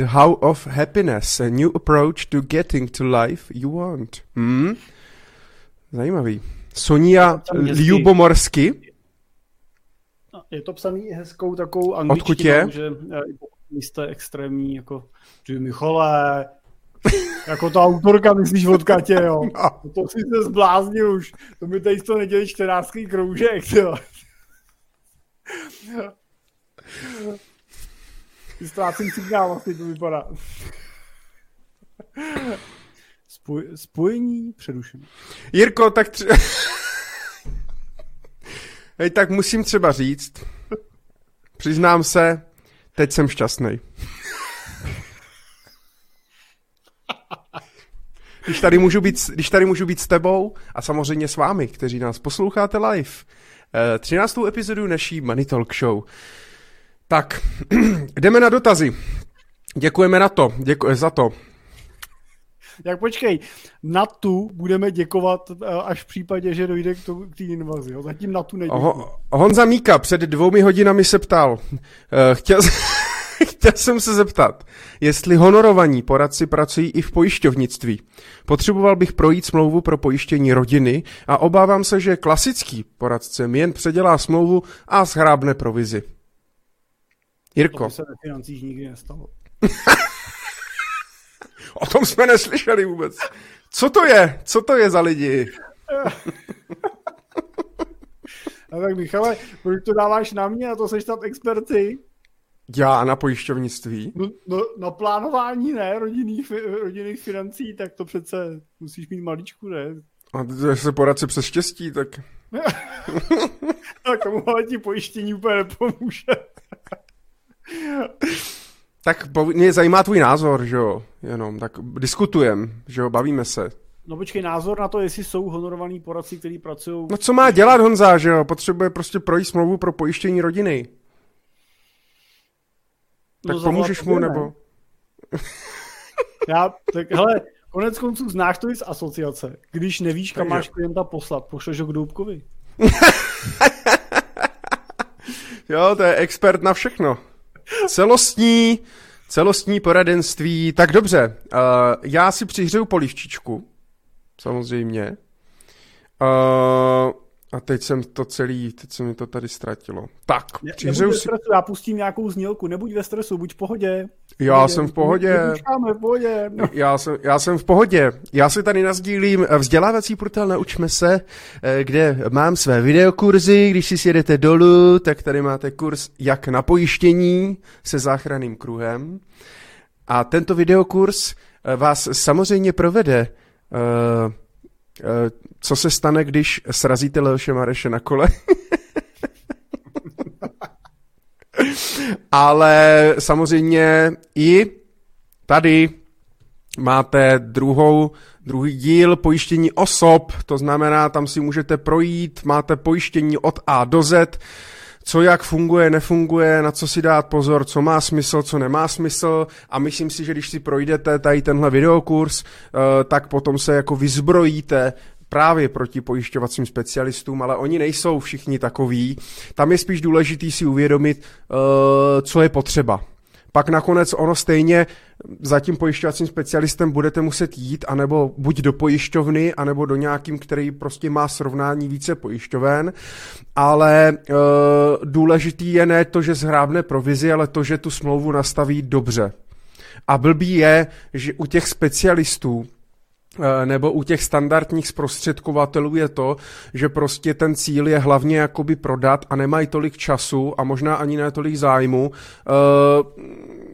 The How of Happiness, a new approach to getting to life you want. Hmm? Zajímavý. Sonia. Ljubomorsky. No, Je to psaný hezkou takovou Odkud je? angličtinou, že eh, jste extrémní, jako ty Michale, (laughs) jako ta autorka, myslíš od Katě, jo? (laughs) No. To si se zbláznil už. To mi tady z toho nedělí čtenářský kroužek, jo. (laughs) Ztrácím signál, vlastně to vypadá. Spoj, spojení přerušené. Jirko, tak tři... Hej, tak musím třeba říct, přiznám se, teď jsem šťastný. Když tady, můžu být, když tady můžu být s tebou a samozřejmě s vámi, kteří nás posloucháte live. Eh, 13. epizodu naší Money Talk Show. Tak, (clears throat) jdeme na dotazy. Děkujeme na to, děkuji za to. Jak počkej, na tu budeme děkovat eh, až v případě, že dojde k tomu- k té invazi. Jo? Zatím na tu neděkuji. Ho, Honza Míka před dvoumi hodinami se ptal, eh, chtěl, (laughs) chtěl jsem se zeptat, jestli honorovaní poradci pracují i v pojišťovnictví. Potřeboval bych projít smlouvu pro pojištění rodiny a obávám se, že klasický poradce mi jen předělá smlouvu a schrábne provizi. To Jirko, by se ve financích nikdy nestalo. (laughs) o tom jsme neslyšeli vůbec. Co to je? Co to je za lidi? (laughs) A tak Michale, proč to dáváš na mě a to seš tam experty? Já na pojišťovnictví? No, no, na plánování ne, rodinných, rodinných financí, tak to přece musíš mít maličku, ne? A to se poradce přes štěstí, tak (laughs) Tak tomu ale ti pojištění úplně nepomůže. Tak mě zajímá tvůj názor, že jo, jenom, tak diskutujem, že jo, bavíme se. No počkej, názor na to, jestli jsou honorovaní poradci, kteří pracují... No co má dělat Honza, že jo, potřebuje prostě projít smlouvu pro pojištění rodiny. Tak no, pomůžeš mu, nebo? ne? Já, tak hele, konec konců znáš to i z asociace. Když nevíš, kam máš klienta poslat, pošleš ho k Doubkovi. (laughs) Jo, to je expert na všechno. Celostní, celostní poradenství. Tak dobře, uh, já si přihřeju polivčičku, samozřejmě. Uh, a teď jsem to celý, teď se mi to tady ztratilo. Tak, přihřeju si... stresu, já pustím nějakou znělku, nebuď ve stresu, buď v pohodě. Já jsem v pohodě. Počkáme, v pohodě. No. Já jsem, já jsem v pohodě. Já si tady nazdílím vzdělávací portál Naučme se, eh, kde mám své videokurzy. Když si sjedete dolů, tak tady máte kurz jak na pojištění se záchranným kruhem. A tento videokurs eh, vás samozřejmě provede, eh, eh, co se stane, když srazíte Leoše Mareše na kole. (laughs) Ale samozřejmě i tady máte druhou, druhý díl pojištění osob, to znamená, tam si můžete projít, máte pojištění od A do Z, co jak funguje, nefunguje, na co si dát pozor, co má smysl, co nemá smysl. A myslím si, že když si projdete tady tenhle videokurs, eh, tak potom se jako vyzbrojíte právě proti pojišťovacím specialistům, ale oni nejsou všichni takoví. Tam je spíš důležitý si uvědomit, eh, co je potřeba. Pak nakonec ono stejně za tím pojišťovacím specialistem budete muset jít, anebo buď do pojišťovny, anebo do nějakým, který prostě má srovnání více pojišťoven, ale e, důležitý je ne to, že zhrábne provizi, ale to, že tu smlouvu nastaví dobře. A blbý je, že u těch specialistů nebo u těch standardních zprostředkovatelů je to, že prostě ten cíl je hlavně jakoby prodat a nemají tolik času a možná ani ne tolik zájmu. Eh,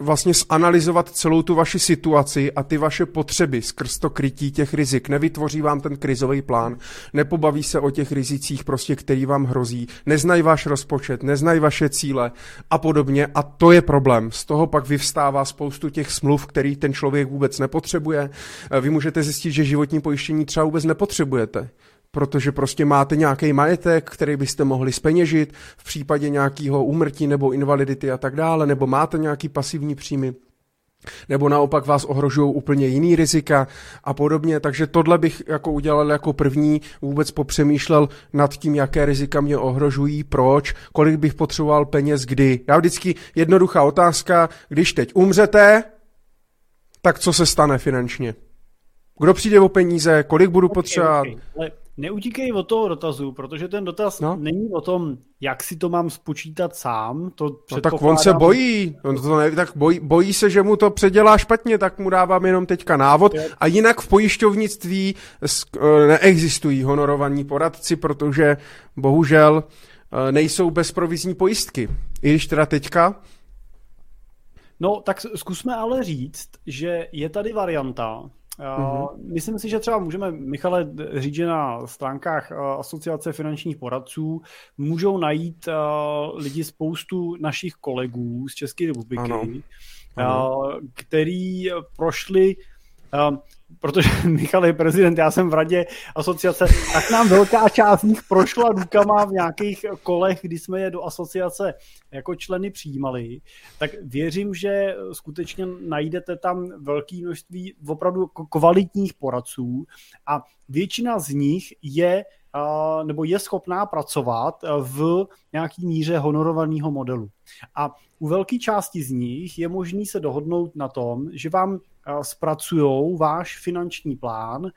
vlastně zanalizovat celou tu vaši situaci a ty vaše potřeby skrz to krytí těch rizik. Nevytvoří vám ten krizový plán, nepobaví se o těch rizicích, prostě, který vám hrozí, neznají váš rozpočet, neznají vaše cíle a podobně. A to je problém. Z toho pak vyvstává spoustu těch smluv, který ten člověk vůbec nepotřebuje. Vy můžete zjistit, že životní pojištění třeba vůbec nepotřebujete protože prostě máte nějaký majetek, který byste mohli speněžit v případě nějakého úmrtí nebo invalidity a tak dále, nebo máte nějaký pasivní příjmy, nebo naopak vás ohrožují úplně jiný rizika a podobně. Takže tohle bych jako udělal jako první, vůbec popřemýšlel nad tím, jaké rizika mě ohrožují, proč, kolik bych potřeboval peněz, kdy. Já vždycky jednoduchá otázka, když teď umřete, tak co se stane finančně? Kdo přijde o peníze, kolik budu okay, potřebovat? Okay neutíkej od toho dotazu, protože ten dotaz no. není o tom, jak si to mám spočítat sám. To no tak on se bojí, on to ne, tak bojí, bojí se, že mu to předělá špatně, tak mu dávám jenom teďka návod. A jinak v pojišťovnictví eh, neexistují honorovaní poradci, protože bohužel eh, nejsou bezprovizní pojistky. I když teda teďka No, tak zkusme ale říct, že je tady varianta, Mm-hmm. Myslím si, že třeba můžeme, Michale, říct, že na stránkách Asociace finančních poradců můžou najít lidi spoustu našich kolegů z České republiky, ano. Ano. který prošli protože (laughs) Michal je prezident, já jsem v radě asociace, tak nám velká část z nich prošla rukama v nějakých kolech, kdy jsme je do asociace jako členy přijímali, tak věřím, že skutečně najdete tam velké množství opravdu kvalitních poradců a většina z nich je nebo je schopná pracovat v nějaký míře honorovaného modelu. A u velké části z nich je možný se dohodnout na tom, že vám zpracují váš finanční plán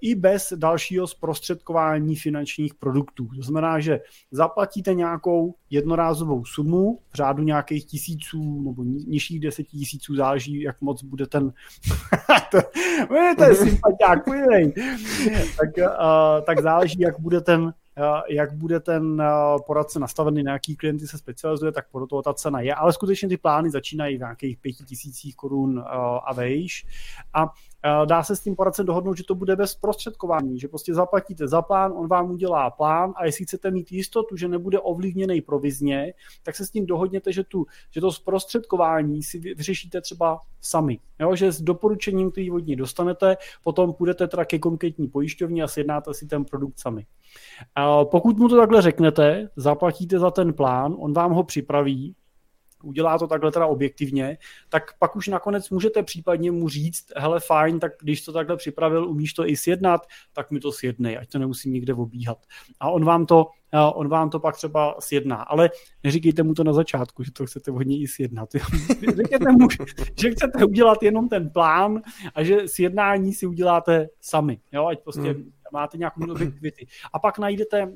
i bez dalšího zprostředkování finančních produktů. To znamená, že zaplatíte nějakou jednorázovou sumu v řádu nějakých tisíců nebo nižších deseti tisíců, záleží, jak moc bude ten (laughs) to, to je sympatiák, tak, uh, tak záleží, jak bude ten jak bude ten poradce nastavený, na jaký klienty se specializuje, tak podle toho ta cena je. Ale skutečně ty plány začínají v nějakých pěti tisících korun a vejš. A dá se s tím poradcem dohodnout, že to bude bez prostředkování, že prostě zaplatíte za plán, on vám udělá plán a jestli chcete mít jistotu, že nebude ovlivněný provizně, tak se s tím dohodněte, že, tu, že to zprostředkování si vyřešíte třeba sami. Jo, že s doporučením, který od ní dostanete, potom půjdete teda ke konkrétní pojišťovně a sjednáte si ten produkt sami. Pokud mu to takhle řeknete, zaplatíte za ten plán, on vám ho připraví, udělá to takhle teda objektivně, tak pak už nakonec můžete případně mu říct, hele fajn, tak když to takhle připravil, umíš to i sjednat, tak mi to sjednej, ať to nemusím nikde obíhat. A on vám to, on vám to pak třeba sjedná, ale neříkejte mu to na začátku, že to chcete hodně i sjednat. (laughs) Řekněte mu, že chcete udělat jenom ten plán a že sjednání si uděláte sami, jo, ať prostě hmm máte nějakou objektivity. A pak najdete, uh,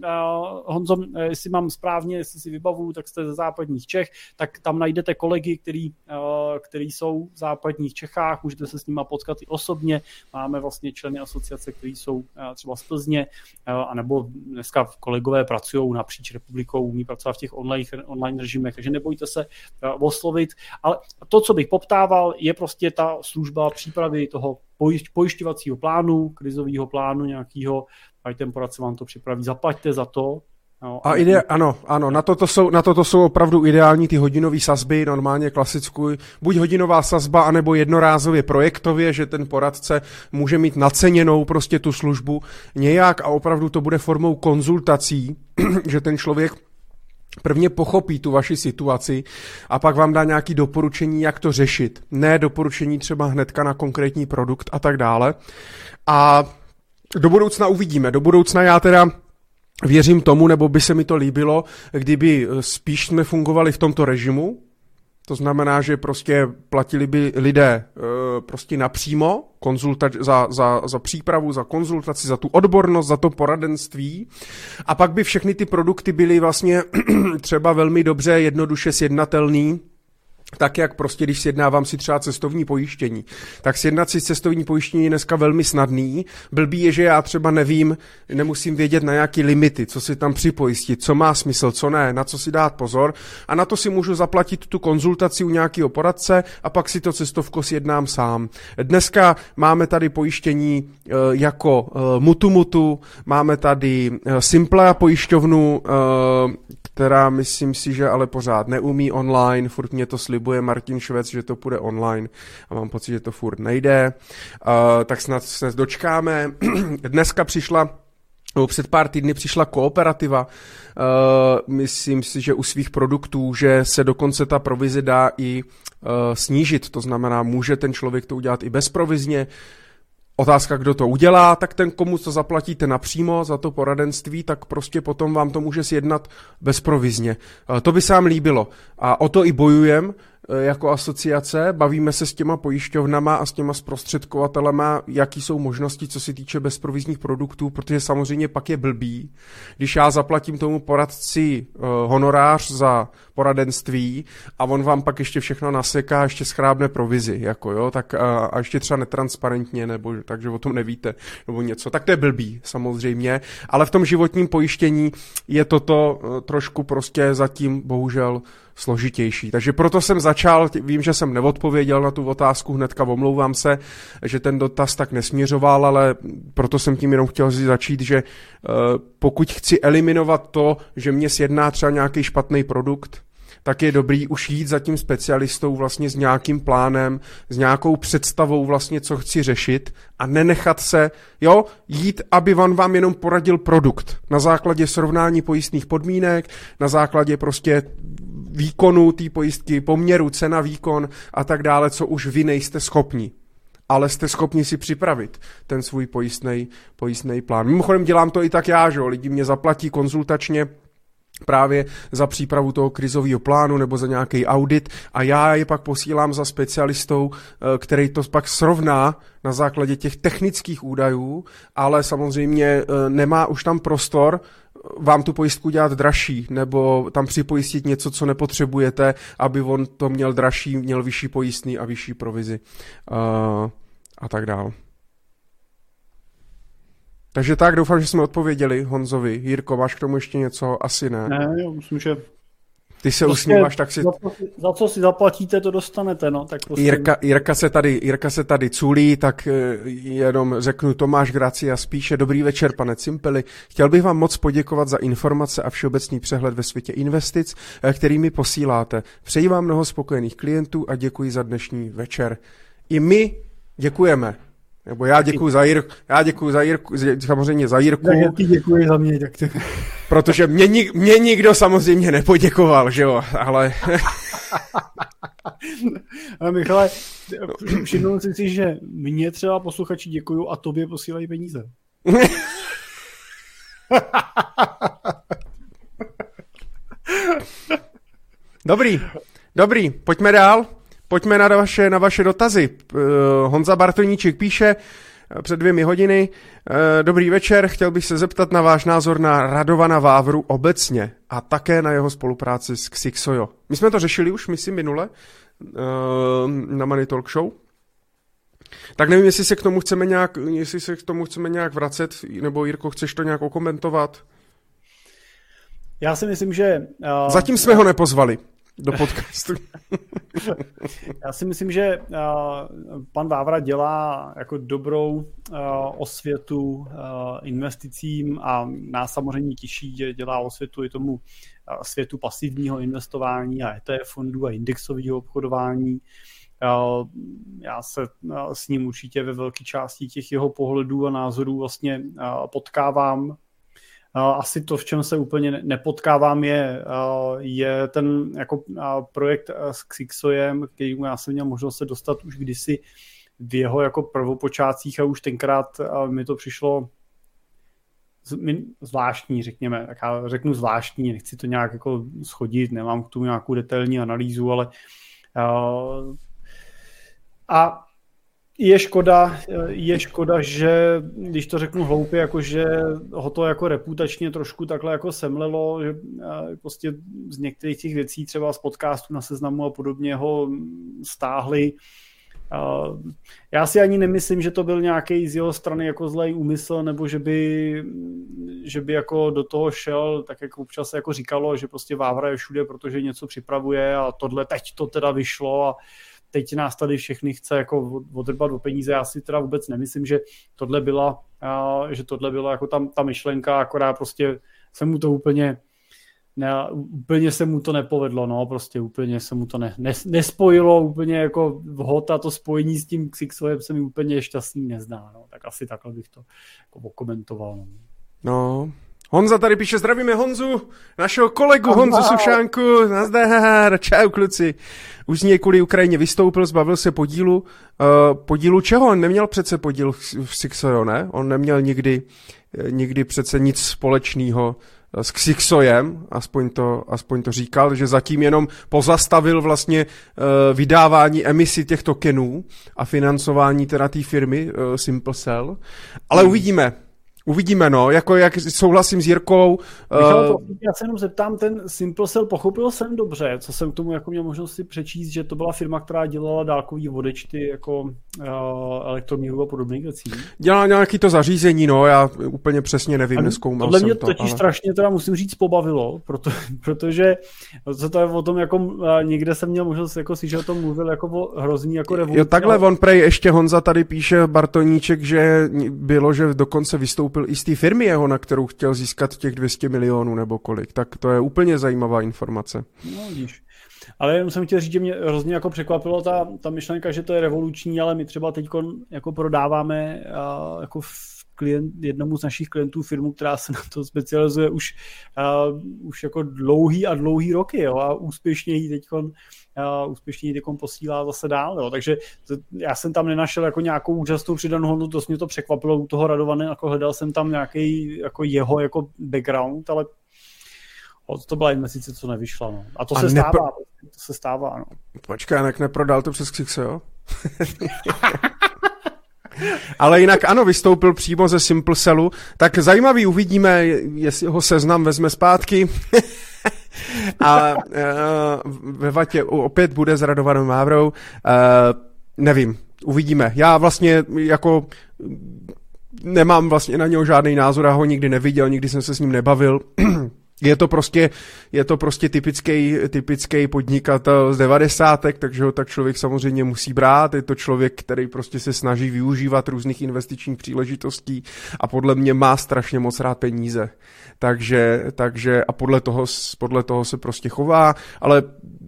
Honzo, eh, jestli mám správně, jestli si vybavuju, tak jste ze západních Čech, tak tam najdete kolegy, který, uh, který jsou v západních Čechách, můžete se s nimi potkat i osobně. Máme vlastně členy asociace, kteří jsou uh, třeba z Plzně, uh, anebo dneska kolegové pracují napříč republikou, umí pracovat v těch online, online režimech, takže nebojte se uh, oslovit. Ale to, co bych poptával, je prostě ta služba přípravy toho pojišťovacího plánu, krizového plánu nějakého, ať ten poradce vám to připraví, zaplaťte za to, No, a ide, ano, ano, na toto, jsou, na toto jsou opravdu ideální ty hodinové sazby, normálně klasickou, buď hodinová sazba, anebo jednorázově projektově, že ten poradce může mít naceněnou prostě tu službu nějak a opravdu to bude formou konzultací, (clears throat) že ten člověk prvně pochopí tu vaši situaci a pak vám dá nějaký doporučení, jak to řešit. Ne doporučení třeba hnedka na konkrétní produkt a tak dále. A do budoucna uvidíme. Do budoucna já teda věřím tomu, nebo by se mi to líbilo, kdyby spíš jsme fungovali v tomto režimu, to znamená, že prostě platili by lidé uh, prostě napřímo konzulta- za, za, za přípravu, za konzultaci, za tu odbornost, za to poradenství. A pak by všechny ty produkty byly vlastně (clears throat) třeba velmi dobře jednoduše sjednatelný tak jak prostě, když sjednávám si třeba cestovní pojištění, tak sjednat si cestovní pojištění je dneska velmi snadný. Blbý je, že já třeba nevím, nemusím vědět na nějaký limity, co si tam připojistit, co má smysl, co ne, na co si dát pozor. A na to si můžu zaplatit tu konzultaci u nějakého poradce a pak si to cestovko sjednám sám. Dneska máme tady pojištění e, jako e, Mutu Mutu, máme tady e, Simple pojišťovnu, která myslím si, že ale pořád neumí online, furt mě to slibuje Martin Švec, že to půjde online a mám pocit, že to furt nejde, uh, tak snad se dočkáme. (clears throat) Dneska přišla před pár týdny přišla kooperativa, uh, myslím si, že u svých produktů, že se dokonce ta provize dá i uh, snížit, to znamená, může ten člověk to udělat i bezprovizně, Otázka, kdo to udělá, tak ten, komu to zaplatíte napřímo za to poradenství, tak prostě potom vám to může sjednat bezprovizně. To by se vám líbilo. A o to i bojujem, jako asociace, bavíme se s těma pojišťovnama a s těma zprostředkovatelema, jaký jsou možnosti, co se týče bezprovizních produktů, protože samozřejmě pak je blbý, když já zaplatím tomu poradci uh, honorář za poradenství a on vám pak ještě všechno naseká, ještě schrábne provizi, jako jo, tak uh, a ještě třeba netransparentně, nebo takže o tom nevíte, nebo něco, tak to je blbý, samozřejmě, ale v tom životním pojištění je toto trošku prostě zatím bohužel složitější. Takže proto jsem začal, vím, že jsem neodpověděl na tu otázku hnedka, omlouvám se, že ten dotaz tak nesměřoval, ale proto jsem tím jenom chtěl začít, že uh, pokud chci eliminovat to, že mě sjedná třeba nějaký špatný produkt, tak je dobrý už jít za tím specialistou vlastně s nějakým plánem, s nějakou představou vlastně, co chci řešit a nenechat se, jo, jít, aby on vám jenom poradil produkt na základě srovnání pojistných podmínek, na základě prostě výkonu té pojistky, poměru cena, výkon a tak dále, co už vy nejste schopni ale jste schopni si připravit ten svůj pojistný plán. Mimochodem dělám to i tak já, že lidi mě zaplatí konzultačně právě za přípravu toho krizového plánu nebo za nějaký audit a já je pak posílám za specialistou, eh, který to pak srovná na základě těch technických údajů, ale samozřejmě eh, nemá už tam prostor vám tu pojistku dělat dražší, nebo tam připojistit něco, co nepotřebujete, aby on to měl dražší, měl vyšší pojistný a vyšší provizi uh, a tak dále. Takže tak, doufám, že jsme odpověděli Honzovi. Jirko, máš k tomu ještě něco? Asi ne. Ne, jo, myslím, že ty se prostě usmíváš, tak si... Za, za co si zaplatíte, to dostanete, no. Tak prostě... Jirka, Jirka, se tady, Jirka se tady culí, tak eh, jenom řeknu Tomáš Gracia spíše. Dobrý večer, pane Cimpeli. Chtěl bych vám moc poděkovat za informace a všeobecný přehled ve světě investic, eh, kterými posíláte. Přeji vám mnoho spokojených klientů a děkuji za dnešní večer. I my děkujeme. Nebo já děkuji za Jirku, já děkuji za Jirku, samozřejmě za Jirku. Já děkuji za mě, tak ty... Protože mě, mě nikdo samozřejmě nepoděkoval, že jo, ale... (laughs) ale Michale, všimnul jsi si, že mě třeba posluchači děkují a tobě posílají peníze. (laughs) Dobrý, dobrý, pojďme dál. Pojďme na vaše, na vaše dotazy. Eh, Honza Bartoníček píše před dvěmi hodiny. Eh, dobrý večer, chtěl bych se zeptat na váš názor na Radovana Vávru obecně a také na jeho spolupráci s Xixojo. My jsme to řešili už, myslím, minule na Money Talk Show. Tak nevím, jestli se k tomu chceme nějak, jestli se k tomu chceme nějak vracet, nebo Jirko, chceš to nějak okomentovat? Já si myslím, že... Uh, Zatím jsme ho nepozvali do podcastu. (laughs) Já si myslím, že uh, pan Vávra dělá jako dobrou uh, osvětu uh, investicím a nás samozřejmě těší, že dělá osvětu i tomu světu pasivního investování a ETF fondů a indexového obchodování. Já se s ním určitě ve velké části těch jeho pohledů a názorů vlastně potkávám asi to, v čem se úplně nepotkávám, je, je ten jako projekt s Xixojem, který já jsem měl možnost se dostat už kdysi v jeho jako prvopočátcích a už tenkrát mi to přišlo zvláštní, řekněme, tak já řeknu zvláštní, nechci to nějak jako schodit, nemám k tomu nějakou detailní analýzu, ale a je škoda, je škoda, že když to řeknu hloupě, jako že ho to jako reputačně trošku takhle jako semlelo, že prostě z některých těch věcí třeba z podcastu na seznamu a podobně ho stáhli. Já si ani nemyslím, že to byl nějaký z jeho strany jako zlej úmysl, nebo že by, že by jako do toho šel, tak jak občas jako říkalo, že prostě Vávra je všude, protože něco připravuje a tohle teď to teda vyšlo a teď nás tady všechny chce jako odrbat o peníze. Já si teda vůbec nemyslím, že tohle byla, že tohle byla jako tam ta myšlenka, akorát prostě se mu to úplně ne, úplně se mu to nepovedlo, no, prostě úplně se mu to ne, ne, nespojilo, úplně jako vhod a to spojení s tím Xixojem se mi úplně šťastný nezdá, no, tak asi takhle bych to jako okomentoval, no. No, Honza tady píše, zdravíme Honzu, našeho kolegu Honzu Sušánku, nazdar, čau kluci. Už z něj kvůli Ukrajině vystoupil, zbavil se podílu. Uh, podílu čeho? On neměl přece podíl v Sixojo, ne? On neměl nikdy, eh, nikdy přece nic společného eh, s Xixojem, aspoň to, aspoň to říkal, že zatím jenom pozastavil vlastně uh, vydávání emisí těch tokenů a financování teda té firmy uh, Simple Cell. Ale hmm. uvidíme, Uvidíme, no, jako jak souhlasím s Jirkou. Michal, uh... já se jenom zeptám, ten Simple Cell pochopil jsem dobře, co jsem k tomu jako měl možnost si přečíst, že to byla firma, která dělala dálkový vodečty jako uh, elektromíru a podobných věcí. Dělala nějaký to zařízení, no, já úplně přesně nevím, neskoumal Tohle jsem mě to. totiž ale... strašně teda musím říct pobavilo, proto, (laughs) protože co to je o tom, jako uh, někde jsem měl možnost jako si, že o tom mluvil jako o hrozný jako revoluci. Jo, takhle ale... on prej ještě Honza tady píše Bartoníček, že bylo, že dokonce vystoupil koupil i z té firmy jeho, na kterou chtěl získat těch 200 milionů nebo kolik. Tak to je úplně zajímavá informace. No, vidíš. Ale jenom jsem chtěl říct, že mě hrozně jako překvapilo ta, ta myšlenka, že to je revoluční, ale my třeba teď jako prodáváme a, jako klient, jednomu z našich klientů firmu, která se na to specializuje už, uh, už jako dlouhý a dlouhý roky jo, a úspěšně ji teď uh, úspěšně ji posílá zase dál. Jo. Takže to, já jsem tam nenašel jako nějakou úžasnou přidanou hodnotu, to mě to překvapilo u toho Radované, jako hledal jsem tam nějaký jako jeho jako background, ale to byla investice, co nevyšla. No. A to a se nepro... stává. To se stává, no. Počkej, jak neprodal to přes Xixo, jo? (laughs) Ale jinak ano, vystoupil přímo ze Simple Cellu. Tak zajímavý, uvidíme, jestli ho seznam vezme zpátky. (laughs) (laughs) a uh, ve Vatě opět bude s Radovanou Mávrou. Uh, nevím, uvidíme. Já vlastně jako nemám vlastně na něho žádný názor, já ho nikdy neviděl, nikdy jsem se s ním nebavil. (clears throat) je to prostě, je to prostě typický, typický podnikatel z devadesátek, takže ho tak člověk samozřejmě musí brát. Je to člověk, který prostě se snaží využívat různých investičních příležitostí a podle mě má strašně moc rád peníze. Takže, takže a podle toho, podle toho se prostě chová, ale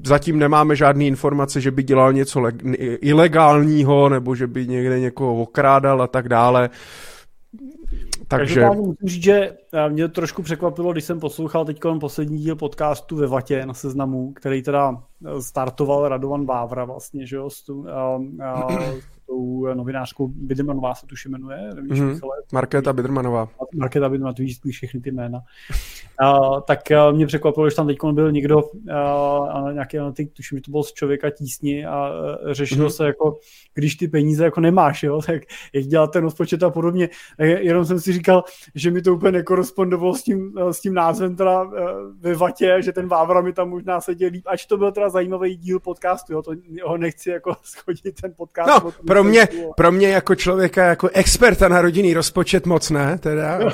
zatím nemáme žádné informace, že by dělal něco ilegálního nebo že by někde někoho okrádal a tak dále. Takže... musím říct, že eh, mě trošku překvapilo, když jsem poslouchal teď poslední díl podcastu ve Vatě na seznamu, který teda eh, startoval Radovan Vávra vlastně, že jo, s tu, a, (clears throat) a, tou novinářkou Bidermanová se tuši jmenuje. Nevíš, mm-hmm. Markéta Bidermanová. Markéta Bidermanová, tu víš všechny ty jména. A, tak a, mě překvapilo, že tam teď byl někdo, a, nějaký analytik, tuším, že to byl z člověka tísni a, a řešilo mm-hmm. se jako, když ty peníze jako nemáš, jo, tak jak dělat ten rozpočet a podobně. Jenom jsem si říkal, že mi to úplně nekorespondovalo s tím, s tím názvem teda ve Vatě, že ten Vávra mi tam možná seděl líp, ač to byl teda zajímavý díl podcastu, jo, to ho nechci jako (laughs) schodit ten podcast. No, pro mě, pro mě jako člověka, jako experta na rodinný rozpočet moc ne, teda. (laughs)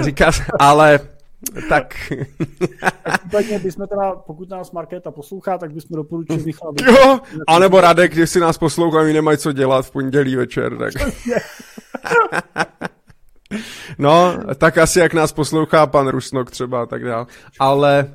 Říká, ale tak. Případně bychom teda, pokud nás Markéta poslouchá, tak bychom doporučili Michala. Jo, anebo Radek, když si nás poslouchá, mi nemají co dělat v pondělí večer, tak. (laughs) No, tak asi jak nás poslouchá pan Rusnok třeba a tak dále. Ale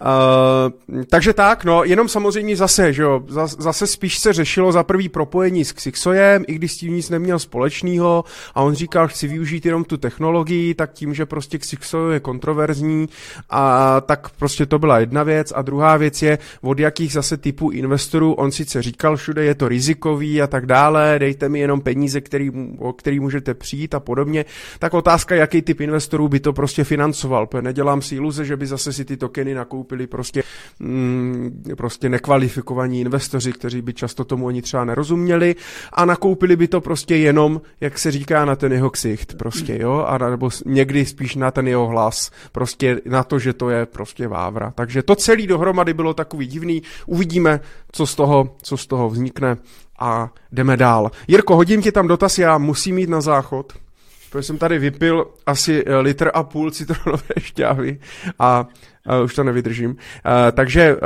Uh, takže tak, no, jenom samozřejmě zase, že jo, zase spíš se řešilo za prvý propojení s Xixojem, i když s tím nic neměl společného a on říkal, chci využít jenom tu technologii, tak tím, že prostě Xixo je kontroverzní a tak prostě to byla jedna věc. A druhá věc je, od jakých zase typů investorů, on sice říkal všude, je to rizikový a tak dále, dejte mi jenom peníze, který, o který můžete přijít a podobně, tak otázka, jaký typ investorů by to prostě financoval, protože nedělám si iluze, že by zase si ty tokeny nakoupil nakoupili prostě, mm, prostě nekvalifikovaní investoři, kteří by často tomu oni třeba nerozuměli a nakoupili by to prostě jenom, jak se říká, na ten jeho ksicht prostě, jo, a nebo někdy spíš na ten jeho hlas, prostě na to, že to je prostě vávra. Takže to celé dohromady bylo takový divný, uvidíme, co z toho, co z toho vznikne a jdeme dál. Jirko, hodím ti tam dotaz, já musím jít na záchod, protože jsem tady vypil asi eh, litr a půl citronové (laughs) šťávy a Uh, už to nevydržím. Uh, takže uh,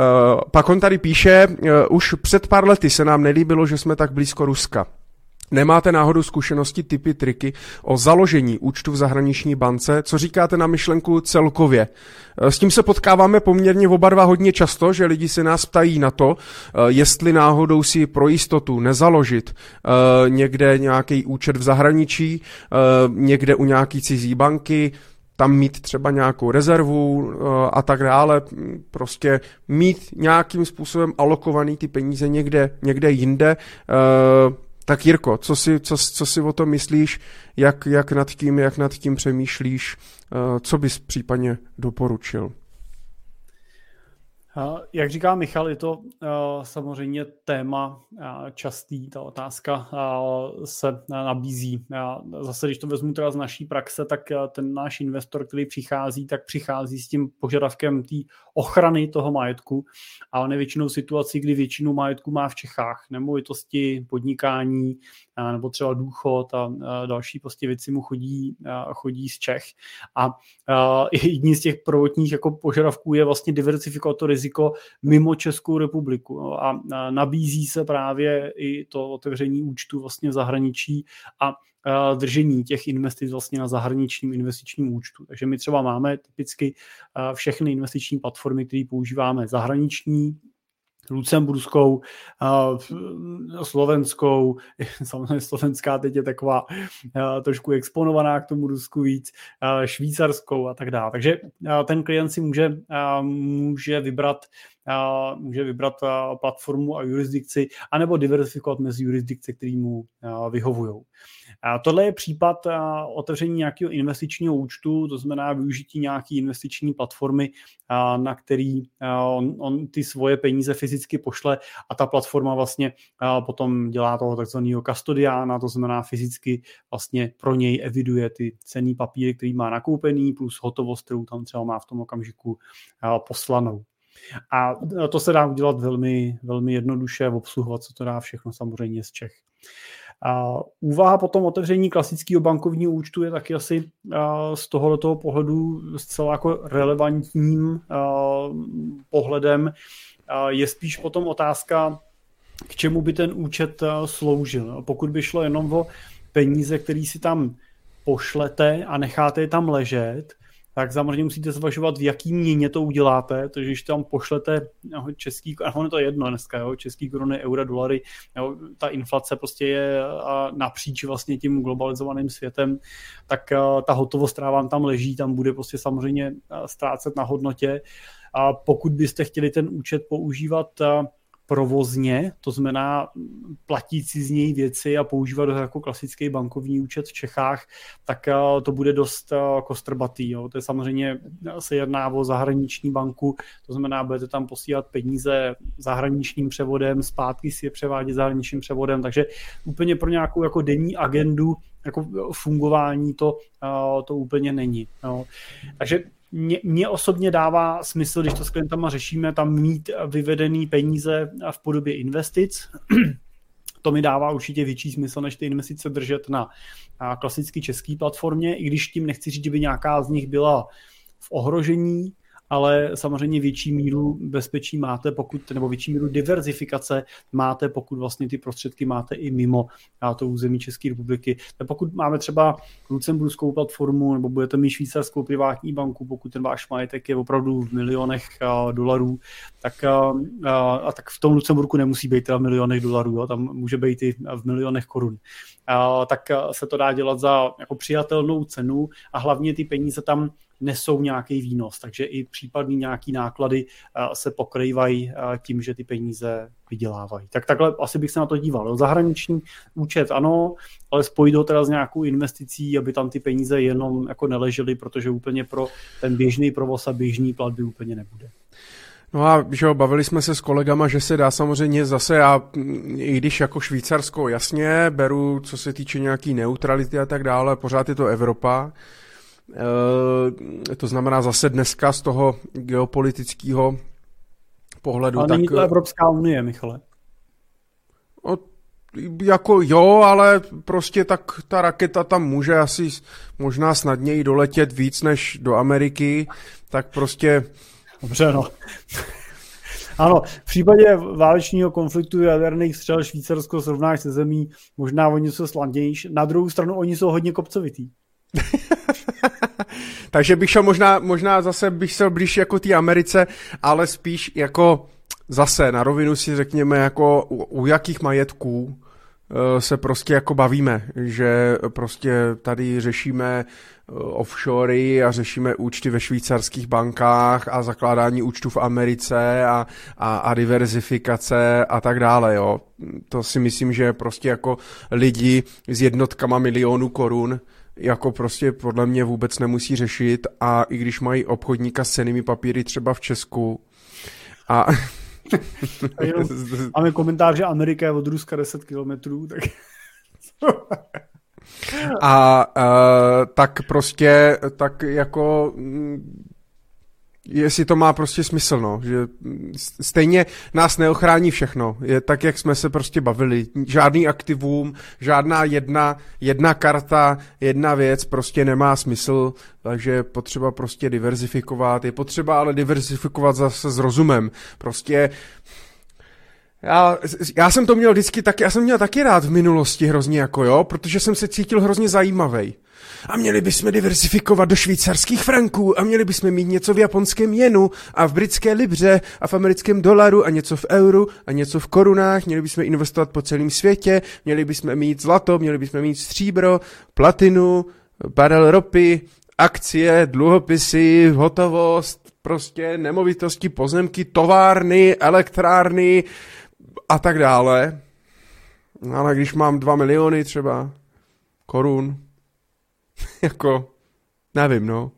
pak on tady píše, uh, už před pár lety se nám nelíbilo, že jsme tak blízko Ruska. Nemáte náhodou zkušenosti, typy, triky o založení účtu v zahraniční bance? Co říkáte na myšlenku celkově? Eh, s tím se potkáváme poměrně oba dva hodně často, že lidi se nás ptají na to, eh, jestli náhodou si pro jistotu nezaložit eh, někde nějaký účet v zahraničí, někde u nějaký cizí banky, tam mít třeba nějakou rezervu a tak dále, prostě mít nějakým způsobem alokovaný ty peníze někde, někde jinde, tak Jirko, co si, co, co si o tom myslíš, jak, jak, nad tím, jak nad tím přemýšlíš, eh, co bys případně doporučil? Jak říká Michal, je to samozřejmě téma častý, ta otázka se nabízí. Zase, když to vezmu teda z naší praxe, tak ten náš investor, který přichází, tak přichází s tím požadavkem té ochrany toho majetku, ale většinou situací, kdy většinu majetku má v Čechách, nemovitosti, podnikání, nebo třeba důchod a další prostě věci mu chodí, chodí z Čech. A jedním z těch prvotních jako požadavků je vlastně diversifikovat to riziko mimo Českou republiku. A nabízí se právě i to otevření účtu vlastně v zahraničí a držení těch investic vlastně na zahraničním investičním účtu. Takže my třeba máme typicky všechny investiční platformy, které používáme zahraniční, lucemburskou, slovenskou, (laughs) samozřejmě slovenská teď je taková trošku exponovaná k tomu Rusku víc, švýcarskou a tak dále. Takže ten klient si může, může vybrat může vybrat platformu a jurisdikci, anebo diversifikovat mezi jurisdikce, které mu vyhovují. Tohle je případ otevření nějakého investičního účtu, to znamená využití nějaké investiční platformy, na který on, on ty svoje peníze fyzicky pošle a ta platforma vlastně potom dělá toho takzvaného kastodiána, to znamená fyzicky vlastně pro něj eviduje ty cený papíry, který má nakoupený, plus hotovost, kterou tam třeba má v tom okamžiku poslanou. A to se dá udělat velmi, velmi jednoduše, obsluhovat co to dá všechno samozřejmě z Čech. A úvaha potom otevření klasického bankovního účtu je taky asi z tohoto pohledu zcela jako relevantním pohledem. Je spíš potom otázka, k čemu by ten účet sloužil. Pokud by šlo jenom o peníze, které si tam pošlete a necháte je tam ležet, tak samozřejmě musíte zvažovat, v jaký měně to uděláte, takže když tam pošlete no, český, a ono to je jedno dneska, jo, český koruny, eura, dolary, jo, ta inflace prostě je napříč vlastně tím globalizovaným světem, tak ta hotovost, která vám tam leží, tam bude prostě samozřejmě ztrácet na hodnotě. A pokud byste chtěli ten účet používat provozně, to znamená platící z něj věci a používat ho jako klasický bankovní účet v Čechách, tak eh, to bude dost eh, kostrbatý. Jo. To je samozřejmě, se jedná o zahraniční banku, to znamená, budete tam posílat peníze zahraničním převodem, zpátky si je převádět zahraničním převodem, takže úplně pro nějakou jako denní agendu jako fungování to, eh, to úplně není. Jo. Takže mě, mě osobně dává smysl, když to s klientama řešíme, tam mít vyvedený peníze v podobě investic. (clears throat) to mi dává určitě větší smysl, než ty investice držet na, klasické české platformě, i když tím nechci říct, že by nějaká z nich byla v ohrožení, ale samozřejmě větší míru bezpečí máte, pokud, nebo větší míru diverzifikace máte, pokud vlastně ty prostředky máte i mimo to území České republiky. Tak pokud máme třeba lucemburskou platformu nebo budete mít švýcarskou privátní banku, pokud ten váš majetek je opravdu v milionech dolarů, tak, a, a tak v tom Lucemburku nemusí být teda v milionech dolarů, jo, tam může být i v milionech korun. A, tak se to dá dělat za jako přijatelnou cenu a hlavně ty peníze tam nesou nějaký výnos, takže i případný nějaký náklady eh, se pokrývají eh, tím, že ty peníze vydělávají. Tak takhle asi bych se na to díval. Zahraniční účet ano, ale spojit ho teda s nějakou investicí, aby tam ty peníze jenom jako neležely, protože úplně pro ten běžný provoz a běžný platby úplně nebude. No a že jo, bavili jsme se s kolegama, že se dá samozřejmě zase, já i když jako Švýcarsko, jasně, beru, co se týče nějaký neutrality a tak dále, pořád je to Evropa. E, to znamená zase dneska z toho geopolitického pohledu. Ale tak, není to Evropská unie, Michale. O, jako jo, ale prostě tak ta raketa tam může asi možná snadněji doletět víc než do Ameriky, tak prostě Dobře, no. (laughs) Ano, v případě válečního konfliktu jaderných střel Švýcarsko srovnáš se zemí možná o něco slandější. Na druhou stranu oni jsou hodně kopcovitý. (laughs) Takže bych šel možná, možná zase bych šel blíž jako té Americe, ale spíš jako zase na rovinu si řekněme jako u, u jakých majetků Eh, se prostě jako bavíme, že prostě tady řešíme eh, offshory a řešíme účty ve švýcarských bankách a zakládání účtů v Americe a, a, a diverzifikace a tak dále, jo. To si myslím, že prostě jako lidi s jednotkama milionů korun jako prostě podle mě vůbec nemusí řešit a i když mají obchodníka s cenými papíry třeba v Česku a (laughs) máme komentář, že Amerika je od Ruska 10 kilometrů, tak... a uh, tak prostě, tak jako jestli to má prostě smysl, no, že stejně nás neochrání všechno, je tak, jak jsme se prostě bavili, žádný aktivum, žádná jedna, jedna karta, jedna věc prostě nemá smysl, takže je potřeba prostě diverzifikovat, je potřeba ale diverzifikovat zase s rozumem, prostě já, já jsem to měl vždycky taky, já jsem měl taky rád v minulosti hrozně jako jo, protože jsem se cítil hrozně zajímavý. A měli bychom diversifikovat do švýcarských franků a měli bychom mít něco v japonském jenu a v britské libře a v americkém dolaru a něco v euru a něco v korunách, měli bychom investovat po celém světě, měli bychom mít zlato, měli bychom mít stříbro, platinu, barel ropy, akcie, dluhopisy, hotovost, prostě nemovitosti, pozemky, továrny, elektrárny a tak dále. Ale když mám dva miliony třeba korun, (laughs) jako, nevím, no.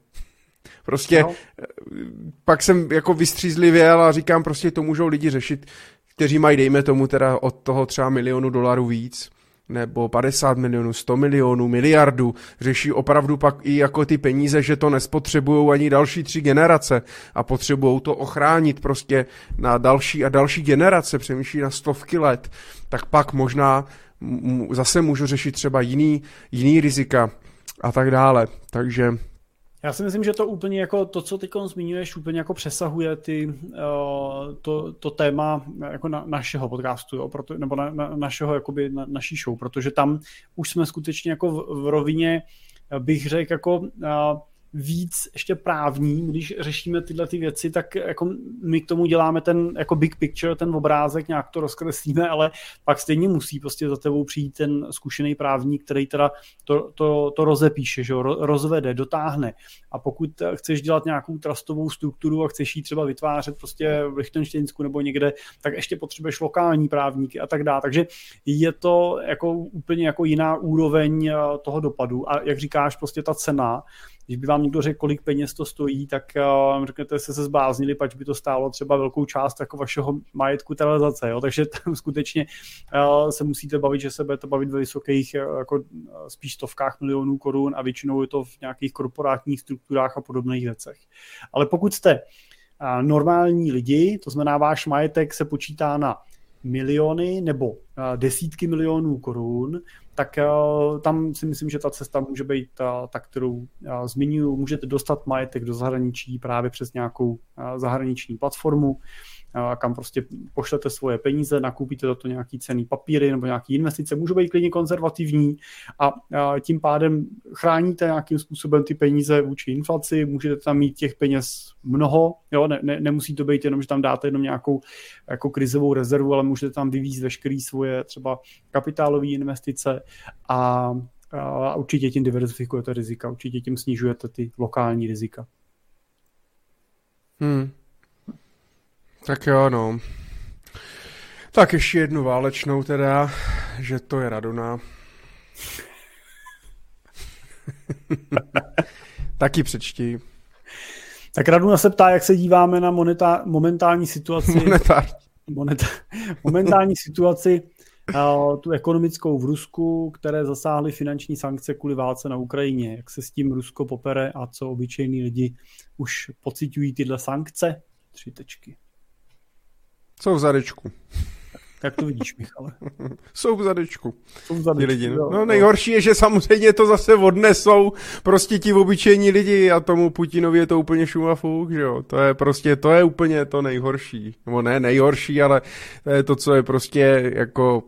Prostě no. pak jsem jako vystřízlivěl a říkám, prostě to můžou lidi řešit, kteří mají, dejme tomu teda od toho třeba milionu dolarů víc, nebo 50 milionů, 100 milionů, miliardu, řeší opravdu pak i jako ty peníze, že to nespotřebují ani další tři generace a potřebují to ochránit prostě na další a další generace, přemýšlí na stovky let, tak pak možná zase můžu řešit třeba jiný, jiný rizika, a tak dále. Takže já si myslím, že to úplně jako to, co teď zmiňuješ, úplně jako přesahuje ty, to, to téma jako na, našeho podcastu, jo, proto, nebo na, na, našeho, jakoby na, naší show, protože tam už jsme skutečně jako v, v rovině, bych řekl, jako víc ještě právní, když řešíme tyhle ty věci, tak jako my k tomu děláme ten jako big picture, ten obrázek, nějak to rozkreslíme, ale pak stejně musí prostě za tebou přijít ten zkušený právník, který teda to, to, to rozepíše, že rozvede, dotáhne. A pokud chceš dělat nějakou trustovou strukturu a chceš ji třeba vytvářet prostě v Lichtensteinsku nebo někde, tak ještě potřebuješ lokální právníky a tak dále. Takže je to jako úplně jako jiná úroveň eh, toho dopadu. A jak říkáš, prostě ta cena, když by vám někdo řekl, kolik peněz to stojí, tak uh, řeknete, že se se zbláznili, pač by to stálo třeba velkou část jako vašeho majetku televizace. Jo? Takže tam skutečně uh, se musíte bavit, že se budete bavit ve vysokých, uh, jako spíš stovkách milionů korun a většinou je to v nějakých korporátních strukturách a podobných věcech. Ale pokud jste normální lidi, to znamená váš majetek se počítá na miliony nebo desítky milionů korun, tak uh, tam si myslím, že ta cesta může být ta, ta kterou uh, zmiňuji. Můžete dostat majetek do zahraničí právě přes nějakou zahraniční platformu, kam prostě pošlete svoje peníze, nakoupíte za to nějaký cený papíry nebo nějaký investice, můžou být klidně konzervativní a tím pádem chráníte nějakým způsobem ty peníze vůči inflaci, můžete tam mít těch peněz mnoho, jo, ne, ne, nemusí to být jenom, že tam dáte jenom nějakou jako krizovou rezervu, ale můžete tam vyvízt veškeré svoje třeba kapitálové investice a, a určitě tím diverzifikujete rizika, určitě tím snižujete ty lokální rizika. Hmm. Tak jo, no. Tak ještě jednu válečnou teda, že to je Radona. (laughs) Taky přečti. Tak Raduna se ptá, jak se díváme na moneta, momentální situaci. Monetár. Moneta, momentální situaci uh, tu ekonomickou v Rusku, které zasáhly finanční sankce kvůli válce na Ukrajině. Jak se s tím Rusko popere a co obyčejní lidi už pocitují tyhle sankce? Tři tečky. Co v zadečku? Jak to vidíš, Michale? (laughs) Jsou v zadečku. Jsou v zadečku. lidi. No, no nejhorší je, že samozřejmě to zase odnesou prostě ti obyčejní lidi a tomu Putinovi je to úplně šumafuk, že jo. To je prostě, to je úplně to nejhorší. Nebo ne nejhorší, ale to je to, co je prostě jako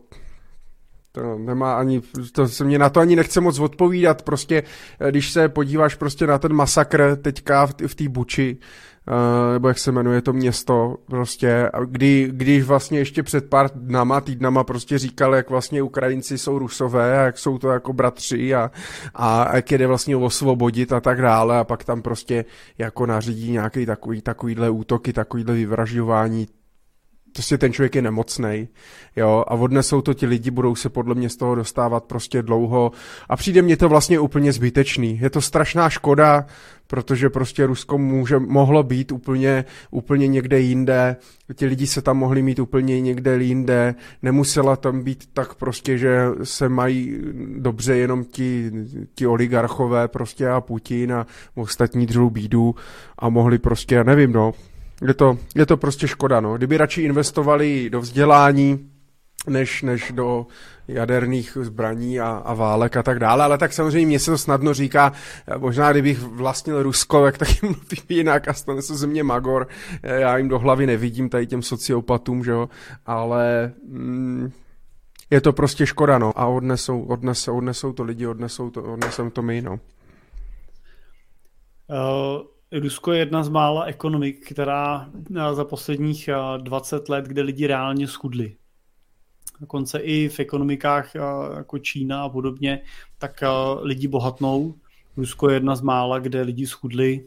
to nemá ani, to se mě na to ani nechce moc odpovídat, prostě když se podíváš prostě na ten masakr teďka v, v té Buči, Uh, nebo jak se jmenuje to město, prostě, kdy, když vlastně ještě před pár dnama, týdnama prostě říkal, jak vlastně Ukrajinci jsou rusové a jak jsou to jako bratři a, a jak jde vlastně osvobodit a tak dále a pak tam prostě jako nařídí nějaký takový, takovýhle útoky, takovýhle vyvražďování, prostě ten člověk je nemocný, jo, a odnesou to ti lidi, budou se podle mě z toho dostávat prostě dlouho. A přijde mně to vlastně úplně zbytečný. Je to strašná škoda, protože prostě Rusko může, mohlo být úplně, úplně někde jinde, ti lidi se tam mohli mít úplně někde jinde, nemusela tam být tak prostě, že se mají dobře jenom ti, ti oligarchové prostě a Putin a ostatní dřou bídu a mohli prostě, nevím no, je to, je to prostě škoda, no. Kdyby radši investovali do vzdělání, než, než do jaderných zbraní a, a válek a tak dále, ale tak samozřejmě mě se to snadno říká, možná kdybych vlastnil Rusko, tak taky (laughs) mluvím jinak a stane se ze mě magor, já jim do hlavy nevidím tady těm sociopatům, že jo, ale mm, je to prostě škoda, no, a odnesou, odnesou, odnesou to lidi, odnesou to, odnesou to my, no. Uh... Rusko je jedna z mála ekonomik, která eh, za posledních 20 eh, let, kde lidi reálně schudli. Dokonce i v ekonomikách eh, jako Čína a podobně, tak lidi bohatnou. Rusko je jedna z mála, kde lidi schudli,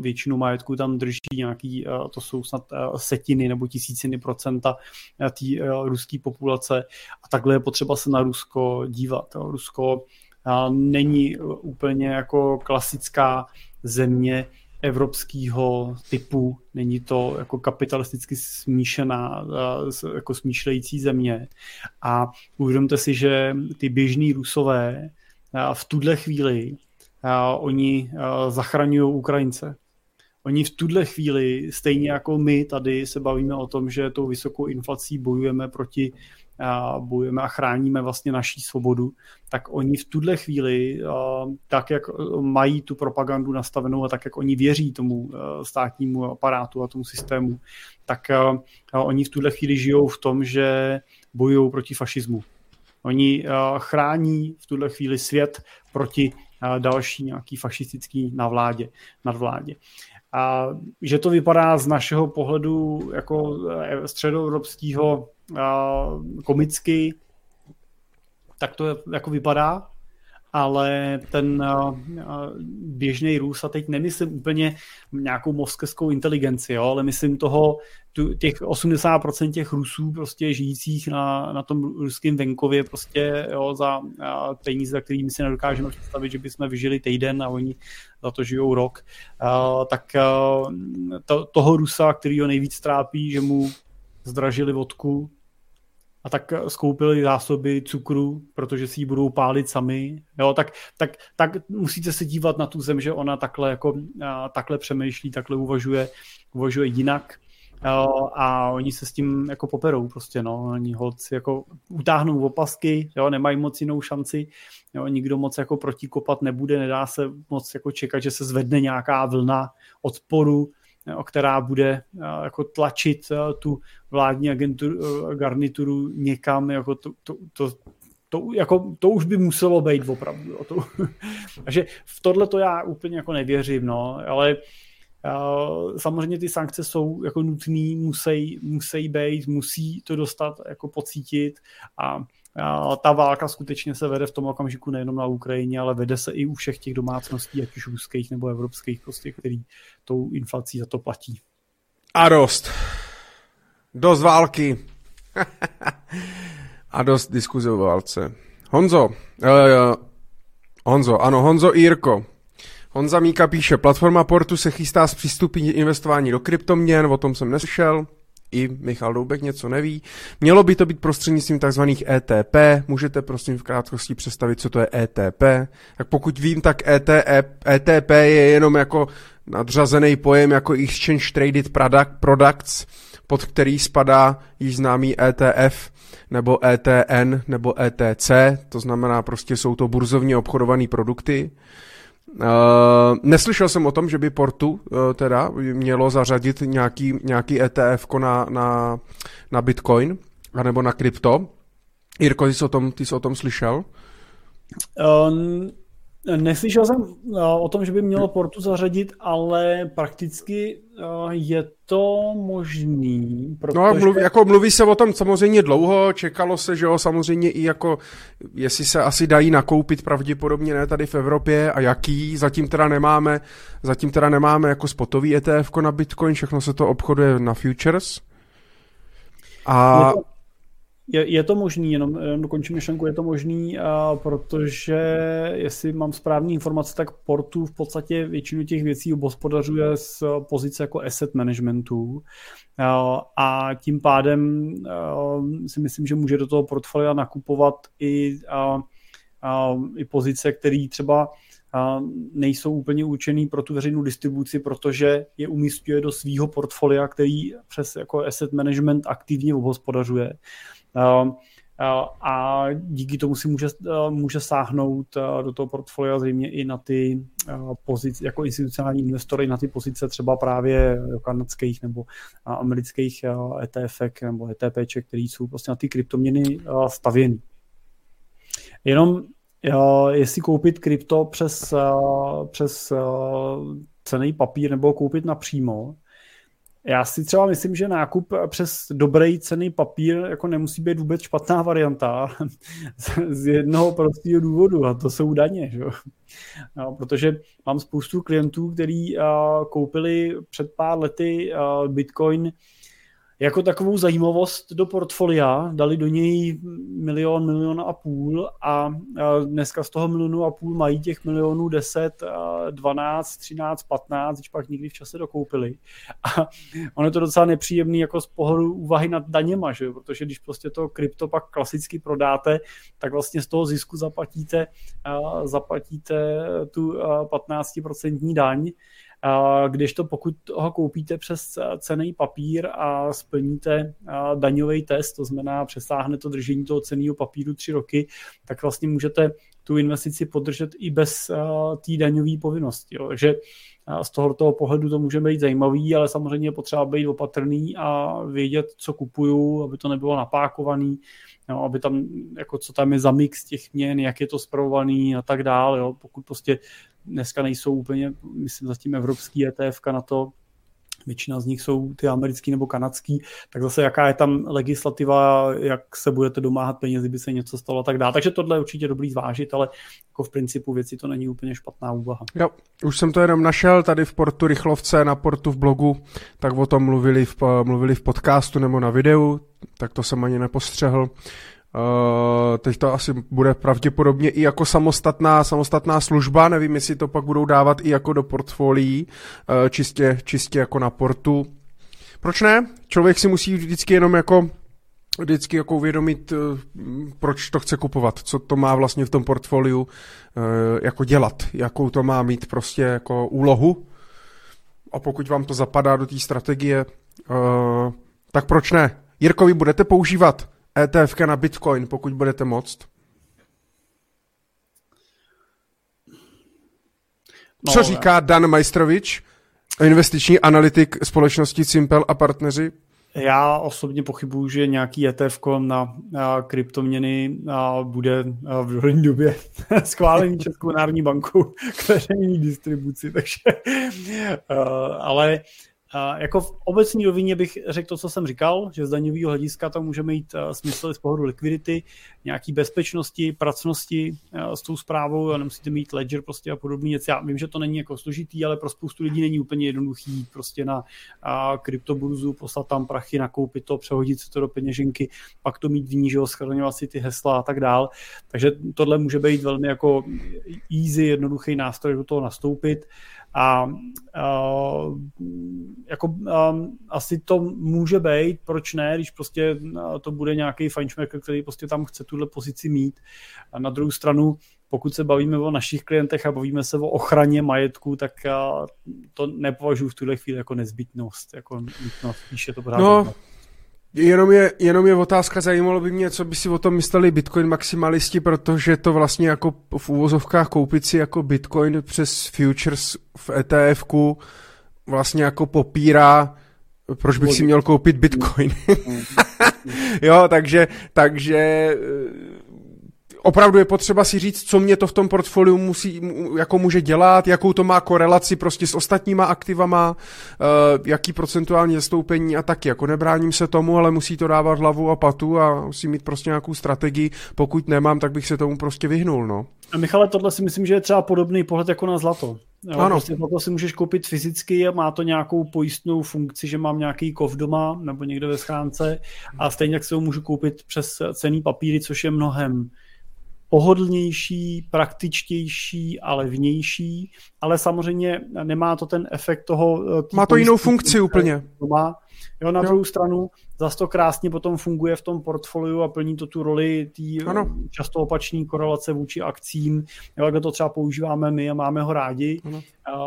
většinu majetku tam drží nějaký, to jsou snad setiny nebo tisíciny procenta té ruské populace a takhle je potřeba se na Rusko dívat. Rusko není úplně jako klasická země, evropského typu, není to jako kapitalisticky smíšená, jako smýšlející země. A uvědomte si, že ty běžní rusové v tuhle chvíli oni zachraňují Ukrajince. Oni v tuhle chvíli, stejně jako my tady, se bavíme o tom, že tou vysokou inflací bojujeme proti bojujeme a chráníme vlastně naší svobodu, tak oni v tuhle chvíli, tak jak mají tu propagandu nastavenou a tak jak oni věří tomu státnímu aparátu a tomu systému, tak oni v tuhle chvíli žijou v tom, že bojují proti fašismu. Oni chrání v tuhle chvíli svět proti další nějaký fašistický navládě, nadvládě. A že to vypadá z našeho pohledu jako e, středoevropského komicky, tak to jako vypadá, ale ten běžný Rus, a teď nemyslím úplně nějakou moskevskou inteligenci, jo, ale myslím toho, těch 80% těch Rusů prostě žijících na, na tom ruském venkově prostě jo, za peníze, za kterými si nedokážeme představit, že bychom vyžili týden a oni za to žijou rok, tak to, toho Rusa, který ho nejvíc trápí, že mu zdražili vodku, a tak skoupili zásoby cukru, protože si ji budou pálit sami, jo, tak, tak, tak musíte se dívat na tu zem, že ona takhle, jako, a, takhle přemýšlí, takhle uvažuje, uvažuje jinak. Jo, a oni se s tím jako poperou prostě, no, oni holci jako utáhnou opasky, jo, nemají moc jinou šanci, jo, nikdo moc jako protikopat nebude, nedá se moc jako čekat, že se zvedne nějaká vlna odporu, která bude jako tlačit tu vládní agenturu, garnituru někam, jako to, to, to, to, jako, to už by muselo být opravdu. (laughs) Takže v tohle to já úplně jako nevěřím, no, ale samozřejmě ty sankce jsou jako nutný, musí, musí být, musí to dostat jako pocítit a ta válka skutečně se vede v tom okamžiku nejenom na Ukrajině, ale vede se i u všech těch domácností, ať už ruských nebo evropských, prostě, který tou inflací za to platí. A dost. Dost války. (laughs) a dost diskuze o válce. Honzo, uh, Honzo, ano, Honzo Írko. Honza Míka píše, platforma Portu se chystá zpřístupnit investování do kryptoměn, o tom jsem neslyšel i Michal Doubek něco neví. Mělo by to být prostřednictvím tzv. ETP. Můžete prosím v krátkosti představit, co to je ETP. Tak pokud vím, tak ETF, ETP je jenom jako nadřazený pojem jako Exchange Traded product, Products, pod který spadá již známý ETF nebo ETN nebo ETC, to znamená prostě jsou to burzovně obchodované produkty. Uh, neslyšel jsem o tom, že by Portu uh, teda mělo zařadit nějaký, nějaký ETF na, na, na Bitcoin anebo na krypto. Jirko, ty jsi o tom, ty jsi o tom slyšel? Um, Neslyšel jsem uh, o tom, že by mělo Portu zařadit, ale prakticky uh, je to možný. No protože... No mluví, jako mluví se o tom samozřejmě dlouho, čekalo se, že jo, samozřejmě i jako, jestli se asi dají nakoupit pravděpodobně ne tady v Evropě a jaký, zatím teda nemáme, zatím teda nemáme jako spotový ETF na Bitcoin, všechno se to obchoduje na futures. A... Je to je, je to možný, jenom, jenom dokončím myšlenku, je to možný, a protože jestli mám správný informace, tak Portu v podstatě většinu těch věcí obospodařuje z pozice jako asset managementu a, tím pádem si myslím, že může do toho portfolia nakupovat i, a, a, i pozice, které třeba nejsou úplně určený pro tu veřejnou distribuci, protože je umístuje do svého portfolia, který přes jako asset management aktivně obhospodařuje. Ehm, eh, a díky tomu si může, eh, může sáhnout eh, do toho portfolia zřejmě i na ty pozice, jako institucionální investory, na ty pozice třeba právě kanadských nebo amerických ETF nebo ETP, který jsou prostě na ty kryptoměny stavěny. Jenom jestli koupit krypto přes, přes cený papír nebo koupit napřímo, já si třeba myslím, že nákup přes dobrý cený papír jako nemusí být vůbec špatná varianta (laughs) z jednoho prostého důvodu a to jsou daně. Že? No, protože mám spoustu klientů, kteří koupili před pár lety Bitcoin jako takovou zajímavost do portfolia, dali do něj milion, milion a půl a dneska z toho milionu a půl mají těch milionů 10, 12, 13, 15, když pak nikdy v čase dokoupili. A ono je to docela nepříjemný jako z pohledu úvahy nad daněma, že? protože když prostě to krypto pak klasicky prodáte, tak vlastně z toho zisku zaplatíte, zaplatíte tu 15% daň, když to pokud ho koupíte přes cený papír a splníte daňový test, to znamená přesáhne to držení toho ceného papíru tři roky, tak vlastně můžete tu investici podržet i bez té daňové povinnosti. Jo. Takže z tohoto pohledu to může být zajímavý, ale samozřejmě je potřeba být opatrný a vědět, co kupuju, aby to nebylo napákovaný, jo, aby tam, jako co tam je za mix těch měn, jak je to zpravovaný a tak dále. Jo. Pokud prostě dneska nejsou úplně, myslím, zatím evropský ETF na to, většina z nich jsou ty americký nebo kanadský, tak zase jaká je tam legislativa, jak se budete domáhat peněz, kdyby se něco stalo a tak dále. Takže tohle je určitě dobrý zvážit, ale jako v principu věci to není úplně špatná úvaha. Jo, už jsem to jenom našel tady v portu Rychlovce, na portu v blogu, tak o tom mluvili v, mluvili v podcastu nebo na videu, tak to jsem ani nepostřehl. Uh, teď to asi bude pravděpodobně i jako samostatná, samostatná služba, nevím, jestli to pak budou dávat i jako do portfolií, uh, čistě, čistě jako na portu. Proč ne? Člověk si musí vždycky jenom jako vždycky jako uvědomit, uh, proč to chce kupovat, co to má vlastně v tom portfoliu jako dělat, jakou to má mít prostě jako úlohu. A pokud vám to zapadá do té strategie, tak proč ne? Jirkovi budete používat ETF na Bitcoin, pokud budete moct? No, Co říká Dan Majstrovič, investiční analytik společnosti Simpel a partneři? Já osobně pochybuju, že nějaký ETF na, na kryptoměny a bude v dohlední době (laughs) schválený Českou národní bankou k veřejné distribuci, takže ale jako v obecní rovině bych řekl to, co jsem říkal, že z daňového hlediska to může mít smysl z pohledu likvidity, nějaký bezpečnosti, pracnosti s tou zprávou a nemusíte mít ledger prostě a podobný věci. Já vím, že to není jako složitý, ale pro spoustu lidí není úplně jednoduchý prostě na kryptoburzu poslat tam prachy, nakoupit to, přehodit si to do peněženky, pak to mít v ní, že si ty hesla a tak dál. Takže tohle může být velmi jako easy, jednoduchý nástroj do toho nastoupit. A, a jako a, asi to může být, proč ne, když prostě to bude nějaký fajnšmerker, který prostě tam chce tuhle pozici mít. A na druhou stranu, pokud se bavíme o našich klientech a bavíme se o ochraně majetku, tak to nepovažuji v tuhle chvíli jako nezbytnost, jako nutnost, spíše to pořád no, Jenom je, jenom je otázka, zajímalo by mě, co by si o tom mysleli Bitcoin maximalisti, protože to vlastně jako v úvozovkách koupit si jako Bitcoin přes futures v etf vlastně jako popírá, proč bych si měl koupit Bitcoin. (laughs) jo, takže, takže opravdu je potřeba si říct, co mě to v tom portfoliu musí, jako může dělat, jakou to má korelaci prostě s ostatníma aktivama, uh, jaký procentuální zastoupení a taky. Jako nebráním se tomu, ale musí to dávat hlavu a patu a musí mít prostě nějakou strategii. Pokud nemám, tak bych se tomu prostě vyhnul, no. A Michale, tohle si myslím, že je třeba podobný pohled jako na zlato. Jo, ano. Prostě zlato si můžeš koupit fyzicky a má to nějakou pojistnou funkci, že mám nějaký kov doma nebo někde ve schránce a stejně tak si ho můžu koupit přes cený papíry, což je mnohem pohodlnější, praktičtější a levnější, ale samozřejmě nemá to ten efekt toho... Eh, má to jinou funkci úplně. Má. Jo, na jo. druhou stranu zase to krásně potom funguje v tom portfoliu a plní to tu roli té eh, často opační korelace vůči akcím, jo, kde to třeba používáme my a máme ho rádi. Ano.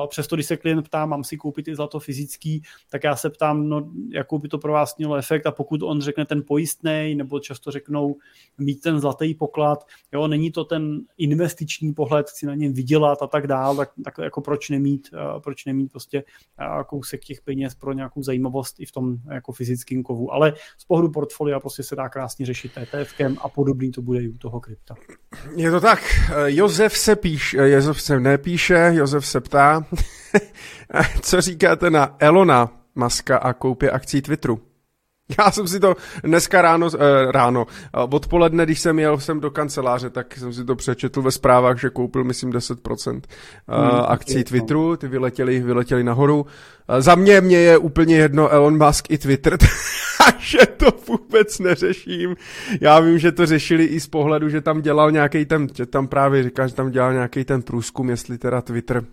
Přesto, když se klient ptá, mám si koupit i zlato fyzický, tak já se ptám, no, jakou by to pro vás mělo efekt a pokud on řekne ten pojistný, nebo často řeknou mít ten zlatý poklad, jo, není to ten investiční pohled, chci na něm vydělat a tak dál, tak, tak jako proč nemít, proč nemít prostě kousek těch peněz pro nějakou zajímavost i v tom jako fyzickém kovu. Ale z pohledu portfolia prostě se dá krásně řešit ETFkem a podobný to bude i u toho krypta. Je to tak. Josef se píše, Josef se nepíše, Josef se ptá, (laughs) co říkáte na Elona Maska a koupě akcí Twitteru? (laughs) Já jsem si to dneska ráno, eh, ráno, odpoledne, když jsem jel jsem do kanceláře, tak jsem si to přečetl ve zprávách, že koupil, myslím, 10% eh, hmm, akcí Twitteru, ty vyletěli, vyletěli nahoru. Eh, za mě, mě je úplně jedno Elon Musk i Twitter, (laughs) že to vůbec neřeším. Já vím, že to řešili i z pohledu, že tam dělal nějaký ten, že tam právě říká, že tam dělal nějaký ten průzkum, jestli teda Twitter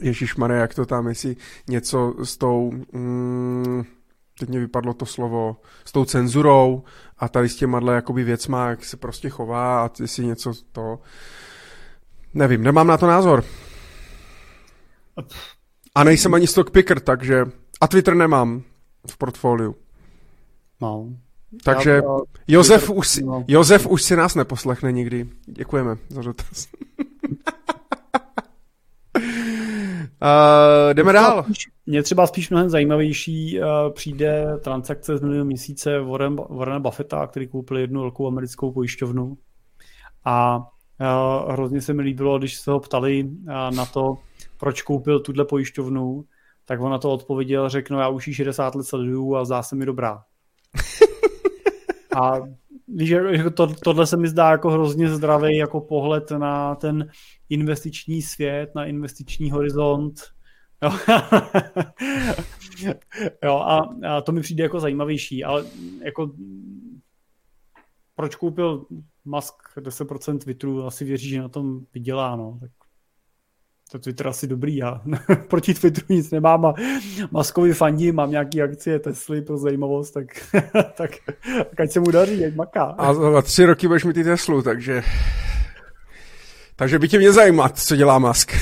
Ježíš Mare, jak to tam, jestli něco s tou, mm, teď mě vypadlo to slovo, s tou cenzurou a tady s těma jakoby věcma, jak se prostě chová a jestli něco to, nevím, nemám na to názor. A nejsem ani stock picker, takže, a Twitter nemám v portfoliu. No. Takže Josef už, no. Josef už si nás neposlechne nikdy. Děkujeme za dotaz. Uh, (laughs) jdeme mě dál. Spíš, mě třeba spíš mnohem zajímavější uh, přijde transakce z minulého měsíce Warren, Warrena Buffetta, který koupil jednu velkou americkou pojišťovnu. A uh, hrozně se mi líbilo, když se ho ptali uh, na to, proč koupil tuhle pojišťovnu, tak on na to odpověděl, řekl, no já už ji 60 let sleduju a zdá se mi dobrá. a víš, jako to, tohle se mi zdá jako hrozně zdravý jako pohled na ten investiční svět, na investiční horizont. Jo, (laughs) jo a, a to mi přijde jako zajímavější, ale jako proč koupil Musk 10% Twitteru, asi věří, že na tom vydělá, no. Tak to Twitter asi dobrý, já (laughs) proti Twitteru nic nemám a Maskovi fandím, mám nějaký akcie Tesly pro zajímavost, tak, (laughs) tak, tak ať se mu daří, ať maká. A za tři roky budeš mít i Teslu, takže takže by tě mě zajímat, co dělá Musk.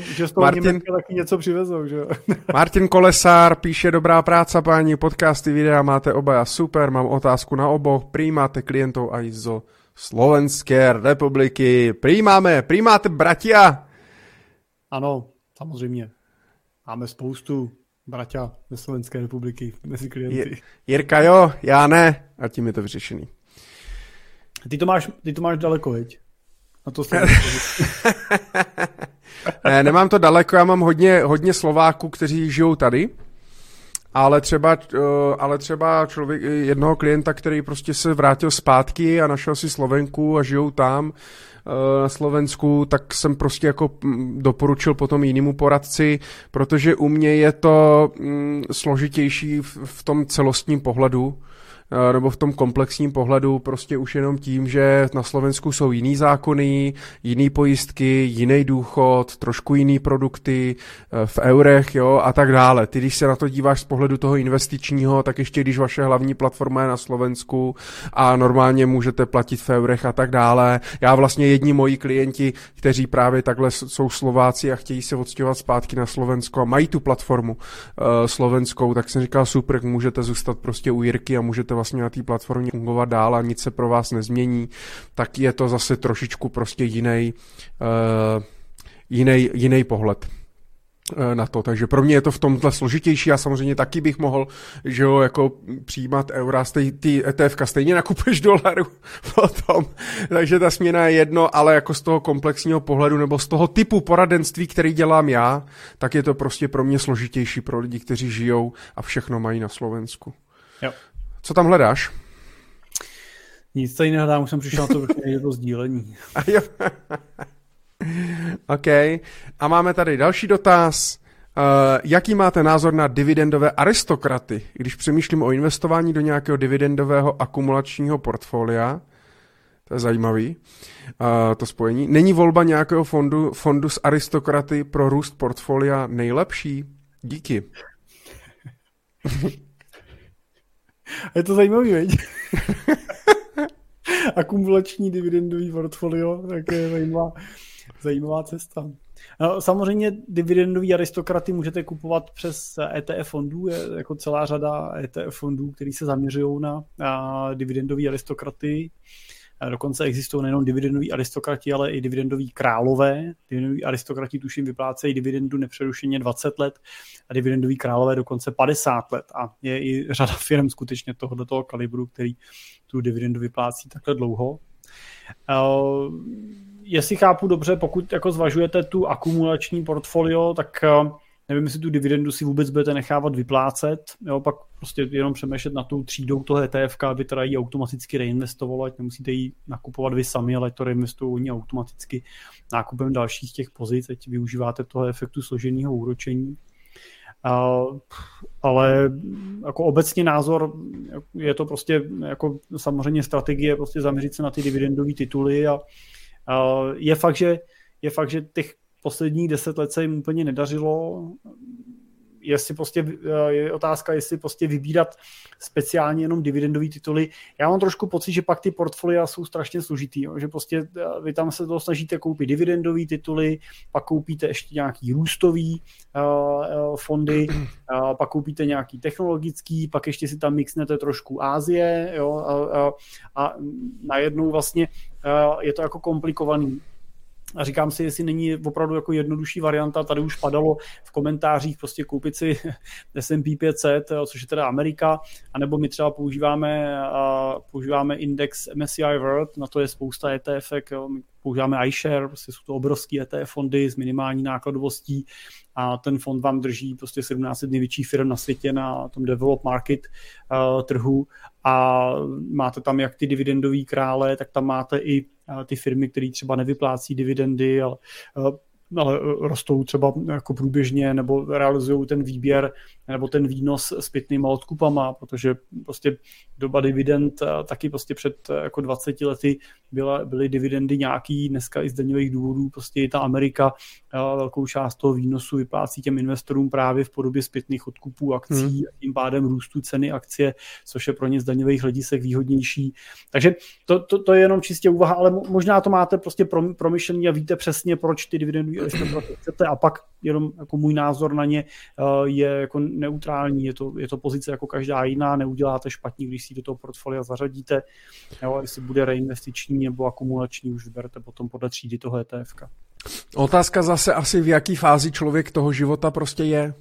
že z toho Martin, taky něco přivezou, že (laughs) Martin Kolesár píše, dobrá práce, páni, podcasty, videa máte oba super, mám otázku na oboch, přijímáte klientů aj zo Slovenské republiky, přijímáme, přijímáte bratia? Ano, samozřejmě. Máme spoustu bratia ze Slovenské republiky mezi klienty. Jirka jo, já ne, a tím je to vyřešený. Ty to máš, ty to máš daleko, veď? A to se (laughs) ne, nemám to daleko, já mám hodně, hodně Slováků, kteří žijou tady, ale třeba, uh, ale třeba člověk, jednoho klienta, který prostě se vrátil zpátky a našel si Slovenku a žijou tam, Eh, na Slovensku, tak jsem prostě jako mm, doporučil potom jinému poradci, protože u mě je to mm, složitější v tom celostním pohledu, Eh, nebo v tom komplexním pohledu prostě už jenom tím, že na Slovensku jsou jiný zákony, jiný pojistky, jiný důchod, trošku jiný produkty eh, v eurech jo, a tak dále. Ty, když se na to díváš z pohledu toho investičního, tak ještě když vaše hlavní platforma je na Slovensku a normálně můžete platit v eurech a tak dále. Já vlastně jedni moji klienti, kteří právě takhle jsou Slováci a chtějí se odstěhovat zpátky na Slovensko a mají tu platformu uh, slovenskou, tak jsem říkal super, můžete zůstat prostě u Jirky a můžete vlastně na té platformě fungovat dál a nic se pro vás nezmění, tak je to zase trošičku prostě jiný, uh, jiný, jiný pohled eh, na to. Takže pro mě je to v tomhle složitější. Já samozřejmě taky bych mohl, že jo, jako přijímat eura, stej, ty ETF stejně nakupuješ dolaru (laughs) potom. Takže ta směna je jedno, ale jako z toho komplexního pohledu nebo z toho typu poradenství, který dělám já, tak je to prostě pro mě složitější pro lidi, kteří žijou a všechno mají na Slovensku. Jo. Co tam hledáš? Nic tady nehledám, už jsem přišel na to vrchně to sdílení. (laughs) (laughs) OK. A máme tady další dotaz. Uh, jaký máte názor na dividendové aristokraty, když přemýšlím o investování do nějakého dividendového akumulačního portfolia? To je zajímavý, uh, to spojení. Není volba nějakého fondu, fondu s aristokraty pro růst portfolia nejlepší? Díky. (laughs) Je to zajímavý, veď? (laughs) Akumulační dividendový portfolio, tak je zajímavá, zajímavá cesta. No, samozřejmě dividendový aristokraty můžete kupovat přes ETF fondů, je jako celá řada ETF fondů, které se zaměřují na, na dividendový aristokraty. Dokonce existují nejenom dividendoví aristokrati, ale i dividendoví králové. Dividendoví aristokrati tuším vyplácejí dividendu nepřerušeně 20 let a dividendoví králové dokonce 50 let. A je i řada firm skutečně tohoto kalibru, který tu dividendu vyplácí takhle dlouho. Uh, jestli chápu dobře, pokud jako zvažujete tu akumulační portfolio, tak uh, nevím, jestli tu dividendu si vůbec budete nechávat vyplácet, jo, pak prostě jenom přemýšlet na tou třídou toho ETF, aby teda ji automaticky reinvestovalo, ať nemusíte ji nakupovat vy sami, ale to reinvestují oni automaticky nákupem dalších těch pozic, ať využíváte toho efektu složeného úročení. Uh, ale jako obecně názor je to prostě jako samozřejmě strategie prostě zaměřit se na ty dividendové tituly a uh, je fakt, že je fakt, že těch posledních deset let se jim úplně nedařilo. Jestli prostě, je otázka, jestli prostě vybírat speciálně jenom dividendové tituly. Já mám trošku pocit, že pak ty portfolia jsou strašně složitý, jo? že prostě eh, vy tam se to snažíte koupit dividendové tituly, pak koupíte ještě nějaký růstový uh, fondy, (clears throat) uh, pak koupíte nějaký technologický, pak ještě si tam mixnete trošku Ázie jo? A, a, a najednou vlastně uh, je to jako komplikovaný a říkám si, jestli není opravdu jako jednodušší varianta, tady už padalo v komentářích prostě koupit si (laughs) S&P 500, což je teda Amerika, anebo my třeba používáme, používáme index MSCI World, na to je spousta ETF, my používáme iShare, prostě jsou to obrovské ETF fondy s minimální nákladovostí a ten fond vám drží prostě 17 největších firm na světě na tom develop market trhu. A máte tam jak ty dividendové krále, tak tam máte i ty firmy, které třeba nevyplácí dividendy, ale ale eh, rostou třeba jako průběžně nebo realizují ten výběr nebo ten výnos s pitnýma odkupama, protože prostě doba dividend eh, taky prostě před eh, jako 20 lety byla, byly dividendy nějaký, dneska i z daňových důvodů prostě i ta Amerika velkou část toho výnosu vyplácí těm investorům právě v podobě zpětných odkupů akcí hmm. a tím pádem růstu ceny akcie, což je pro ně z daňových hledisek výhodnější. Takže to, to, to je jenom čistě úvaha, ale možná to máte prostě promyšlený a víte přesně, proč ty dividendy chcete a pak jenom jako můj názor na ně eh, je jako neutrální, je to, je to pozice jako každá jiná, neuděláte špatně, když si do toho portfolia zařadíte, jo, jestli bude reinvestiční nebo akumulační, už vyberete potom podle třídy toho ETF. Otázka zase asi, v jaký fázi člověk toho života prostě je.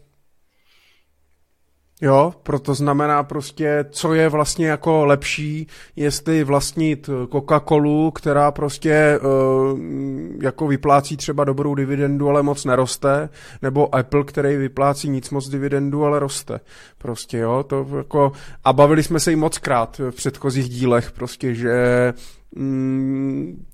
Jo, proto znamená prostě, co je vlastně jako lepší, jestli vlastnit Coca-Colu, která prostě uh, jako vyplácí třeba dobrou dividendu, ale moc neroste, nebo Apple, který vyplácí nic moc dividendu, ale roste. Prostě jo, to jako, a bavili jsme se i moc krát v předchozích dílech, prostě, že mm,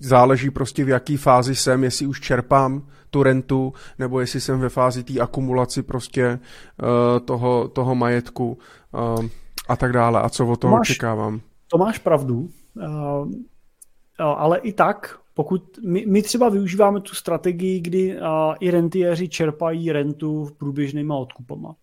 záleží prostě v jaký fázi jsem, jestli už čerpám tu rentu, nebo jestli jsem ve fázi té akumulaci prostě uh, toho, toho majetku uh, a tak dále. A co o toho máš, očekávám. To máš pravdu, uh, ale i tak, pokud my, my třeba využíváme tu strategii, kdy uh, i rentiéři čerpají rentu v průběžnýma odkupama.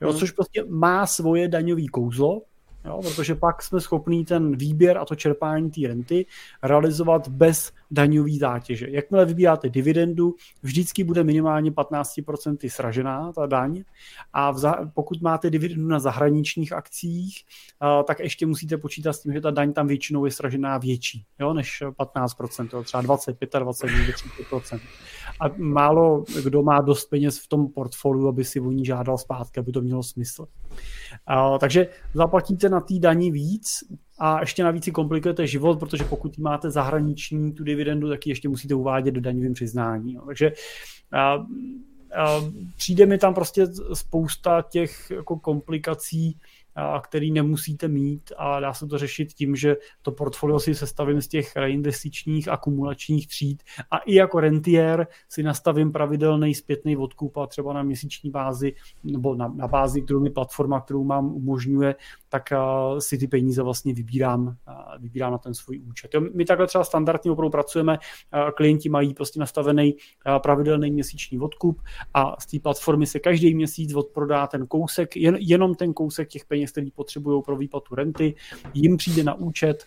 Jo, hmm. Což prostě má svoje daňové kouzlo, Jo, protože pak jsme schopní ten výběr a to čerpání té renty realizovat bez daňové zátěže. Jakmile vybíráte dividendu, vždycky bude minimálně 15% sražená ta daň a v za, pokud máte dividendu na zahraničních akcích, uh, tak ještě musíte počítat s tím, že ta daň tam většinou je sražená větší jo, než 15%, jo, třeba 20, 25, 30%. A málo kdo má dost peněz v tom portfoliu, aby si o ní žádal zpátky, aby to mělo smysl. Uh, takže zaplatíte na té daní víc a ještě navíc si komplikujete život, protože pokud máte zahraniční tu dividendu, tak ji ještě musíte uvádět do daňovým přiznání. No. Takže uh, uh, přijde mi tam prostě spousta těch jako komplikací, který nemusíte mít a dá se to řešit tím, že to portfolio si sestavím z těch reinvestičních akumulačních tříd a i jako rentier si nastavím pravidelný zpětný odkup a třeba na měsíční bázi nebo na, na bázi, kterou mi platforma, kterou mám, umožňuje, tak uh, si ty peníze vlastně vybírám, uh, vybírám na ten svůj účet. Jo, my takhle třeba standardně opravdu pracujeme, uh, klienti mají prostě nastavený pravidelný měsíční odkup a z té platformy se každý měsíc odprodá ten kousek, jen, jenom ten kousek těch peněz, který potřebují pro výplatu renty, jim přijde na účet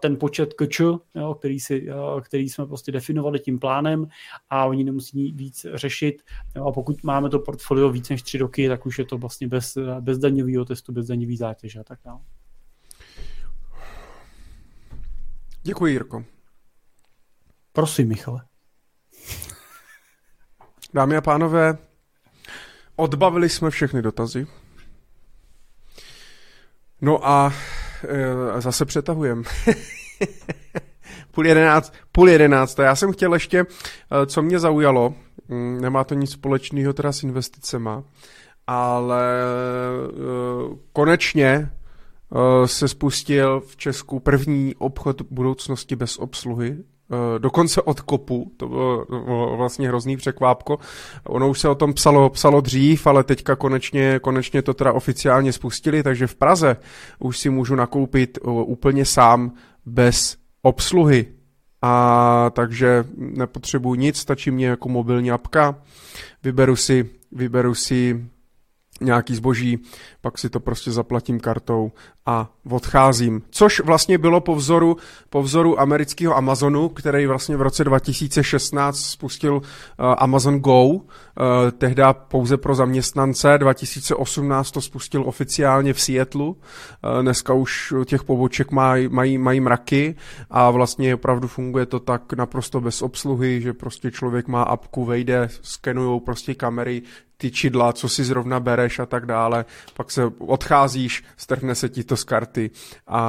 ten počet kč, jo, který, si, který jsme prostě definovali tím plánem a oni nemusí víc řešit. Jo, a pokud máme to portfolio víc než tři roky, tak už je to vlastně bez, bez daňového testu, bez daňový zátěže a tak dále. Děkuji, Jirko. Prosím, Michale. Dámy a pánové, odbavili jsme všechny dotazy. No a e, zase přetahujem. (laughs) půl jedenáct, půl jedenáct. Já jsem chtěl ještě, e, co mě zaujalo, mm, nemá to nic společného teda s investicema, ale e, konečně se spustil v Česku první obchod budoucnosti bez obsluhy Eh, dokonce od kopu, to bylo, to bylo vlastně hrozný překvápko. Ono už se o tom psalo, psalo dřív, ale teďka konečně, konečně to teda oficiálně spustili, takže v Praze už si můžu nakoupit eh, úplně sám bez obsluhy. A takže nepotřebuji nic, stačí mě jako mobilní apka, vyberu si, vyberu si nějaký zboží, pak si to prostě zaplatím kartou a odcházím. Což vlastně bylo po vzoru, po vzoru amerického Amazonu, který vlastně v roce 2016 spustil uh, Amazon Go, uh, tehdy pouze pro zaměstnance, 2018 to spustil oficiálně v Seattleu, uh, dneska už těch poboček mají, mají, mají mraky a vlastně opravdu funguje to tak naprosto bez obsluhy, že prostě člověk má apku, vejde, skenujou prostě kamery, ty čidla, co si zrovna bereš a tak dále, pak se odcházíš, strhne se ti to z karty a,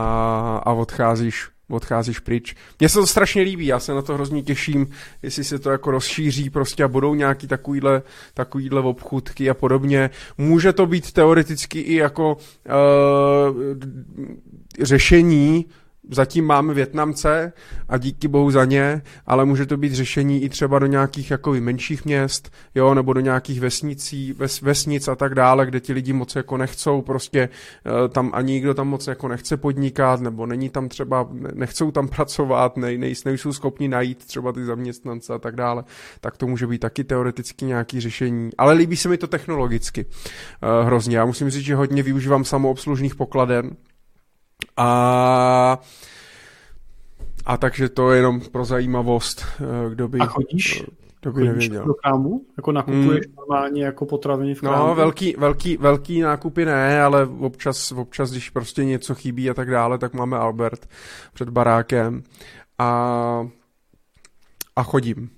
a odcházíš odcházíš pryč. Mně se to strašně líbí, já se na to hrozně těším, jestli se to jako rozšíří prostě a budou nějaký takovýhle, takovýhle obchůdky a podobně. Může to být teoreticky i jako uh, řešení zatím máme Větnamce a díky bohu za ně, ale může to být řešení i třeba do nějakých jako menších měst, jo, nebo do nějakých vesnicí, ves, vesnic a tak dále, kde ti lidi moc jako nechcou, prostě uh, tam ani nikdo tam moc jako nechce podnikat, nebo není tam třeba, nechcou tam (laughs) pracovat, ne, ne, nejsou schopni najít třeba ty zaměstnance a tak dále, tak to může být taky teoreticky nějaký řešení, ale líbí se mi to technologicky uh, hrozně. Já musím říct, že hodně využívám samoobslužných pokladen, a a takže to je jenom pro zajímavost, eh, kdo by... A chodíš? Kdo by chodíš nevěděl. do krámu? Jako nakupuješ hmm. normálně jako potraviny v krámu? No, velký, velký, velký nákupy ne, ale občas, občas, když prostě něco chybí a tak dále, tak máme Albert před barákem a, a chodím.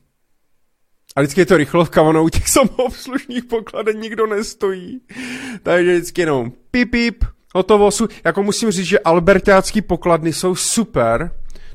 A vždycky je to rychlovka, ono u těch (laughs) samoobslužných pokladen nikdo nestojí. Takže vždycky jenom pip, pip, hotovo. Jako musím říct, že albertácký pokladny jsou super,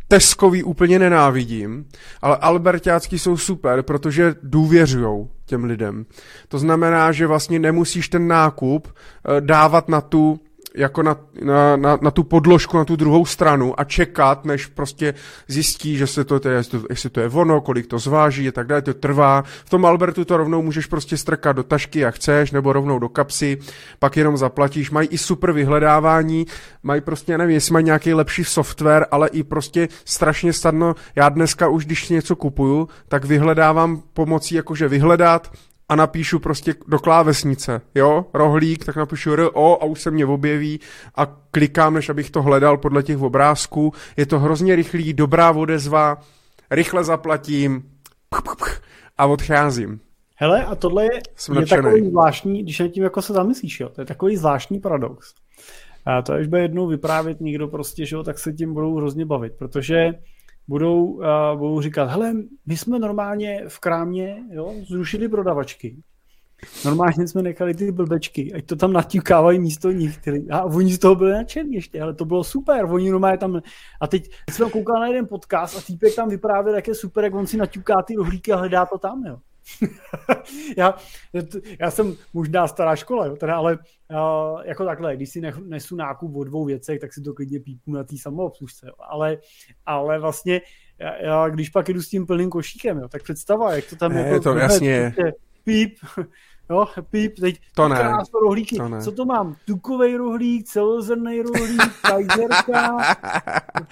Teskový úplně nenávidím, ale albertácký jsou super, protože důvěřujou těm lidem. To znamená, že vlastně nemusíš ten nákup eh, dávat na tu jako na, na, na, na tu podložku, na tu druhou stranu a čekat, než prostě zjistí, že se to, to, jestli to je ono, kolik to zváží a tak dále, to trvá. V tom Albertu to rovnou můžeš prostě strkat do tašky, jak chceš, nebo rovnou do kapsy, pak jenom zaplatíš. Mají i super vyhledávání, mají prostě, nevím, jestli mají nějaký lepší software, ale i prostě strašně snadno. Já dneska už, když něco kupuju, tak vyhledávám pomocí jakože vyhledat, a napíšu prostě do klávesnice, jo, rohlík, tak napíšu RO a už se mě objeví a klikám, než abych to hledal podle těch obrázků. Je to hrozně rychlý, dobrá odezva, rychle zaplatím a odcházím. Hele, a tohle je, je takový zvláštní, když nad tím jako se zamyslíš, jo, to je takový zvláštní paradox. A to až bude jednou vyprávět někdo prostě, že jo, tak se tím budou hrozně bavit, protože budou, uh, budou říkat, hele, my jsme normálně v krámě jo, zrušili prodavačky. Normálně jsme nechali ty blbečky, ať to tam natíkávají místo nich. Ty, a oni z toho byli nadšení ještě, ale to bylo super. Oni normálně tam... A teď jsem koukal na jeden podcast a týpek tam vyprávěl, jak je super, jak on si naťuká ty rohlíky a hledá to tam, jo. (laughs) já, já jsem možná stará škola, jo, teda, ale uh, jako takhle, když si nesu nákup o dvou věcech, tak si to klidně pípnu na té samoobslužce, jo. Ale, ale vlastně já, já, když pak jdu s tím plným košíkem, jo, tak představa, jak to tam je. jako... to jasně. Píp, Jo, píp, teď to ne. krásno rohlíky. To ne. Co to mám? Tukovej rohlík, celozrný rohlík, (laughs) kajzerka.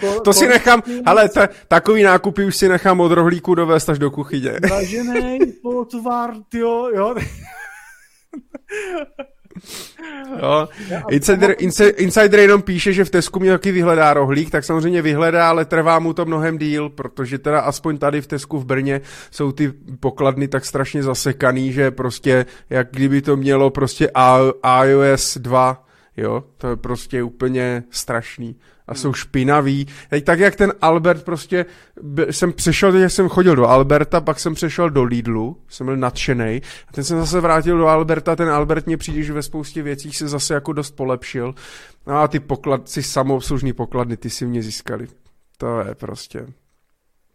to, to si nechám, ale ta, takový nákupy už si nechám od rohlíku dovést až do kuchyně. Dražený (laughs) polotvar, jo, jo. (laughs) Jo. Insider, insider jenom píše, že v Tesku mě taky vyhledá rohlík, tak samozřejmě vyhledá, ale trvá mu to mnohem díl, protože teda aspoň tady v Tesku v Brně jsou ty pokladny tak strašně zasekaný, že prostě jak kdyby to mělo prostě iOS 2, jo, to je prostě úplně strašný a jsou špinaví. Teď tak, jak ten Albert prostě, jsem přešel, teď jsem chodil do Alberta, pak jsem přešel do Lidlu, jsem byl nadšený. A ten jsem zase vrátil do Alberta, ten Albert mě přijde, že ve spoustě věcí se zase jako dost polepšil. No a ty pokladci, samoobslužný pokladny, ty si mě získali. To je prostě...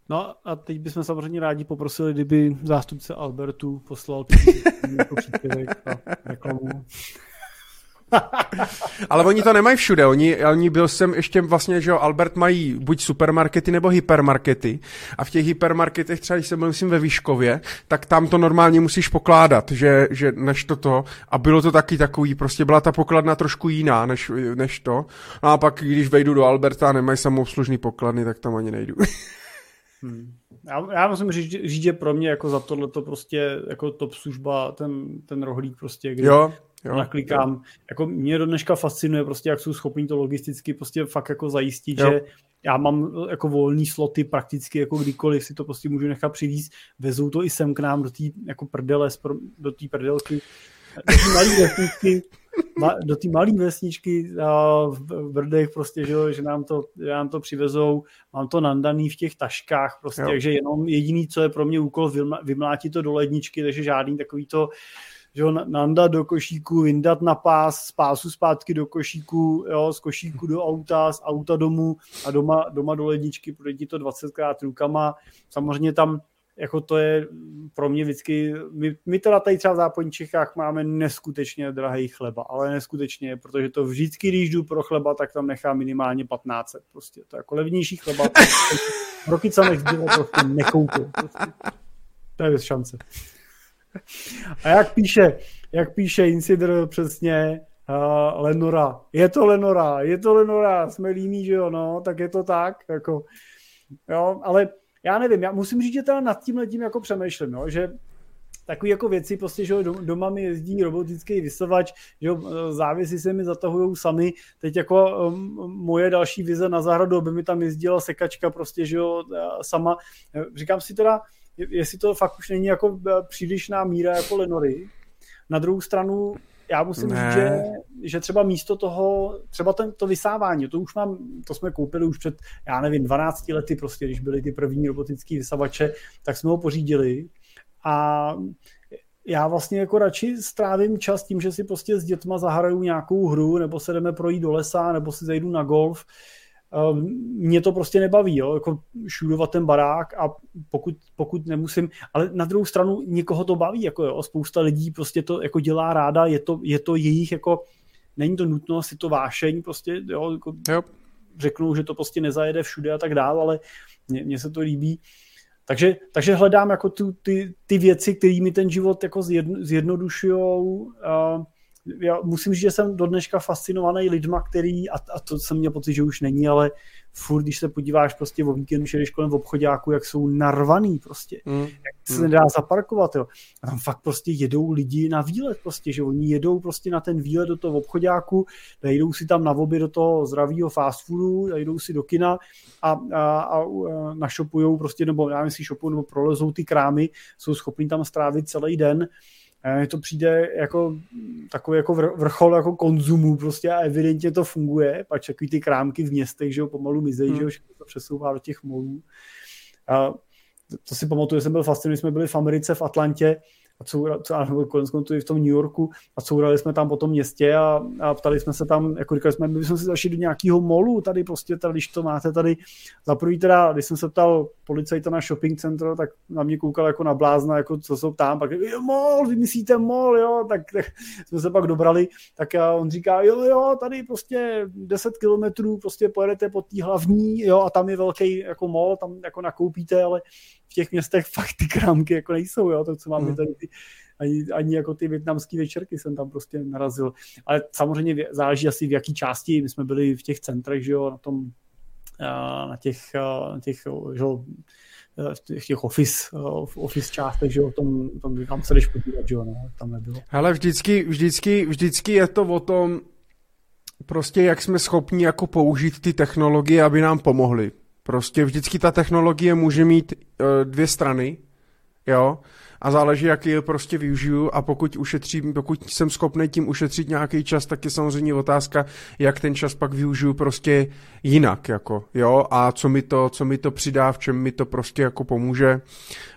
No a teď bychom samozřejmě rádi poprosili, kdyby zástupce Albertu poslal (laughs) jako příspěvek a reklamu. (laughs) Ale oni to nemají všude. Oni, oni byl jsem ještě vlastně, že jo, Albert mají buď supermarkety nebo hypermarkety. A v těch hypermarketech třeba, když jsem byl, myslím, ve Výškově, tak tam to normálně musíš pokládat, že, že než toto. A bylo to taky takový, prostě byla ta pokladna trošku jiná, než, než to. No a pak, když vejdu do Alberta a nemají samoobslužný pokladny, tak tam ani nejdu. (laughs) Hmm. Já, já musím říct, říct, že pro mě jako za tohle to prostě jako top služba, ten, ten rohlík prostě, kdy jo, jo, naklikám. Jo. Jako mě do dneška fascinuje prostě, jak jsou schopní to logisticky prostě fakt jako zajistit, jo. že já mám jako volný sloty prakticky jako kdykoliv si to prostě můžu nechat přivízt. Vezou to i sem k nám do té jako prdele, do té prdelky, do té malé vesničky, do té malé vesničky v Brdech prostě, že, že, nám to, že nám to přivezou, mám to nandaný v těch taškách prostě, jo. takže jenom jediný, co je pro mě úkol, vymlátit to do ledničky, takže žádný takový to že ho nandat do košíku, vyndat na pás, z pásu zpátky do košíku, jo, z košíku do auta, z auta domů a doma, doma do ledničky, projde to 20krát rukama. Samozřejmě tam jako to je pro mě vždycky, my, my teda tady třeba v západních Čechách máme neskutečně drahý chleba, ale neskutečně, protože to vždycky, když jdu pro chleba, tak tam nechám minimálně 1500, prostě to je jako levnější chleba, (laughs) roky co nech prostě nekoupil, prostě. to je bez šance. A jak píše, jak píše Insider přesně, uh, Lenora, je to Lenora, je to Lenora, jsme líní, že jo, no, tak je to tak, jako, jo, ale já nevím, já musím říct, že teda nad tím letím jako přemýšlím, jo, že takové jako věci, prostě, že doma mi jezdí robotický vysavač, že závisy se mi zatahují sami. Teď jako um, moje další vize na zahradu, aby mi tam jezdila sekačka prostě, že jo, sama. Říkám si teda, jestli to fakt už není jako eh, přílišná míra jako Lenory. Na druhou stranu já musím ne. říct, že, že třeba místo toho, třeba ten, to vysávání, to už mám, to jsme koupili už před, já nevím, 12 lety prostě, když byly ty první robotické vysavače, tak jsme ho pořídili a já vlastně jako radši strávím čas tím, že si prostě s dětma zahraju nějakou hru, nebo se jdeme projít do lesa, nebo si zajdu na golf. Ehm, mě to prostě nebaví, jo? jako šudovat ten barák a pokud, pokud nemusím, ale na druhou stranu někoho to baví, jako jo, spousta lidí prostě to jako dělá ráda, je to, je to jejich jako, není to nutnost, je to vášeň, prostě jo, jako jo. řeknou, že to prostě nezajede všude a tak dál, ale mně se to líbí. Takže, takže hledám jako tu, ty, ty věci, které mi ten život jako zjedno, zjednodušují. Já musím říct, že jsem do dneška fascinovaný lidma, který, a, a to jsem měl pocit, že už není, ale furt, když se podíváš prostě o víkendu, že jdeš kolem v obchodáku, jak jsou narvaný prostě, mm. jak se mm. nedá zaparkovat, jo. A tam fakt prostě jedou lidi na výlet prostě, že oni jedou prostě na ten výlet do toho obchodáku, jdou si tam na oby do toho zdravého fast foodu, jdou si do kina a, a, a, našopujou prostě, nebo já myslím, šopují, nebo prolezou ty krámy, jsou schopni tam strávit celý den mně to přijde jako takový jako vrchol jako konzumu prostě a evidentně to funguje, pač takový ty krámky v městech, že jo, pomalu mizejí, hmm. že jo, všechno to přesouvá do těch molů. A to si pamatuju, že jsem byl fascinovaný, jsme byli v Americe, v Atlantě a coura, co, a konec konců i v tom New Yorku. A courali jsme tam po tom městě a, a ptali jsme se tam, jako říkali jsme, my jsme si zašli do nějakého molu tady prostě, tady, když to máte tady, za prvý teda, když jsem se ptal policajta na shopping centro, tak na mě koukal jako na blázna, jako co jsou tam, pak jo, mol, vymyslíte mol, jo, tak, tak jsme se pak dobrali, tak a on říká, jo, jo, tady prostě 10 kilometrů prostě pojedete po té hlavní, jo, a tam je velký jako mol, tam jako nakoupíte, ale v těch městech fakt ty krámky jako nejsou, jo, to, co máme hmm. tady ty, ani, ani jako ty větnamské večerky jsem tam prostě narazil. Ale samozřejmě záleží asi v jaký části, my jsme byli v těch centrech, že jo, na tom, na těch, na těch že jo, v těch office, v office částech, že jo, tom, tom kam se jdeš podívat, že jo, no, tam nebylo. Ale vždycky, vždycky, vždycky je to o tom, prostě jak jsme schopni jako použít ty technologie, aby nám pomohly. Prostě vždycky ta technologie může mít uh, dvě strany, jo, a záleží, jak je prostě využiju a pokud ušetřím, pokud jsem schopný tím ušetřit nějaký čas, tak je samozřejmě otázka, jak ten čas pak využiju prostě jinak, jako, jo, a co mi to, co mi to přidá, v čem mi to prostě jako pomůže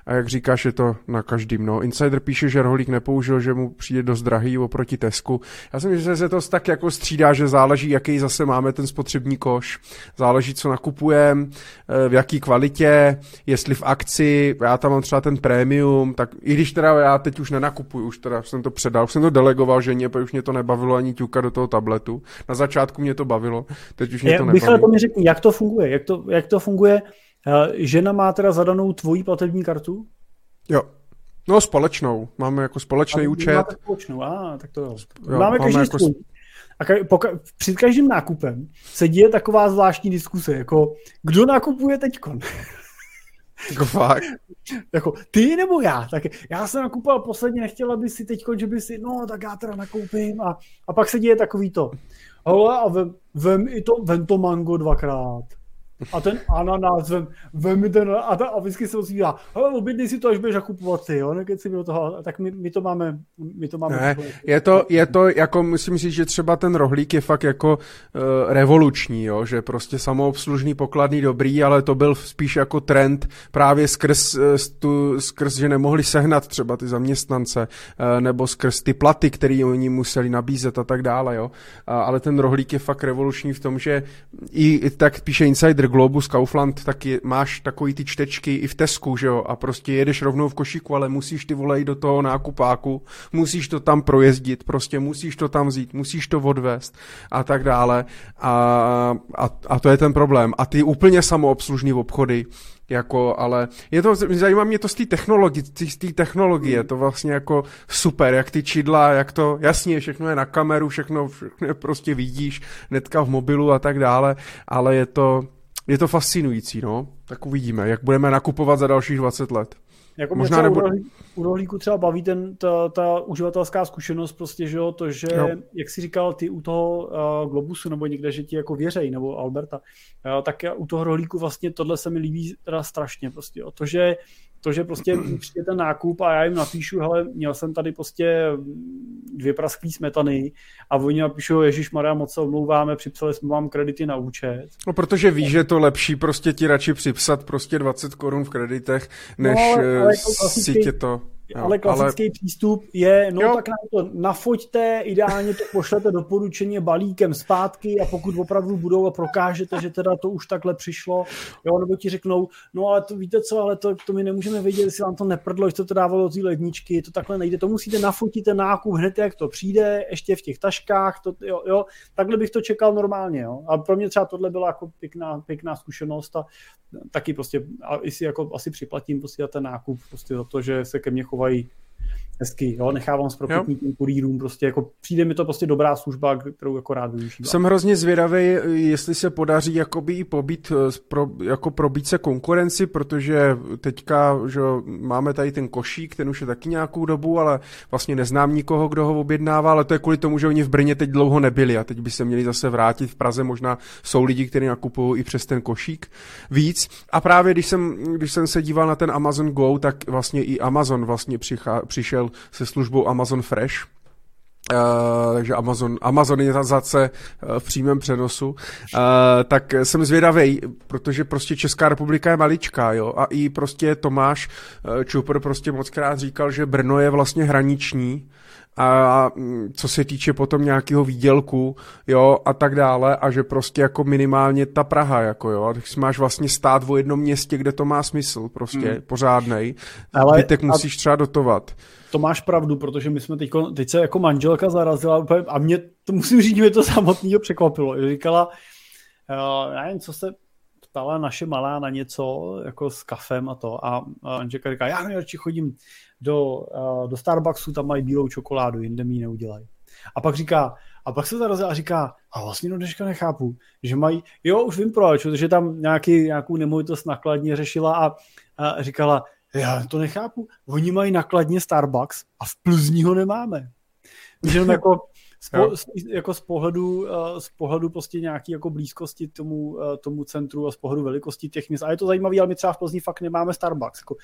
a jak říkáš, je to na každým. No. Insider píše, že rohlík nepoužil, že mu přijde dost drahý oproti Tesku. Já si myslím, že se to tak jako střídá, že záleží, jaký zase máme ten spotřební koš, záleží, co nakupujeme, eh, v jaký kvalitě, jestli v akci, já tam mám třeba ten premium, tak i když teda já teď už nenakupuju, už teda jsem to předal, už jsem to delegoval ženě, protože už mě to nebavilo ani ťuka do toho tabletu. Na začátku mě to bavilo, teď už mě to nebaví. Michale, to mi řekni, jak to funguje, jak to, jak to funguje, žena má teda zadanou tvoji platební kartu? Jo. No společnou. Máme jako společný účet. Máte společnou, a tak to jo. jo máme každý jako... A ka- poka- před každým nákupem se děje taková zvláštní diskuse, jako kdo nakupuje teďkon? (laughs) Jako fakt? (laughs) jako ty nebo já? Tak já jsem nakupoval posledně, nechtěla by si teďkon, že by si, no tak já teda nakoupím a, a pak se děje takový to. Hele, a vem, vem, i to, vem to mango dvakrát a ten ananas, vem, vem ten, a, ta, a vždycky se ozývá, hele, objednej si to, až budeš nakupovat ty, jo, nekec si do toho, tak my, my, to máme, my to máme. Ne, je to, je to, jako musím říct, že třeba ten rohlík je fakt jako uh, revoluční, jo, že prostě samoobslužný, pokladný, dobrý, ale to byl spíš jako trend právě skrz, uh, tu, skrz že nemohli sehnat třeba ty zaměstnance, uh, nebo skrz ty platy, které oni museli nabízet a tak dále, jo. Uh, ale ten rohlík je fakt revoluční v tom, že i tak píše Insider Globus, Kaufland, tak je, máš takový ty čtečky i v Tesku, že jo, a prostě jedeš rovnou v košíku, ale musíš ty volej do toho nákupáku, musíš to tam projezdit, prostě musíš to tam vzít, musíš to odvést a tak dále a, a, a to je ten problém. A ty úplně samoobslužný obchody, jako, ale je to, zajímá mě to z té technologie, z té technologie, to vlastně jako super, jak ty čidla, jak to, jasně, všechno je na kameru, všechno, všechno prostě vidíš, netka v mobilu a tak dále, ale je to, je to fascinující, no. Tak uvidíme, jak budeme nakupovat za dalších 20 let. Jako Možná nebude... u rohlíku třeba baví ten, ta, ta uživatelská zkušenost prostě, že jo, to, že, jo. jak jsi říkal ty u toho uh, Globusu nebo někde, že ti jako věřej, nebo Alberta, uh, tak u toho rohlíku vlastně tohle se mi líbí teda strašně prostě, jo. to, že to, že prostě přijde ten nákup a já jim napíšu, hele, měl jsem tady prostě dvě prasklý smetany a oni napíšou, Ježíš Maria, moc se omlouváme, připsali jsme vám kredity na účet. No, protože víš, že to lepší prostě ti radši připsat prostě 20 korun v kreditech, než no, jako si tě to Jo, ale klasický ale... přístup je, no jo. tak nám to nafoďte, ideálně to pošlete doporučeně balíkem zpátky a pokud opravdu budou a prokážete, že teda to už takhle přišlo, jo, nebo ti řeknou, no ale to víte co, ale to, to my nemůžeme vědět, jestli vám to neprdlo, že to dávalo od ledničky, to takhle nejde, to musíte nafotit ten nákup hned, jak to přijde, ještě v těch taškách, to, jo, jo, takhle bych to čekal normálně, jo. A pro mě třeba tohle byla jako pěkná, pěkná zkušenost a taky prostě, a si jako asi připlatím prostě ten nákup prostě za to, že se ke mně why hezky, jo, nechávám s tím kurýrům, prostě jako přijde mi to prostě dobrá služba, kterou jako rád využívám. Jsem hrozně zvědavý, jestli se podaří jakoby pobít, eh, pro, jako probít se konkurenci, protože teďka, že máme tady ten košík, ten už je taky nějakou dobu, ale vlastně neznám nikoho, kdo ho objednává, ale to je kvůli tomu, že oni v Brně teď dlouho nebyli a teď by se měli zase vrátit v Praze, možná jsou lidi, kteří nakupují i přes ten košík víc. A právě když jsem, když jsem se díval na ten Amazon Go, tak vlastně i Amazon vlastně přichá, přišel se službou Amazon Fresh, Uh, takže Amazon, Amazonizace uh, v přímém přenosu, uh, tak jsem zvědavý, protože prostě Česká republika je maličká, jo, a i prostě Tomáš uh, Čupr prostě moc krát říkal, že Brno je vlastně hraniční, a mm, co se týče potom nějakého výdělku, jo, a tak dále, a že prostě jako minimálně ta Praha, jako jo, a když máš vlastně stát o jednom městě, kde to má smysl, prostě, hmm. pořádnej, Ale, musíš a... třeba dotovat to máš pravdu, protože my jsme teď, teď se jako manželka zarazila úplně, a mě to musím říct, mě to samotného překvapilo. Říkala, uh, já nevím, co se ptala naše malá na něco, jako s kafem a to. A, a Anžeka říká, já nejradši chodím do, uh, do Starbucksu, tam mají bílou čokoládu, jinde mi ji neudělají. A pak říká, a pak se zarazila a říká, a vlastně do dneška nechápu, že mají, jo, už vím proč, protože tam nějaký, nějakou nemovitost nakladně řešila a, a říkala, já to nechápu. Oni mají nakladně Starbucks a v Plzni ho nemáme. Že jako z, po, jako z pohledu, eh, z pohledu prostě nějaký jako blízkosti tomu, eh, tomu centru a z pohledu velikosti těch měst. A je to zajímavé, ale my třeba v Plzni fakt nemáme Starbucks. Jako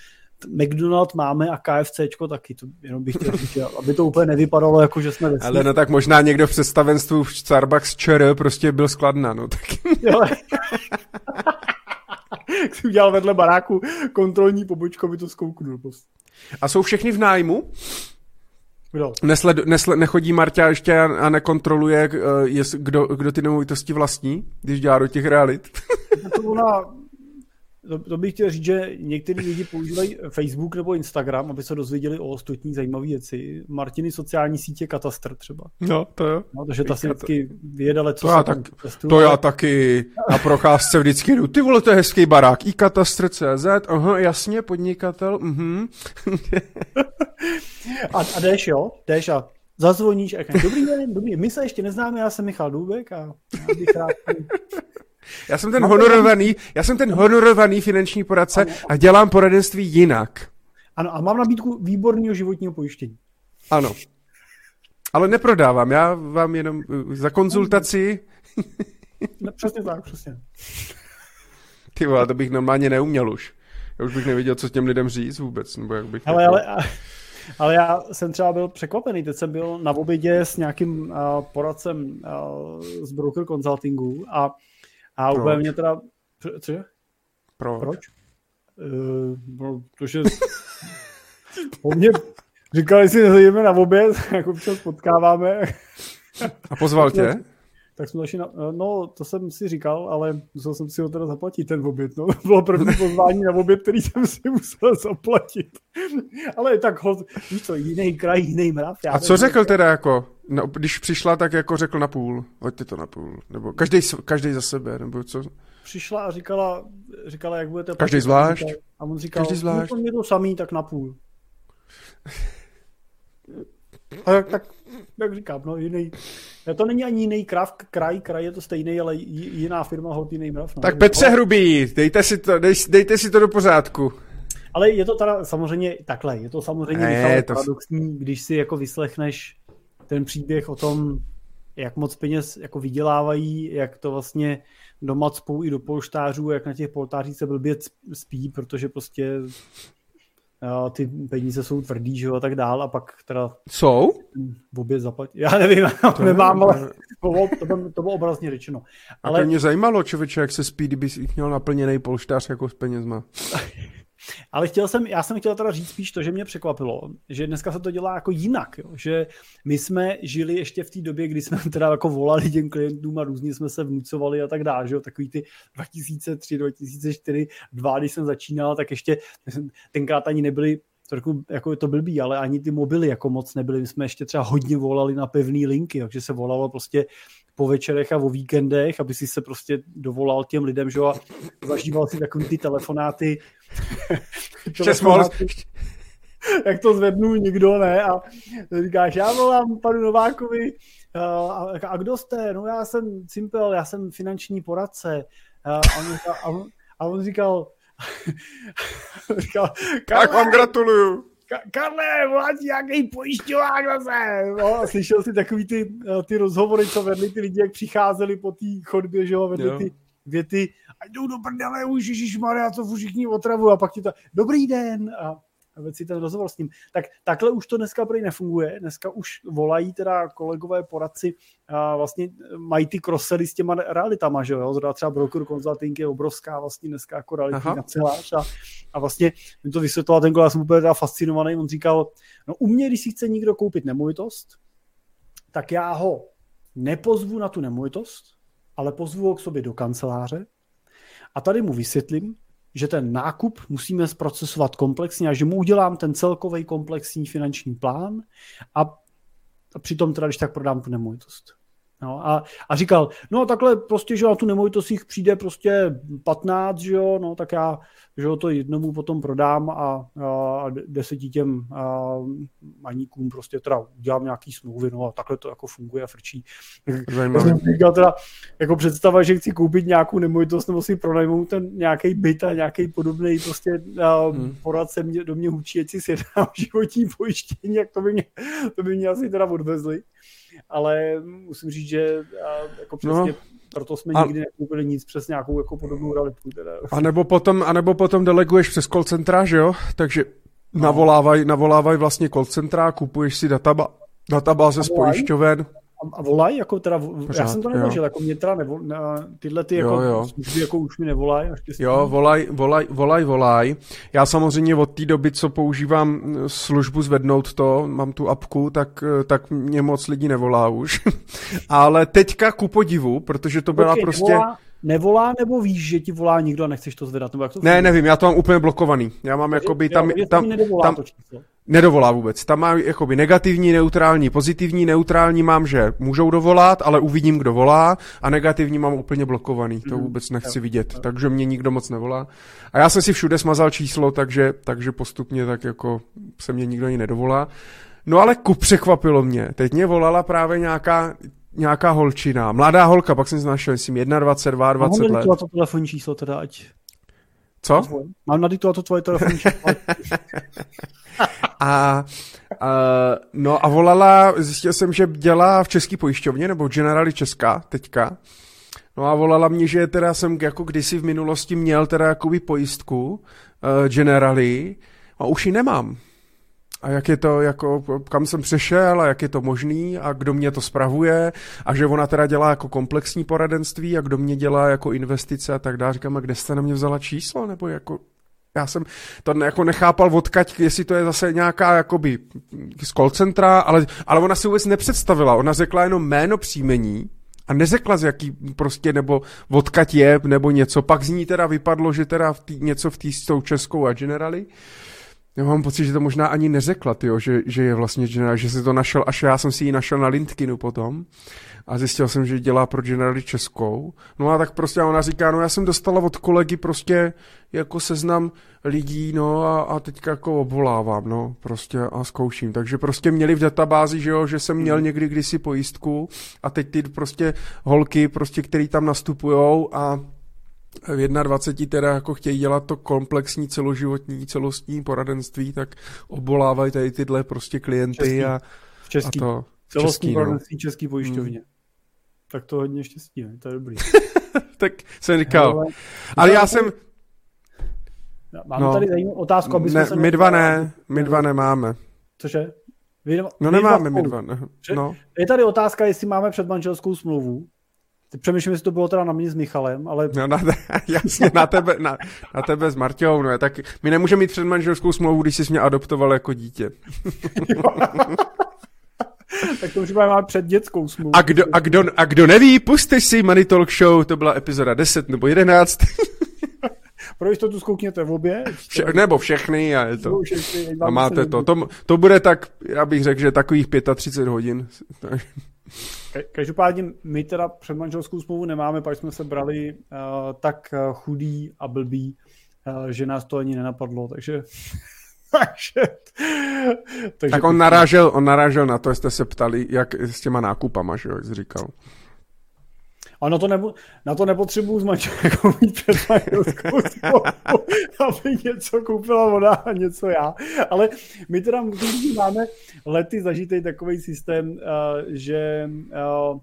McDonald máme a KFCčko taky. To jenom bych chtěl říct, aby to úplně nevypadalo, jako že jsme Ale no tak možná někdo v představenstvu Starbucks ČR prostě byl skladná, no tak. (laughs) (laughs) si udělal vedle baráku kontrolní pobočku, aby to zkouknul. A jsou všechny v nájmu? Kdo? Nesled, nesled, nechodí Marta ještě a nekontroluje, uh, jest, kdo, kdo ty nemovitosti vlastní, když dělá do těch realit? to ona to, to bych chtěl říct, že někteří lidi používají Facebook nebo Instagram, aby se dozvěděli o ostatní zajímavé věci. Martiny sociální sítě Katastr třeba. No, to jo. No, takže ta si vždycky co to já, tak, to já taky na procházce vždycky jdu. Ty vole, to je hezký barák. I Katastr.cz, aha, jasně, podnikatel, mhm. a, a jdeš, jo? Jdeš a zazvoníš a dobrý den, dobrý den. My se ještě neznáme, já jsem Michal Důbek a já bych rád já jsem ten honorovaný, já jsem ten honorovaný finanční poradce a dělám poradenství jinak. Ano, a mám nabídku výborného životního pojištění. Ano. Ale neprodávám, já vám jenom uh, za konzultaci... No, přesně tak, přesně. Ty vole, to bych normálně neuměl už. Já už bych nevěděl, co těm lidem říct vůbec, nebo jak bych... Ale, jako... ale, ale já jsem třeba byl překvapený, teď jsem byl na obědě s nějakým uh, poradcem uh, z broker consultingu a a Proč? úplně mě teda... Cože? Proč? Proč? Uh, no, protože (laughs) po mně říkali, jestli nezajdeme na oběd, (laughs) jako občas potkáváme. A pozval tě? Tak jsme zašli na, no, to jsem si říkal, ale musel jsem si ho teda zaplatit, ten oběd, no. To bylo první pozvání na oběd, který jsem si musel zaplatit. ale tak, ho, víš co, jiný kraj, jiný mrav. A co řekl teda jako? No, když přišla, tak jako řekl na půl. Hoďte to na půl. Nebo každý, každý za sebe, nebo co? Přišla a říkala, říkala jak budete... Každý zvlášť? A on říkal, každý zvlášť. No, to to samý, tak na půl. (laughs) A tak, tak, jak říkám, no jiný. To není ani jiný krav, kraj, kraj je to stejný, ale jiná firma hod jiný mrav. No. Tak Petře Hrubý, dejte si, to, dej, dejte si to do pořádku. Ale je to teda samozřejmě takhle, je to samozřejmě ne, to... paradoxní, když si jako vyslechneš ten příběh o tom, jak moc peněz jako vydělávají, jak to vlastně doma cpou i do polštářů, jak na těch poltářích se blbě spí, protože prostě ty peníze jsou tvrdý, že jo, a tak dál, a pak teda... Jsou? V obě zaplatí. Já nevím, (laughs) to nemám, ale to bylo, to, bylo, to bylo obrazně řečeno. Ale... A to mě zajímalo, člověče, jak se spí, kdyby jsi měl naplněný polštář jako s penězma. (laughs) Ale chtěl jsem, já jsem chtěl teda říct spíš to, že mě překvapilo, že dneska se to dělá jako jinak, jo? že my jsme žili ještě v té době, kdy jsme (laughs) teda jako volali těm klientům a různě jsme se vnucovali a tak dále, že jo? takový ty 2003, 2004, 2, když jsem začínal, tak ještě (laughs) tenkrát ani nebyly trochu jako je to blbý, ale ani ty mobily jako moc nebyly. My jsme ještě třeba hodně volali na pevné linky, takže se volalo prostě po večerech a o víkendech, aby si se prostě dovolal těm lidem, že a zažíval si takový ty telefonáty. (laughs) telefonáty (laughs) jak to zvednu, nikdo ne. A říkáš, já volám panu Novákovi, a, a kdo jste? No já jsem Cimpel, já jsem finanční poradce. A on, říkal, a on, a on říkal, (laughs) říkal tak vám gratuluju. Karle, volá ti nějaký pojišťovák zase. No, slyšel jsi takový ty, eh, ty rozhovory, co vedli ty lidi, jak přicházeli po té chodbě, že jo, vedli jo. ty věty, a jdou do prdele, už Maria, to všichni otravu a pak ti to, dobrý den, a si ten rozhovor s ním. Tak takhle už to dneska prý nefunguje. Dneska už volají teda kolegové poradci a vlastně mají ty crossely s těma realitama, že jo? Zda třeba broker consulting je obrovská vlastně dneska jako realitní kancelář a, a vlastně mi to vysvětloval ten já jsem úplně teda fascinovaný, on říkal, no u mě, když si chce někdo koupit nemovitost, tak já ho nepozvu na tu nemovitost, ale pozvu ho k sobě do kanceláře a tady mu vysvětlím, že ten nákup musíme zprocesovat komplexně a že mu udělám ten celkový komplexní finanční plán a, a přitom teda, když tak prodám tu nemovitost. No, a, a říkal, no takhle prostě, že na tu nemovitost jich přijde prostě 15, že jo, no tak já, že jo, to jednomu potom prodám a, a deseti těm a, maníkům prostě teda udělám nějaký smlouvy, no a takhle to jako funguje a frčí. Říkal teda, jako představa, že chci koupit nějakou nemovitost nebo si pronajmout ten nějaký byt a nějaký podobný prostě a, hmm. poradce mě, do mě hučí, ať si sjednám (laughs) životní pojištění, jak to by mě, to by mě asi teda odvezli ale musím říct, že jako přesně no. proto jsme a... nikdy nekoupili nic přes nějakou jako podobnou realitu. Teda. A nebo potom, a nebo potom deleguješ přes call centra, že jo? Takže no. navolávaj, navolávaj vlastně call centra, kupuješ si databa, databáze z pojišťoven. A volají, jako teda, Pořád, já jsem to nevěděl, jako mě teda nebo, tyhle ty jako, jo, jo. služby jako už mi nevolají. Jo, volaj, volaj, volaj, volaj. Já samozřejmě od té doby, co používám službu zvednout to, mám tu apku, tak, tak mě moc lidí nevolá už. (laughs) Ale teďka ku podivu, protože to byla Počkej, prostě... Nevolá, nevolá, nebo víš, že ti volá nikdo a nechceš to zvedat? Nebo jak to ne, nevím, já to mám úplně blokovaný. Já mám Takže, jakoby tam... Jo, tam, tam, to číslo. Nedovolá vůbec. Tam má jakoby negativní, neutrální, pozitivní. Neutrální mám, že můžou dovolat, ale uvidím, kdo volá. A negativní mám úplně blokovaný. To mhm. vůbec nechci vidět. Takže mě nikdo moc nevolá. A já jsem si všude smazal číslo, takže, takže postupně tak jako se mě nikdo ani nedovolá. No ale ku překvapilo mě. Teď mě volala právě nějaká nějaká holčina, mladá holka, pak jsem našel, myslím, 21, 22 20 let. Mám to telefonní číslo teda, ať... Co? Mám nadiktovat to tvoje telefonní číslo. (laughs) a, a, no a volala, zjistil jsem, že dělá v české pojišťovně, nebo Generali Česká teďka. No a volala mě, že teda jsem jako kdysi v minulosti měl teda jakoby pojistku uh, Generali a už ji nemám a jak je to, jako, kam jsem přešel a jak je to možný a kdo mě to spravuje a že ona teda dělá jako komplexní poradenství a kdo mě dělá jako investice a tak dále. Říkám, a kde jste na mě vzala číslo, nebo jako já jsem to jako nechápal odkaď, jestli to je zase nějaká jakoby z call centra, ale, ale ona si vůbec nepředstavila. Ona řekla jenom jméno příjmení a neřekla, z jaký prostě, nebo odkaď je, nebo něco. Pak z ní teda vypadlo, že teda v tý, něco v té s tou českou a generali. Já mám pocit, že to možná ani neřekla, tyjo, že, že je vlastně generál, že si to našel, až já jsem si ji našel na Lindkinu potom a zjistil jsem, že dělá pro generály českou. No a tak prostě ona říká, no já jsem dostala od kolegy prostě jako seznam lidí, no a, a teďka jako obvolávám, no prostě a zkouším. Takže prostě měli v databázi, že jo, že jsem měl hmm. někdy kdysi pojistku a teď ty prostě holky, prostě, který tam nastupujou a v 21 teda jako chtějí dělat to komplexní celoživotní, celostní poradenství, tak obolávají tady tyhle prostě klienty český. a, v český. a to. Celostní český, no. poradenství no. český pojišťovně. Hmm. Tak to hodně štěstí, ne? to je dobrý. (laughs) tak jsem říkal. Ale, ale já jsem... Mám no, tady zajímavou otázku, aby jsme ne, se... My dva ne, my dva nemáme. Cože? Vy, no nemáme my dva. Ne. No. Je tady otázka, jestli máme předmanželskou smlouvu. Teď přemýšlím, jestli to bylo teda na mě s Michalem, ale... No, na te, (laughs) jasně, na tebe, na, na tebe s Marťou, no, tak my nemůžeme mít předmanželskou smlouvu, když jsi mě adoptoval jako dítě. (laughs) tak to už máme před dětskou smlouvu. A kdo, a, kdo, a kdo neví, puste si Money Talk Show, to byla epizoda 10 nebo 11. (laughs) Pro jistotu zkoukněte v obě. Vše, nebo všechny a je to. A máte to. to. To bude tak, já bych řekl, že takových 35 hodin. Každopádně my teda předmanželskou smlouvu nemáme, pak jsme se brali uh, tak eh, chudý a blbý, uh, že nás to ani nenapadlo, takže... (laughs) takže, takže tak on narážel, on narážel na to, jste se ptali, jak s těma nákupama, že jo, jak jsi říkal. A na to, nebo, na to nepotřebuju s manželkou mít před aby něco koupila ona a něco já. Ale my teda máme lety zažitý takový systém, uh, že, uh,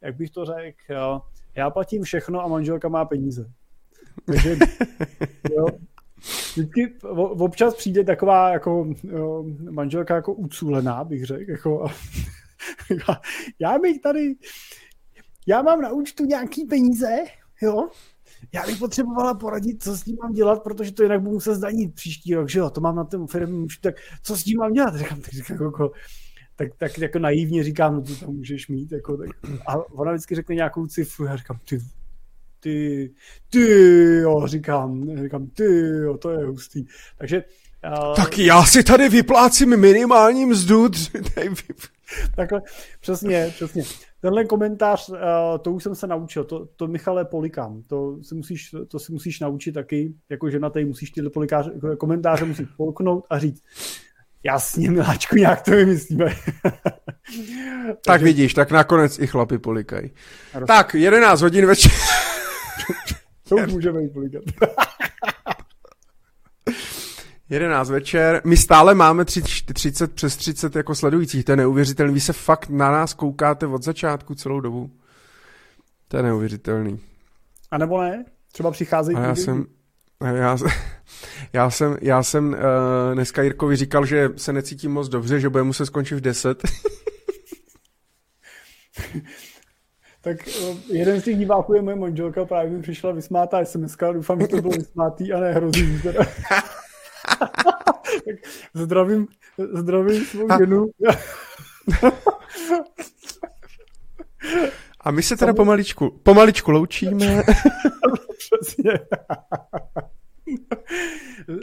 jak bych to řekl, uh, já platím všechno a manželka má peníze. Takže, jo, Vždycky občas přijde taková jako jo, manželka jako uculená, bych řekl. Jako, (laughs) já bych tady já mám na účtu nějaký peníze, jo, já bych potřebovala poradit, co s tím mám dělat, protože to jinak budu muset zdanit příští rok, že jo, to mám na tom firmě tak co s tím mám dělat? (laughs) Říkám, tak, říkám, jako, tak, tak jako naivně říkám, no to tam můžeš mít, jako, tak. a ona vždycky řekne nějakou cifru, já říkám, ty, ty, ty, jo, říkám, říkám, ty, jo, to je hustý. Takže Uh, tak já si tady vyplácím minimální mzdu. (laughs) Takhle, přesně, přesně. Tenhle komentář, uh, to už jsem se naučil, to, to Michale polikám, to si musíš, to si musíš naučit taky, jako žena tady musíš tyhle polikáře, komentáře musíš polknout a říct, jasně, miláčku, nějak to vymyslíme. (laughs) tak vidíš, tak nakonec i chlapi polikají. Tak, 11 hodin večer. to už můžeme jít polikat. (laughs) 11 večer. My stále máme 30 přes 30 jako sledujících. To je neuvěřitelný. Vy se fakt na nás koukáte od začátku celou dobu. To je neuvěřitelný. A nebo ne? Třeba přicházejí... Já jsem, já, (laughs) já jsem, já jsem uh, dneska Jirkovi říkal, že se necítím moc dobře, že bude muset skončit v 10. (laughs) tak uh, jeden z těch diváků je moje manželka, právě mi přišla vysmátá SMS, doufám, že to bylo vysmátý a ne hrozný. (laughs) zdravím, zdravím svou ženu. A my se teda pomaličku, pomaličku loučíme. Přesně.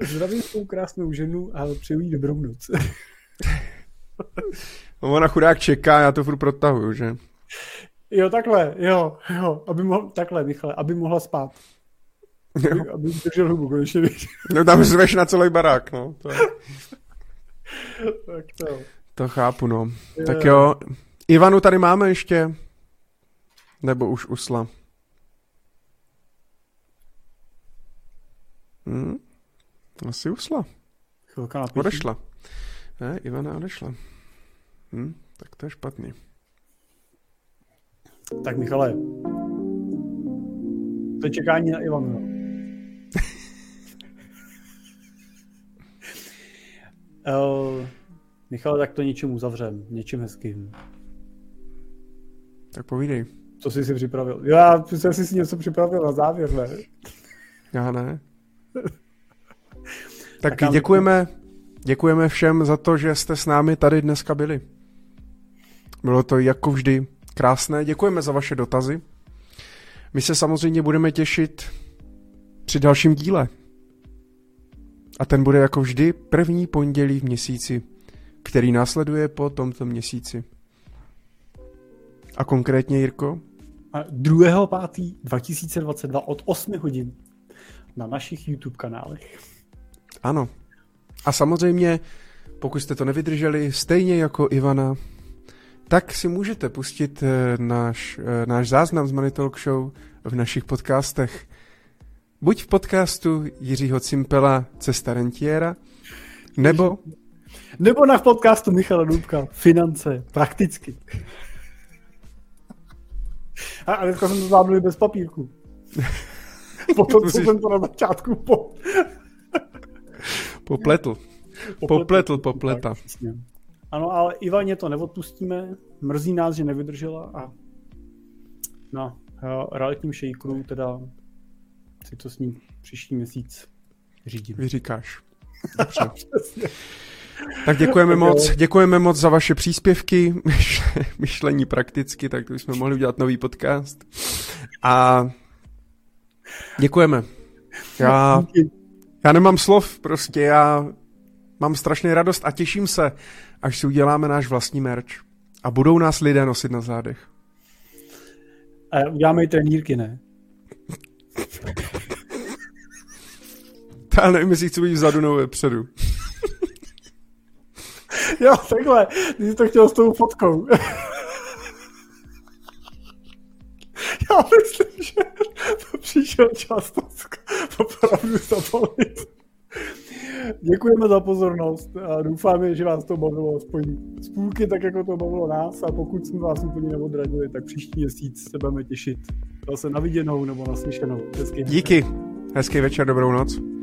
Zdravím svou krásnou ženu a přeju jí dobrou noc. No, ona chudák čeká, já to furt protahuju, že? Jo, takhle, jo, jo, aby mohl, takhle, Michale, aby mohla spát. Aby, aby držel hubu, konečně víš. No tam zveš na celý barák, no. To, (laughs) tak to. to chápu, no. Je. Tak jo, Ivanu tady máme ještě? Nebo už usla? Hm? Asi usla. Chvilka na Odešla. Ne, Ivana odešla. Hm? Tak to je špatný. Tak Michale, to je čekání na Ivanu. No. Uh, Michal, tak to něčím uzavřem, něčím hezkým. Tak povídej. Co jsi si připravil? Já jsem si něco připravil na závěr, ne? Já ne. (laughs) tak, tak děkujeme, děkujeme všem za to, že jste s námi tady dneska byli. Bylo to jako vždy krásné. Děkujeme za vaše dotazy. My se samozřejmě budeme těšit při dalším díle. A ten bude jako vždy první pondělí v měsíci, který následuje po tomto měsíci. A konkrétně, Jirko? 2.5.2022 od 8 hodin na našich YouTube kanálech. Ano. A samozřejmě, pokud jste to nevydrželi, stejně jako Ivana, tak si můžete pustit eh, náš, eh, náš záznam z Money Talk Show v našich podcastech. Buď v podcastu Jiřího Cimpela Cesta rentiera, nebo... Nebo na podcastu Michala Dubka Finance, prakticky. A, a dneska jsem to zvládl bez papírku. (laughs) Potom, co jsem to na začátku po... popletl. Popletl, popleta. ano, ale Ivaně to neodpustíme. Mrzí nás, že nevydržela a na uh, realitním shakeru, teda si to s ním příští měsíc řídím. Vyříkáš. Dobře. (laughs) tak děkujeme moc, děkujeme moc za vaše příspěvky, (laughs) myšlení prakticky, tak to jsme mohli udělat nový podcast. A děkujeme. Já, já nemám slov, prostě já mám strašně radost a těším se, až si uděláme náš vlastní merch. A budou nás lidé nosit na zádech. A uděláme i trenírky, ne? (laughs) Já nevím, jestli chci být vzadu nebo vepředu. (laughs) jo, takhle. Ty jsi to chtěl s tou fotkou. (laughs) Já myslím, že to přišel čas to opravdu zabalit. Děkujeme za pozornost a doufáme, že vás to bavilo aspoň z půlky, tak jako to bavilo nás a pokud jsme vás úplně neodradili, tak příští měsíc se budeme těšit zase na viděnou nebo na slyšenou. Hezký Díky. Hezký večer, dobrou noc.